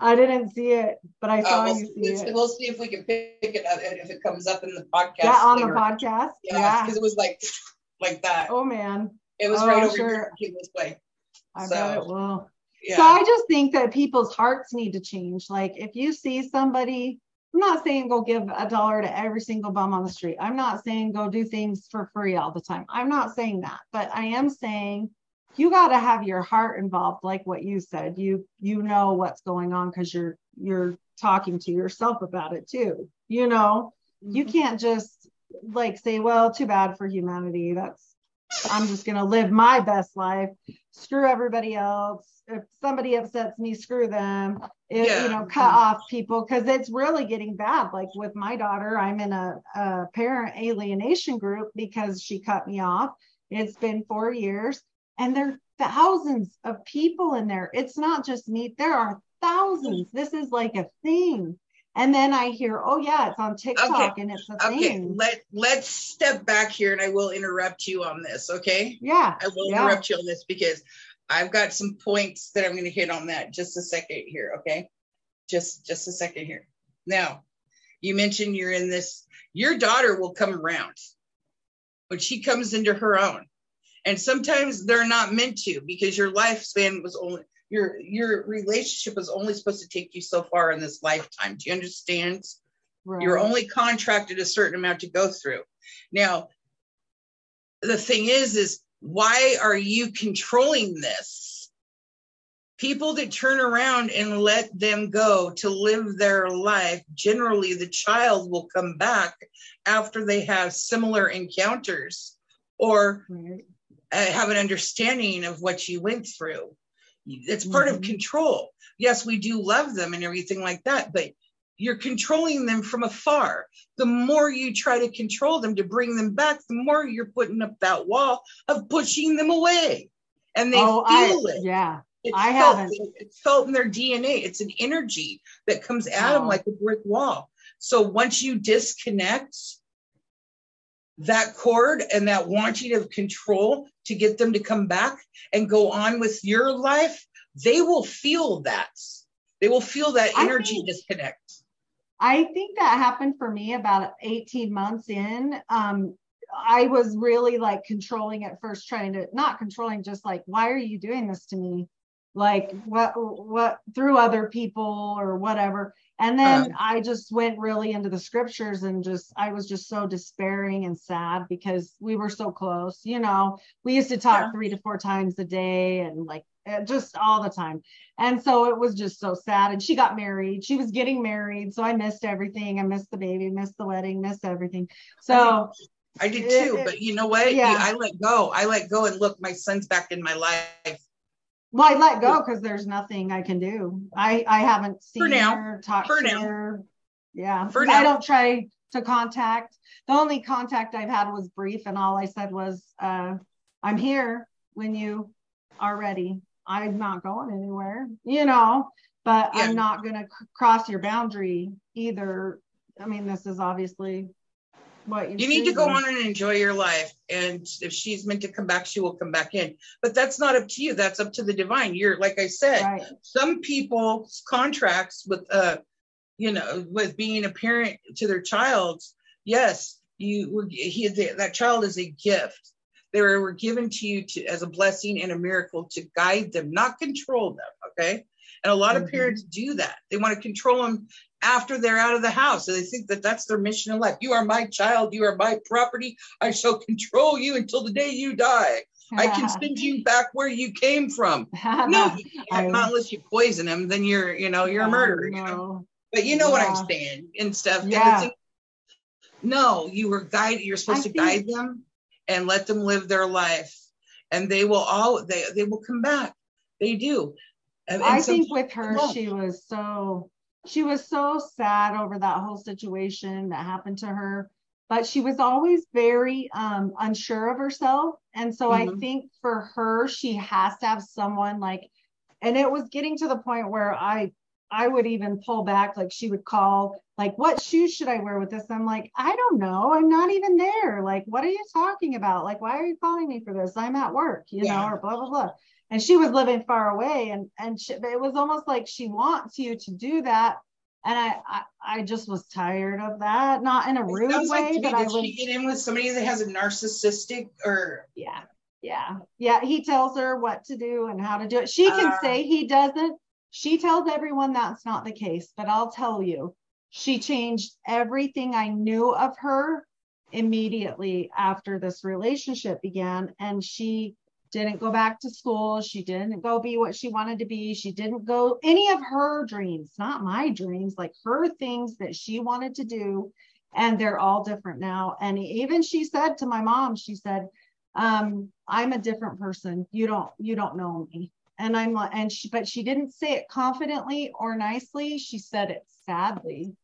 [SPEAKER 7] I didn't see it, but I saw
[SPEAKER 8] Uh, we'll,
[SPEAKER 7] you see it.
[SPEAKER 8] we'll see if we can pick it up if it comes up in the podcast.
[SPEAKER 7] Yeah, on the podcast.
[SPEAKER 8] Yeah,
[SPEAKER 7] Yeah.
[SPEAKER 8] because it was like like that.
[SPEAKER 7] Oh man,
[SPEAKER 8] it was
[SPEAKER 7] oh,
[SPEAKER 8] right over
[SPEAKER 7] sure.
[SPEAKER 8] this way.
[SPEAKER 7] I
[SPEAKER 8] So,
[SPEAKER 7] bet it will.
[SPEAKER 8] Yeah.
[SPEAKER 7] So I just think that people's hearts need to change. Like if you see somebody, I'm not saying go give a dollar to every single bum on the street. I'm not saying go do things for free all the time. I'm not saying that, but I am saying you got to have your heart involved like what you said. You you know what's going on cuz you're you're talking to yourself about it too. You know, you mm-hmm. can't just like say, well, too bad for humanity. That's I'm just going to live my best life. Screw everybody else. If somebody upsets me, screw them. It,
[SPEAKER 8] Yeah.
[SPEAKER 7] You know, cut off people because it's really getting bad. Like with my daughter, I'm in a, a parent alienation group because she cut me off. It's been four years and there are thousands of people in there. It's not just me, there are thousands. This is like a thing. And then I hear, oh, yeah, it's on TikTok and it's a
[SPEAKER 8] Okay,
[SPEAKER 7] thing.
[SPEAKER 8] let let's step back here and I will interrupt you on this, okay?
[SPEAKER 7] Yeah.
[SPEAKER 8] I will
[SPEAKER 7] yeah.
[SPEAKER 8] interrupt you on this because I've got some points that I'm going to hit on that just a second here, okay? Just just a second here. Now, you mentioned you're in this your daughter will come around when she comes into her own. And sometimes they're not meant to because your lifespan was only your your relationship was only supposed to take you so far in this lifetime. Do you understand? You're only contracted a certain amount to go through. Now, the thing is, is why are you controlling this? People that turn around and let them go to live their life, generally the child will come back after they have similar encounters or
[SPEAKER 7] Right.
[SPEAKER 8] uh, have an understanding of what you went through. It's part of
[SPEAKER 7] Mhm.
[SPEAKER 8] control. Yes, we do love them and everything like that, but you're controlling them from afar. The more you try to control them to bring them back, the more you're putting up that wall of pushing them away. And they
[SPEAKER 7] oh, I,
[SPEAKER 8] feel it.
[SPEAKER 7] yeah.
[SPEAKER 8] It's
[SPEAKER 7] I
[SPEAKER 8] felt,
[SPEAKER 7] haven't.
[SPEAKER 8] It's felt in their DNA. It's an energy that comes at them like a brick wall. So once you disconnect that cord and that wanting of control to get them to come back and go on with your life, they will feel that. They will feel that energy
[SPEAKER 7] think-
[SPEAKER 8] disconnect.
[SPEAKER 7] I think that happened for me about 18 months in. Um, I was really like controlling at first, trying to not controlling, just like, why are you doing this to me? Like what what through other people or whatever. And then
[SPEAKER 8] Uh.
[SPEAKER 7] I just went really into the scriptures and just I was just so despairing and sad because we were so close. You know, we used to talk
[SPEAKER 8] Yeah.
[SPEAKER 7] three to four times a day and like eh, just all the time. And so it was just so sad. And she got married. She was getting married. So I missed everything. I missed the baby, missed the wedding, missed everything. So
[SPEAKER 8] I did
[SPEAKER 7] It-
[SPEAKER 8] too,
[SPEAKER 7] it-
[SPEAKER 8] but you know what?
[SPEAKER 7] yeah.
[SPEAKER 8] I let go. I let go and look, my son's back in my life.
[SPEAKER 7] Well, I let go because there's nothing I can do. I I haven't seen
[SPEAKER 8] For now.
[SPEAKER 7] her, talked
[SPEAKER 8] For
[SPEAKER 7] to
[SPEAKER 8] now.
[SPEAKER 7] her. Yeah.
[SPEAKER 8] For
[SPEAKER 7] I
[SPEAKER 8] now.
[SPEAKER 7] don't try to contact. The only contact I've had was brief, and all I said was, uh, I'm here when you are ready. I'm not going anywhere, you know, but
[SPEAKER 8] Yeah.
[SPEAKER 7] I'm not going to c- cross your boundary either. I mean, this is obviously what you
[SPEAKER 8] need to go on and enjoy your life. And if she's meant to come back, she will come back in. But that's not up to you. That's up to the divine. You're like I said,
[SPEAKER 7] Right.
[SPEAKER 8] some people's contracts with uh you know with being a parent to their child yes you were he that child is a gift they were, given to you to as a blessing and a miracle to guide them not control them okay and a lot of
[SPEAKER 7] Mhm.
[SPEAKER 8] parents do that they want to control them after they're out of the house and they think that that's their mission in life you are my child you are my property i shall control you until the day you die i can send you back where you came from no,
[SPEAKER 7] I-
[SPEAKER 8] not unless you poison him, then you're, you know, you're a
[SPEAKER 7] Yeah,
[SPEAKER 8] murderer. You know? But you know what I'm saying and stuff.
[SPEAKER 7] Yeah.
[SPEAKER 8] no, you were guide. You're supposed
[SPEAKER 7] I
[SPEAKER 8] to
[SPEAKER 7] think-
[SPEAKER 8] guide them and let them live their life, and they will all they they will come back. They do. And, and
[SPEAKER 7] I think with her, she was so she was so sad over that whole situation that happened to her. But she was always very um, unsure of herself, and so I
[SPEAKER 8] Mhm.
[SPEAKER 7] think for her, she has to have someone like, and it was getting to the point where I I would even pull back. Like she would call, like, what shoes should I wear with this? I'm like, I don't know. I'm not even there. Like, what are you talking about? Like, why are you calling me for this? I'm at work, you
[SPEAKER 8] Yeah.
[SPEAKER 7] know, or blah blah blah. And she was living far away, and and she, it was almost like she wants you to do that. And I, I, I just was tired of that. Not in a rude
[SPEAKER 8] like
[SPEAKER 7] way,
[SPEAKER 8] to me,
[SPEAKER 7] but I
[SPEAKER 8] did
[SPEAKER 7] was.
[SPEAKER 8] she get in with somebody that has a narcissistic or
[SPEAKER 7] Yeah. Yeah. Yeah. He tells her what to do and how to do it. She can
[SPEAKER 8] Uh.
[SPEAKER 7] say he doesn't. She tells everyone that's not the case, but I'll tell you, she changed everything I knew of her immediately after this relationship began. And she didn't go back to school. She didn't go be what she wanted to be. She didn't go any of her dreams, not my dreams, like her things that she wanted to do. And they're all different now. And even she said to my mom, she said, um i'm a different person you don't you don't know me and i'm and she but she didn't say it confidently or nicely she said it sadly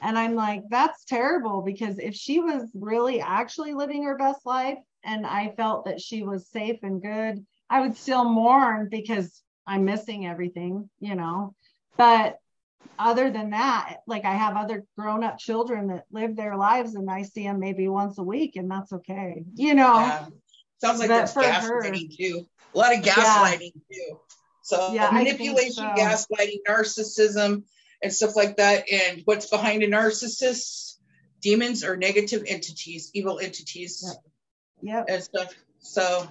[SPEAKER 7] and i'm like that's terrible because if she was really actually living her best life and i felt that she was safe and good i would still mourn because i'm missing everything you know but other than that like i have other grown-up children that live their lives and i see them maybe once a week and that's okay you know
[SPEAKER 8] Yeah. Sounds like
[SPEAKER 7] But
[SPEAKER 8] there's
[SPEAKER 7] for her-
[SPEAKER 8] gaslighting too. A lot of gaslighting too. So
[SPEAKER 7] Yeah,
[SPEAKER 8] manipulation,
[SPEAKER 7] so.
[SPEAKER 8] gaslighting, narcissism, and stuff like that. And what's behind a narcissist? Demons or negative entities, evil entities,
[SPEAKER 7] yep
[SPEAKER 8] and stuff. So,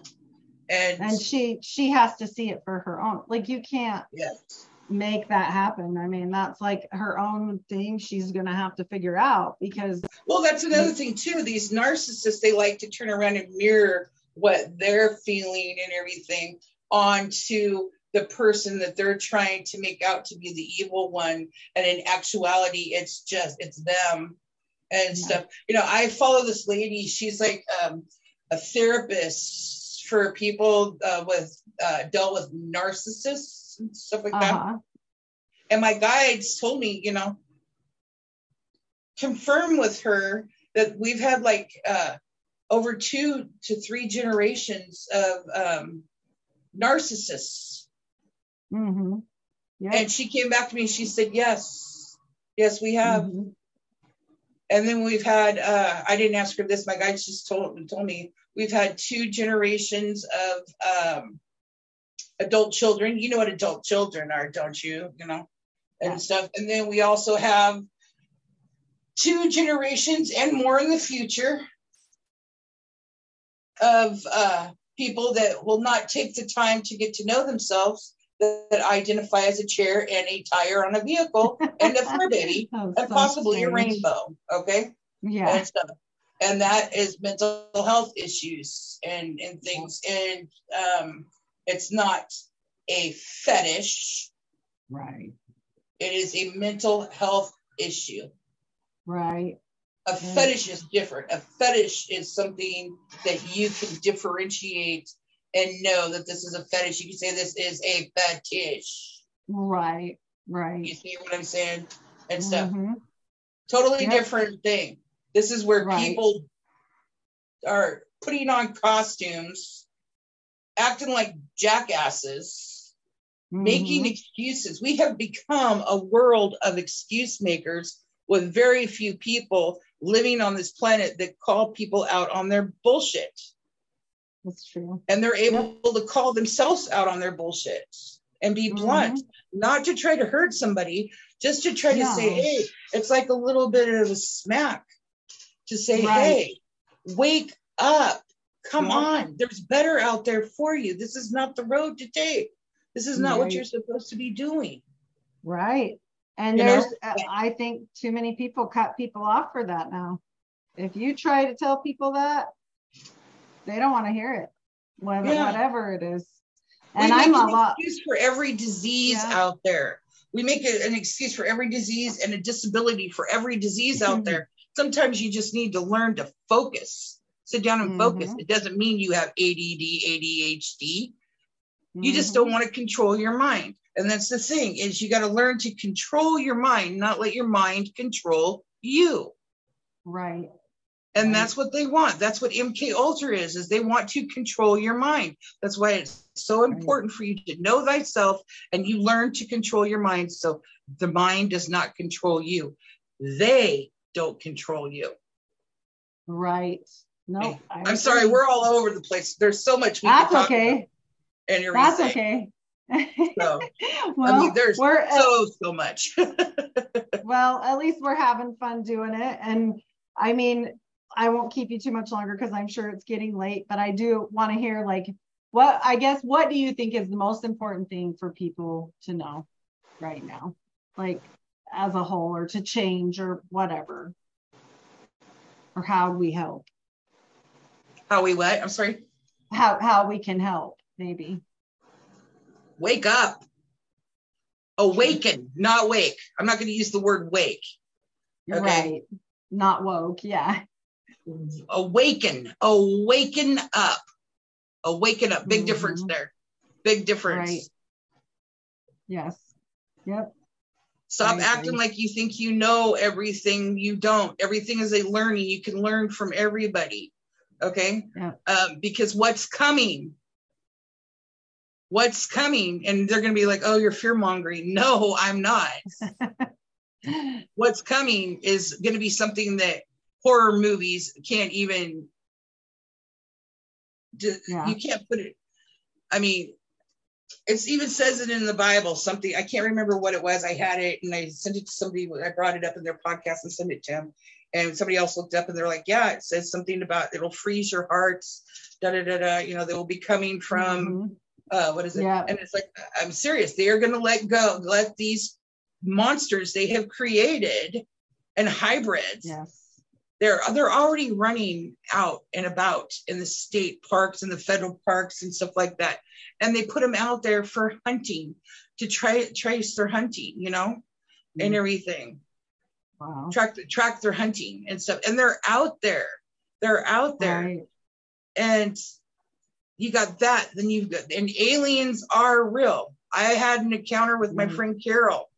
[SPEAKER 8] and,
[SPEAKER 7] and she she has to see it for her own like you can't
[SPEAKER 8] yes,
[SPEAKER 7] make that happen i mean that's like her own thing she's gonna have to figure out because
[SPEAKER 8] well, that's another thing too. These narcissists, they like to turn around and mirror what they're feeling and everything onto the person that they're trying to make out to be the evil one and in actuality it's just it's them and
[SPEAKER 7] Yeah.
[SPEAKER 8] stuff you know i follow this lady she's like um, a therapist for people uh, with uh, dealt with narcissists and stuff like that
[SPEAKER 7] uh-huh
[SPEAKER 8] and my guides told me, you know, confirm with her that we've had like uh, over two to three generations of um, narcissists.
[SPEAKER 7] Mm-hmm yeah
[SPEAKER 8] And she came back to me. She said, "Yes, yes, we have."
[SPEAKER 7] Mhm.
[SPEAKER 8] And then we've had. Uh, I didn't ask her this. My guides just told told me we've had two generations of um, adult children. You know what adult children are, don't you? You know, and
[SPEAKER 7] Yeah.
[SPEAKER 8] stuff. And then we also have two generations and more in the future of uh, people that will not take the time to get to know themselves that, identify as a chair and a tire on a vehicle and a fur baby
[SPEAKER 7] That
[SPEAKER 8] and
[SPEAKER 7] so
[SPEAKER 8] possibly a rainbow. Okay
[SPEAKER 7] yeah
[SPEAKER 8] and stuff. And that is mental health issues and, and things. And um, it's not a fetish,
[SPEAKER 7] right
[SPEAKER 8] it is a mental health issue.
[SPEAKER 7] right
[SPEAKER 8] A fetish is different. A fetish is something that you can differentiate and know that this is a fetish. You can say this is a fetish.
[SPEAKER 7] right right.
[SPEAKER 8] You see what I'm saying? And stuff.
[SPEAKER 7] Mhm.
[SPEAKER 8] Totally
[SPEAKER 7] Yep.
[SPEAKER 8] different thing. This is where
[SPEAKER 7] Right.
[SPEAKER 8] people are putting on costumes, acting like jackasses, making
[SPEAKER 7] Mhm.
[SPEAKER 8] excuses. We have become a world of excuse makers with very few people living on this planet that call people out on their bullshit.
[SPEAKER 7] That's true
[SPEAKER 8] And they're able to call themselves out on their bullshit and be blunt, not to try to hurt somebody, just to try to say, hey, it's like a little bit of a smack to say,
[SPEAKER 7] Right.
[SPEAKER 8] hey, wake up. Come
[SPEAKER 7] Yep.
[SPEAKER 8] on. There's better out there for you. This is not the road to take. This is not what you're supposed to be doing.
[SPEAKER 7] Right. And
[SPEAKER 8] You
[SPEAKER 7] there's, uh, I think too many people cut people off for that now. If you try to tell people that, they don't want to hear it, whatever,
[SPEAKER 8] Yeah.
[SPEAKER 7] whatever it is. And
[SPEAKER 8] make
[SPEAKER 7] I'm a
[SPEAKER 8] an
[SPEAKER 7] lot,
[SPEAKER 8] excuse for every disease
[SPEAKER 7] Yeah.
[SPEAKER 8] out there. We make a- an excuse for every disease and a disability for every disease
[SPEAKER 7] Mm-hmm.
[SPEAKER 8] out there. Sometimes you just need to learn to focus. Sit down and focus.
[SPEAKER 7] Mhm.
[SPEAKER 8] It doesn't mean you have ADD, ADHD. You just don't want to control your mind. And that's the thing is you got to learn to control your mind, not let your mind control you.
[SPEAKER 7] right.
[SPEAKER 8] And that's what they want. That's what mk ultra is is they want to control your mind. That's why it's so important for you to know thyself and you learn to control your mind so the mind does not control you. They don't control you.
[SPEAKER 7] Right. No, I
[SPEAKER 8] i'm sorry we're all over the place. There's so much we
[SPEAKER 7] That's okay.
[SPEAKER 8] about and
[SPEAKER 7] you're
[SPEAKER 8] That's
[SPEAKER 7] okay.
[SPEAKER 8] so
[SPEAKER 7] well,
[SPEAKER 8] i mean there's
[SPEAKER 7] we're
[SPEAKER 8] so uh, so much.
[SPEAKER 7] Well, at least we're having fun doing it. And I mean, I won't keep you too much longer because I'm sure it's getting late, but I do want to hear like what I guess what do you think is the most important thing for people to know right now? Like as a whole or to change or whatever. Or how we help.
[SPEAKER 8] how we what i'm sorry
[SPEAKER 7] How how we can help, maybe.
[SPEAKER 8] wake up awaken not wake i'm not going to use the word wake Okay.
[SPEAKER 7] right. Not woke, yeah.
[SPEAKER 8] Awaken awaken up. Awaken up. Big difference
[SPEAKER 7] Mhm.
[SPEAKER 8] there. Big difference.
[SPEAKER 7] Right. Yes. Yep.
[SPEAKER 8] stop acting like you think you know everything you don't. Everything is a learning. You can learn from everybody. Okay?
[SPEAKER 7] Yeah.
[SPEAKER 8] um, because what's coming? What's coming? And they're going to be like oh you're fear mongering. No i'm not. What's coming is going to be something that horror movies can't even
[SPEAKER 7] Yeah.
[SPEAKER 8] you can't put it i mean it even says it in the bible something i can't remember what it was i had it and i sent it to somebody i brought it up in their podcast and sent it to him and somebody else looked up and they're like yeah it says something about it'll freeze your hearts da da da da you know they will be coming from
[SPEAKER 7] Mhm.
[SPEAKER 8] uh what is it
[SPEAKER 7] Yeah.
[SPEAKER 8] and it's like i'm serious they are going to let go let these monsters they have created and hybrids
[SPEAKER 7] Yes.
[SPEAKER 8] They're they're already running out and about in the state parks and the federal parks and stuff like that. And they put them out there for hunting to try trace their hunting you know and everything.
[SPEAKER 7] Wow.
[SPEAKER 8] track track their hunting and stuff. And they're out there. They're out there.
[SPEAKER 7] Right.
[SPEAKER 8] and you got that then you've got and aliens are real. I had an encounter with my
[SPEAKER 7] Mm.
[SPEAKER 8] friend carol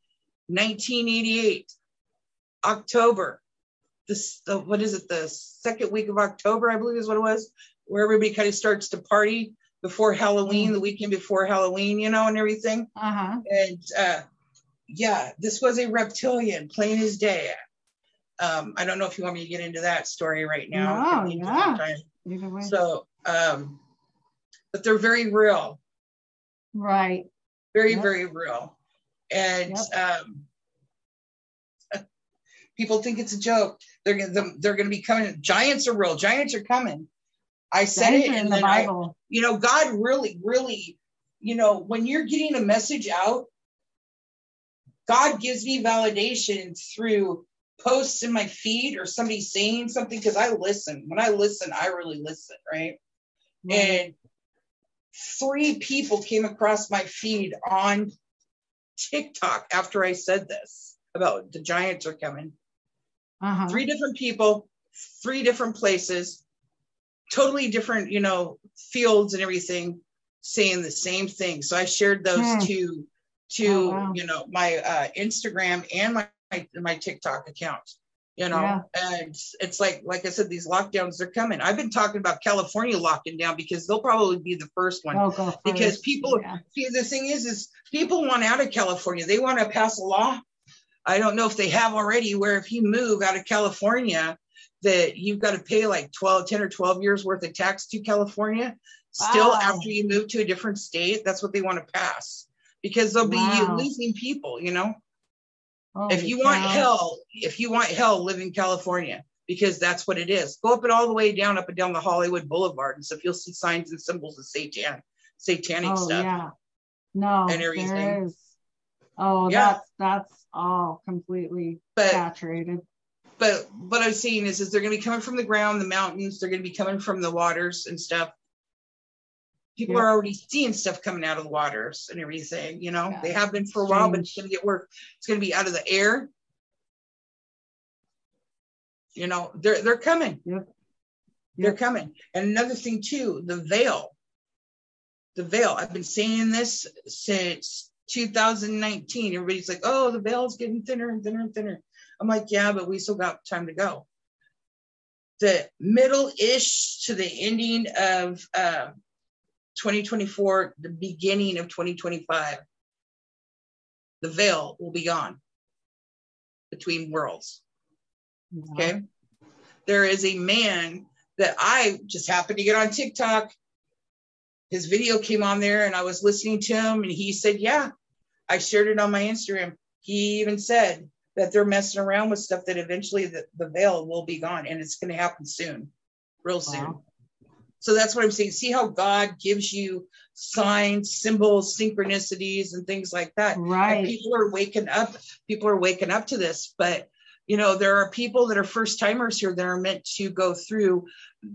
[SPEAKER 8] 1988 october this the, what is it the second week of october i believe is what it was where everybody kind of starts to party before halloween the weekend before halloween you know and everything
[SPEAKER 7] Uh-huh.
[SPEAKER 8] and uh yeah this was a reptilian plain as day um i don't know if you want me to get into that story right now
[SPEAKER 7] No,
[SPEAKER 8] Can we do
[SPEAKER 7] yeah. Either way.
[SPEAKER 8] so um but they're very real
[SPEAKER 7] right.
[SPEAKER 8] very
[SPEAKER 7] Yep.
[SPEAKER 8] very real and um people think it's a joke. They're gonna they're gonna be coming. Giants are real. Giants are coming. I said
[SPEAKER 7] Giants
[SPEAKER 8] it
[SPEAKER 7] in
[SPEAKER 8] and
[SPEAKER 7] the
[SPEAKER 8] then I,
[SPEAKER 7] Bible.
[SPEAKER 8] you know god really really you know when you're getting a message out god gives me validation through posts in my feed or somebody saying something because i listen. When i listen i really listen right. And three people came across my feed on TikTok after I said this about the Giants are coming.
[SPEAKER 7] Uh-huh.
[SPEAKER 8] Three different people, three different places, totally different, you know, fields and everything, saying the same thing. So I shared those
[SPEAKER 7] Hmm.
[SPEAKER 8] to to
[SPEAKER 7] Oh, wow.
[SPEAKER 8] you know my uh, Instagram and my, my my TikTok account. You know,
[SPEAKER 7] Yeah.
[SPEAKER 8] and it's like like I said, these lockdowns are coming. I've been talking about California locking down because they'll probably be the first one
[SPEAKER 7] Oh, go
[SPEAKER 8] because people
[SPEAKER 7] Yeah.
[SPEAKER 8] see the thing is is people want out of california they want to pass a law i don't know if they have already where if you move out of california that you've got to pay like 12 10 or 12 years worth of tax to california still
[SPEAKER 7] Wow.
[SPEAKER 8] after you move to a different state that's what they want to pass because they'll be
[SPEAKER 7] Wow.
[SPEAKER 8] losing people you know
[SPEAKER 7] Holy
[SPEAKER 8] if you want hell if you want hell live in california because that's what it is go up and all the way down up and down the hollywood boulevard and stuff you'll see signs and symbols of satan satanic
[SPEAKER 7] Oh,
[SPEAKER 8] stuff
[SPEAKER 7] yeah. No,
[SPEAKER 8] and everything.
[SPEAKER 7] there is. Oh,
[SPEAKER 8] Yeah.
[SPEAKER 7] that's that's all completely
[SPEAKER 8] But-
[SPEAKER 7] saturated.
[SPEAKER 8] but what I'm seeing is, is they're going to be coming from the ground, the mountains. They're going to be coming from the waters and stuff. People
[SPEAKER 7] Yeah.
[SPEAKER 8] are already seeing stuff coming out of the waters and everything. You know,
[SPEAKER 7] Yeah.
[SPEAKER 8] they have been for a while, but it's going to get worse. It's going to be out of the air. You know, they're they're coming. They're coming. And another thing too, the veil. The veil. I've been saying this since 2019. Everybody's like, "Oh, the veil's getting thinner and thinner and thinner." I'm like, "Yeah, but we still got time to go." the middle-ish to the ending of uh, 2024, the beginning of 2025, the veil will be gone between worlds. Okay. There is a man that I just happened to get on TikTok. His video came on there and I was listening to him and he said, Yeah, I shared it on my Instagram. He even said that they're messing around with stuff that eventually the, the veil will be gone and it's going to happen soon, real soon.
[SPEAKER 7] Wow.
[SPEAKER 8] So that's what I'm saying. See how God gives you signs, symbols, synchronicities, and things like that. And
[SPEAKER 7] Right.
[SPEAKER 8] people are waking up. People are waking up to this. But you know, there are people that are first timers here that are meant to go through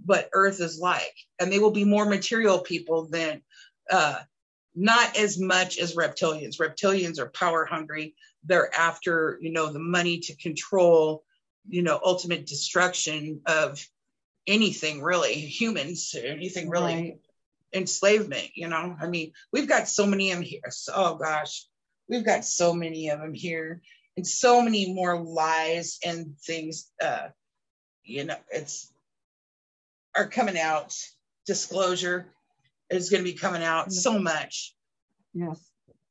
[SPEAKER 8] what Earth is like, and they will be more material people than uh, not as much as reptilians. Reptilians are power hungry. They're after you know the money to control, you know, ultimate destruction of anything really, humans, anything really
[SPEAKER 7] Right.
[SPEAKER 8] enslavement you know i mean we've got so many of them here so, oh gosh we've got so many of them here and so many more lies and things uh you know it's are coming out. Disclosure is going to be coming out so much.
[SPEAKER 7] Yes.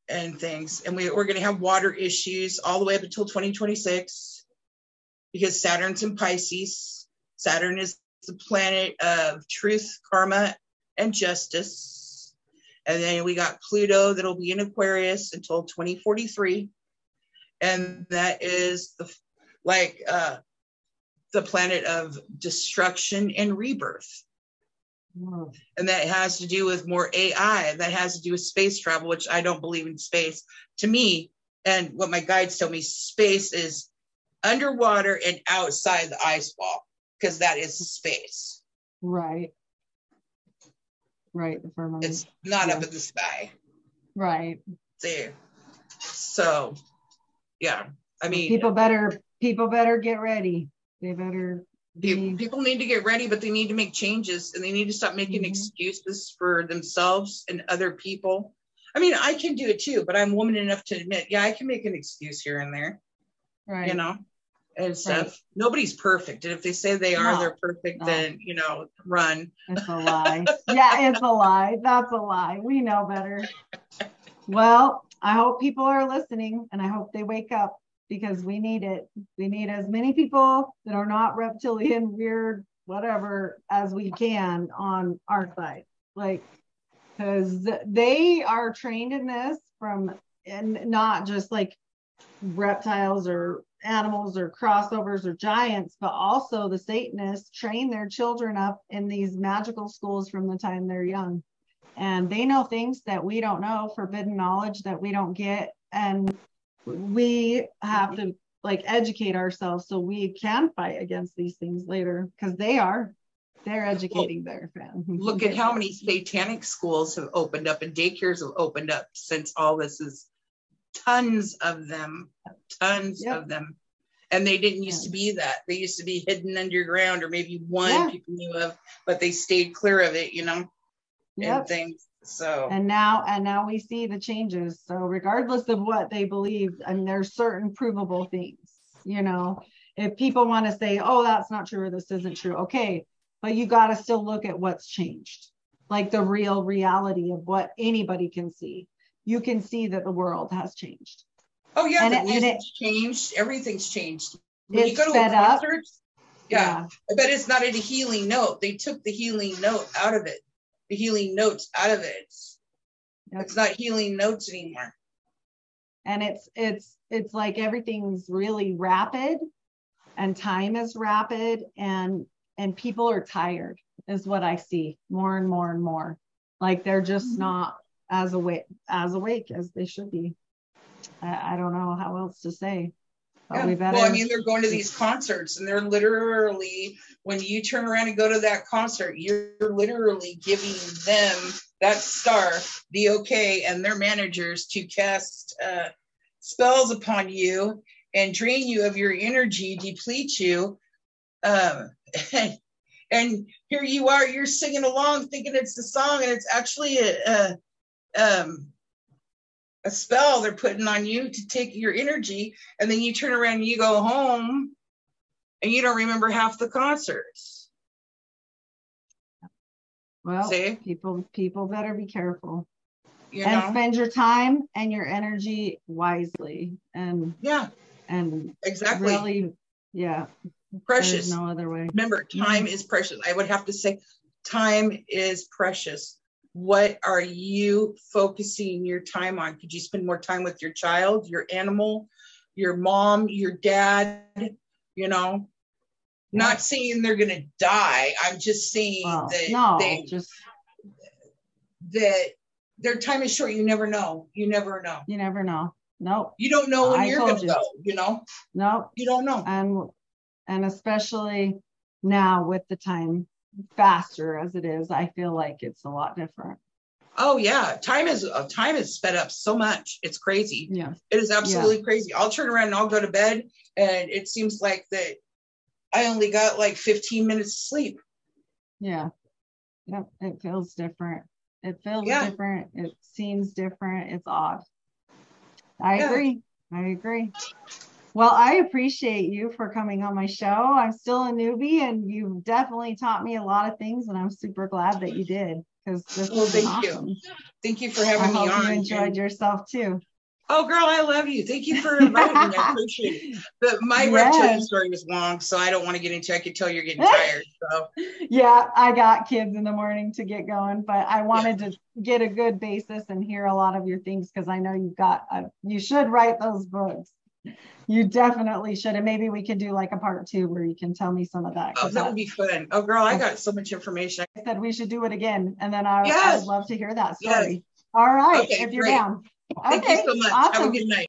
[SPEAKER 8] and things. And we, we're going to have water issues all the way up until 2026 because saturn's in pisces. Saturn is the planet of truth karma and justice. And then we got pluto that'll be in aquarius until 2043 and that is the like uh the planet of destruction and rebirth and that has to do with more AI. That has to do with space travel, which I don't believe in space. To me, and what my guides tell me, space is underwater and outside the ice wall because that is space.
[SPEAKER 7] Right. Right. The firmament.
[SPEAKER 8] It's not
[SPEAKER 7] Yeah.
[SPEAKER 8] up in the sky.
[SPEAKER 7] right.
[SPEAKER 8] There. So, yeah. I mean,
[SPEAKER 7] people better people better get ready. They better be
[SPEAKER 8] people need to get ready, but they need to make changes and they need to stop making
[SPEAKER 7] Mhm.
[SPEAKER 8] excuses for themselves and other people. I mean, I can do it too, but I'm woman enough to admit, yeah, I can make an excuse here and there.
[SPEAKER 7] right.
[SPEAKER 8] you know, and stuff. Nobody's perfect. And if they say they are,
[SPEAKER 7] No,
[SPEAKER 8] they're perfect,
[SPEAKER 7] no.
[SPEAKER 8] then, you know, run.
[SPEAKER 7] It's a lie. yeah, it's a lie. That's a lie. We know better. Well, I hope people are listening and I hope they wake up because we need it. We need as many people that are not reptilian, weird, whatever, as we can on our side. Like, because they are trained in this from, and not just like reptiles or animals or crossovers or giants, but also the Satanists train their children up in these magical schools from the time they're young. And they know things that we don't know, forbidden knowledge that we don't get. And we have to like educate ourselves so we can fight against these things later because they are. They're educating their fans.
[SPEAKER 8] Look at how many satanic schools have opened up and daycares have opened up since all this is tons of them, tons
[SPEAKER 7] Yep.
[SPEAKER 8] of them. And they didn't used to be that. They used to be hidden underground or maybe one
[SPEAKER 7] Yeah.
[SPEAKER 8] people knew of, but they stayed clear of it, you know,
[SPEAKER 7] Yep.
[SPEAKER 8] and things. So
[SPEAKER 7] and now and now we see the changes so regardless of what they believe and there's certain provable things you know if people want to say oh that's not true or this isn't true okay but you got to still look at what's changed like the real reality of what anybody can see you can see that the world has changed
[SPEAKER 8] Oh yeah,
[SPEAKER 7] And
[SPEAKER 8] the
[SPEAKER 7] it- it-
[SPEAKER 8] changed. Everything's changed. When you go to a
[SPEAKER 7] sped up.
[SPEAKER 8] concert, yeah, I bet it's not a healing note. They took the healing note out of it. The healing notes out of it. It's,
[SPEAKER 7] Yep.
[SPEAKER 8] it's not healing notes anymore.
[SPEAKER 7] and it's it's it's like everything's really rapid and time is rapid and and people are tired is what i see more and more and more like they're just
[SPEAKER 8] Mm-hmm.
[SPEAKER 7] not as awake as awake as they should be i, I don't know how else to say
[SPEAKER 8] Yeah.
[SPEAKER 7] we better
[SPEAKER 8] Well, I mean, they're going to these concerts and they're literally, when you turn around and go to that concert, you're literally giving them, that star, the okay, and their managers to cast uh, spells upon you and drain you of your energy, deplete you. Um, and here you are, you're singing along thinking it's the song, and it's actually a, a, um, a spell they're putting on you to take your energy and then you turn around and you go home and you don't remember half the concerts
[SPEAKER 7] Well,
[SPEAKER 8] See?
[SPEAKER 7] people people better be careful
[SPEAKER 8] You
[SPEAKER 7] and
[SPEAKER 8] know?
[SPEAKER 7] spend your time and your energy wisely and
[SPEAKER 8] Yeah,
[SPEAKER 7] and
[SPEAKER 8] exactly.
[SPEAKER 7] really yeah
[SPEAKER 8] precious.
[SPEAKER 7] there's no other way
[SPEAKER 8] Remember, time is precious. I would have to say, time is precious. What are you focusing your time on? Could you spend more time with your child, your animal, your mom, your dad? You know, not saying they're going to die. I'm just saying that
[SPEAKER 7] no
[SPEAKER 8] they,
[SPEAKER 7] just
[SPEAKER 8] that their time is short. You never know. You never know.
[SPEAKER 7] you never know nope
[SPEAKER 8] You don't know when
[SPEAKER 7] I
[SPEAKER 8] you're going to
[SPEAKER 7] you.
[SPEAKER 8] go. You know,
[SPEAKER 7] nope
[SPEAKER 8] you don't know.
[SPEAKER 7] and and especially now with the time faster as it is i feel like it's a lot different
[SPEAKER 8] Oh yeah, time is uh, time is sped up so much. It's crazy.
[SPEAKER 7] yeah
[SPEAKER 8] It is absolutely crazy. I'll turn around and I'll go to bed, and it seems like that I only got like 15 minutes of sleep.
[SPEAKER 7] yeah yep it feels different it feels
[SPEAKER 8] Yeah.
[SPEAKER 7] different it seems different it's odd i
[SPEAKER 8] Yeah.
[SPEAKER 7] agree i agree well i appreciate you for coming on my show i'm still a newbie and you've definitely taught me a lot of things and i'm super glad that you did because this
[SPEAKER 8] Well, thank you. Thank you for
[SPEAKER 7] i
[SPEAKER 8] having me
[SPEAKER 7] hope
[SPEAKER 8] on.
[SPEAKER 7] you enjoyed yourself too
[SPEAKER 8] oh, girl, I love you. Thank you for inviting me. I appreciate it. But my
[SPEAKER 7] Yes.
[SPEAKER 8] reptilian story was long, so I don't want to get into. it. I could tell you're getting tired. So
[SPEAKER 7] yeah, I got kids in the morning to get going, but I wanted to get a good basis and hear a lot of your things because I know you've got, uh, you should write those books. You definitely should. And maybe we could do like a part two where you can tell me some of that.
[SPEAKER 8] oh, that
[SPEAKER 7] I
[SPEAKER 8] would be fun. Oh, girl, I got so much information.
[SPEAKER 7] I said we should do it again. And then I, I would love to hear that
[SPEAKER 8] Yes.
[SPEAKER 7] story. All right.
[SPEAKER 8] Okay,
[SPEAKER 7] if you're
[SPEAKER 8] great.
[SPEAKER 7] down.
[SPEAKER 8] Thank
[SPEAKER 7] okay.
[SPEAKER 8] you so much. Have a
[SPEAKER 7] Awesome.
[SPEAKER 8] good night.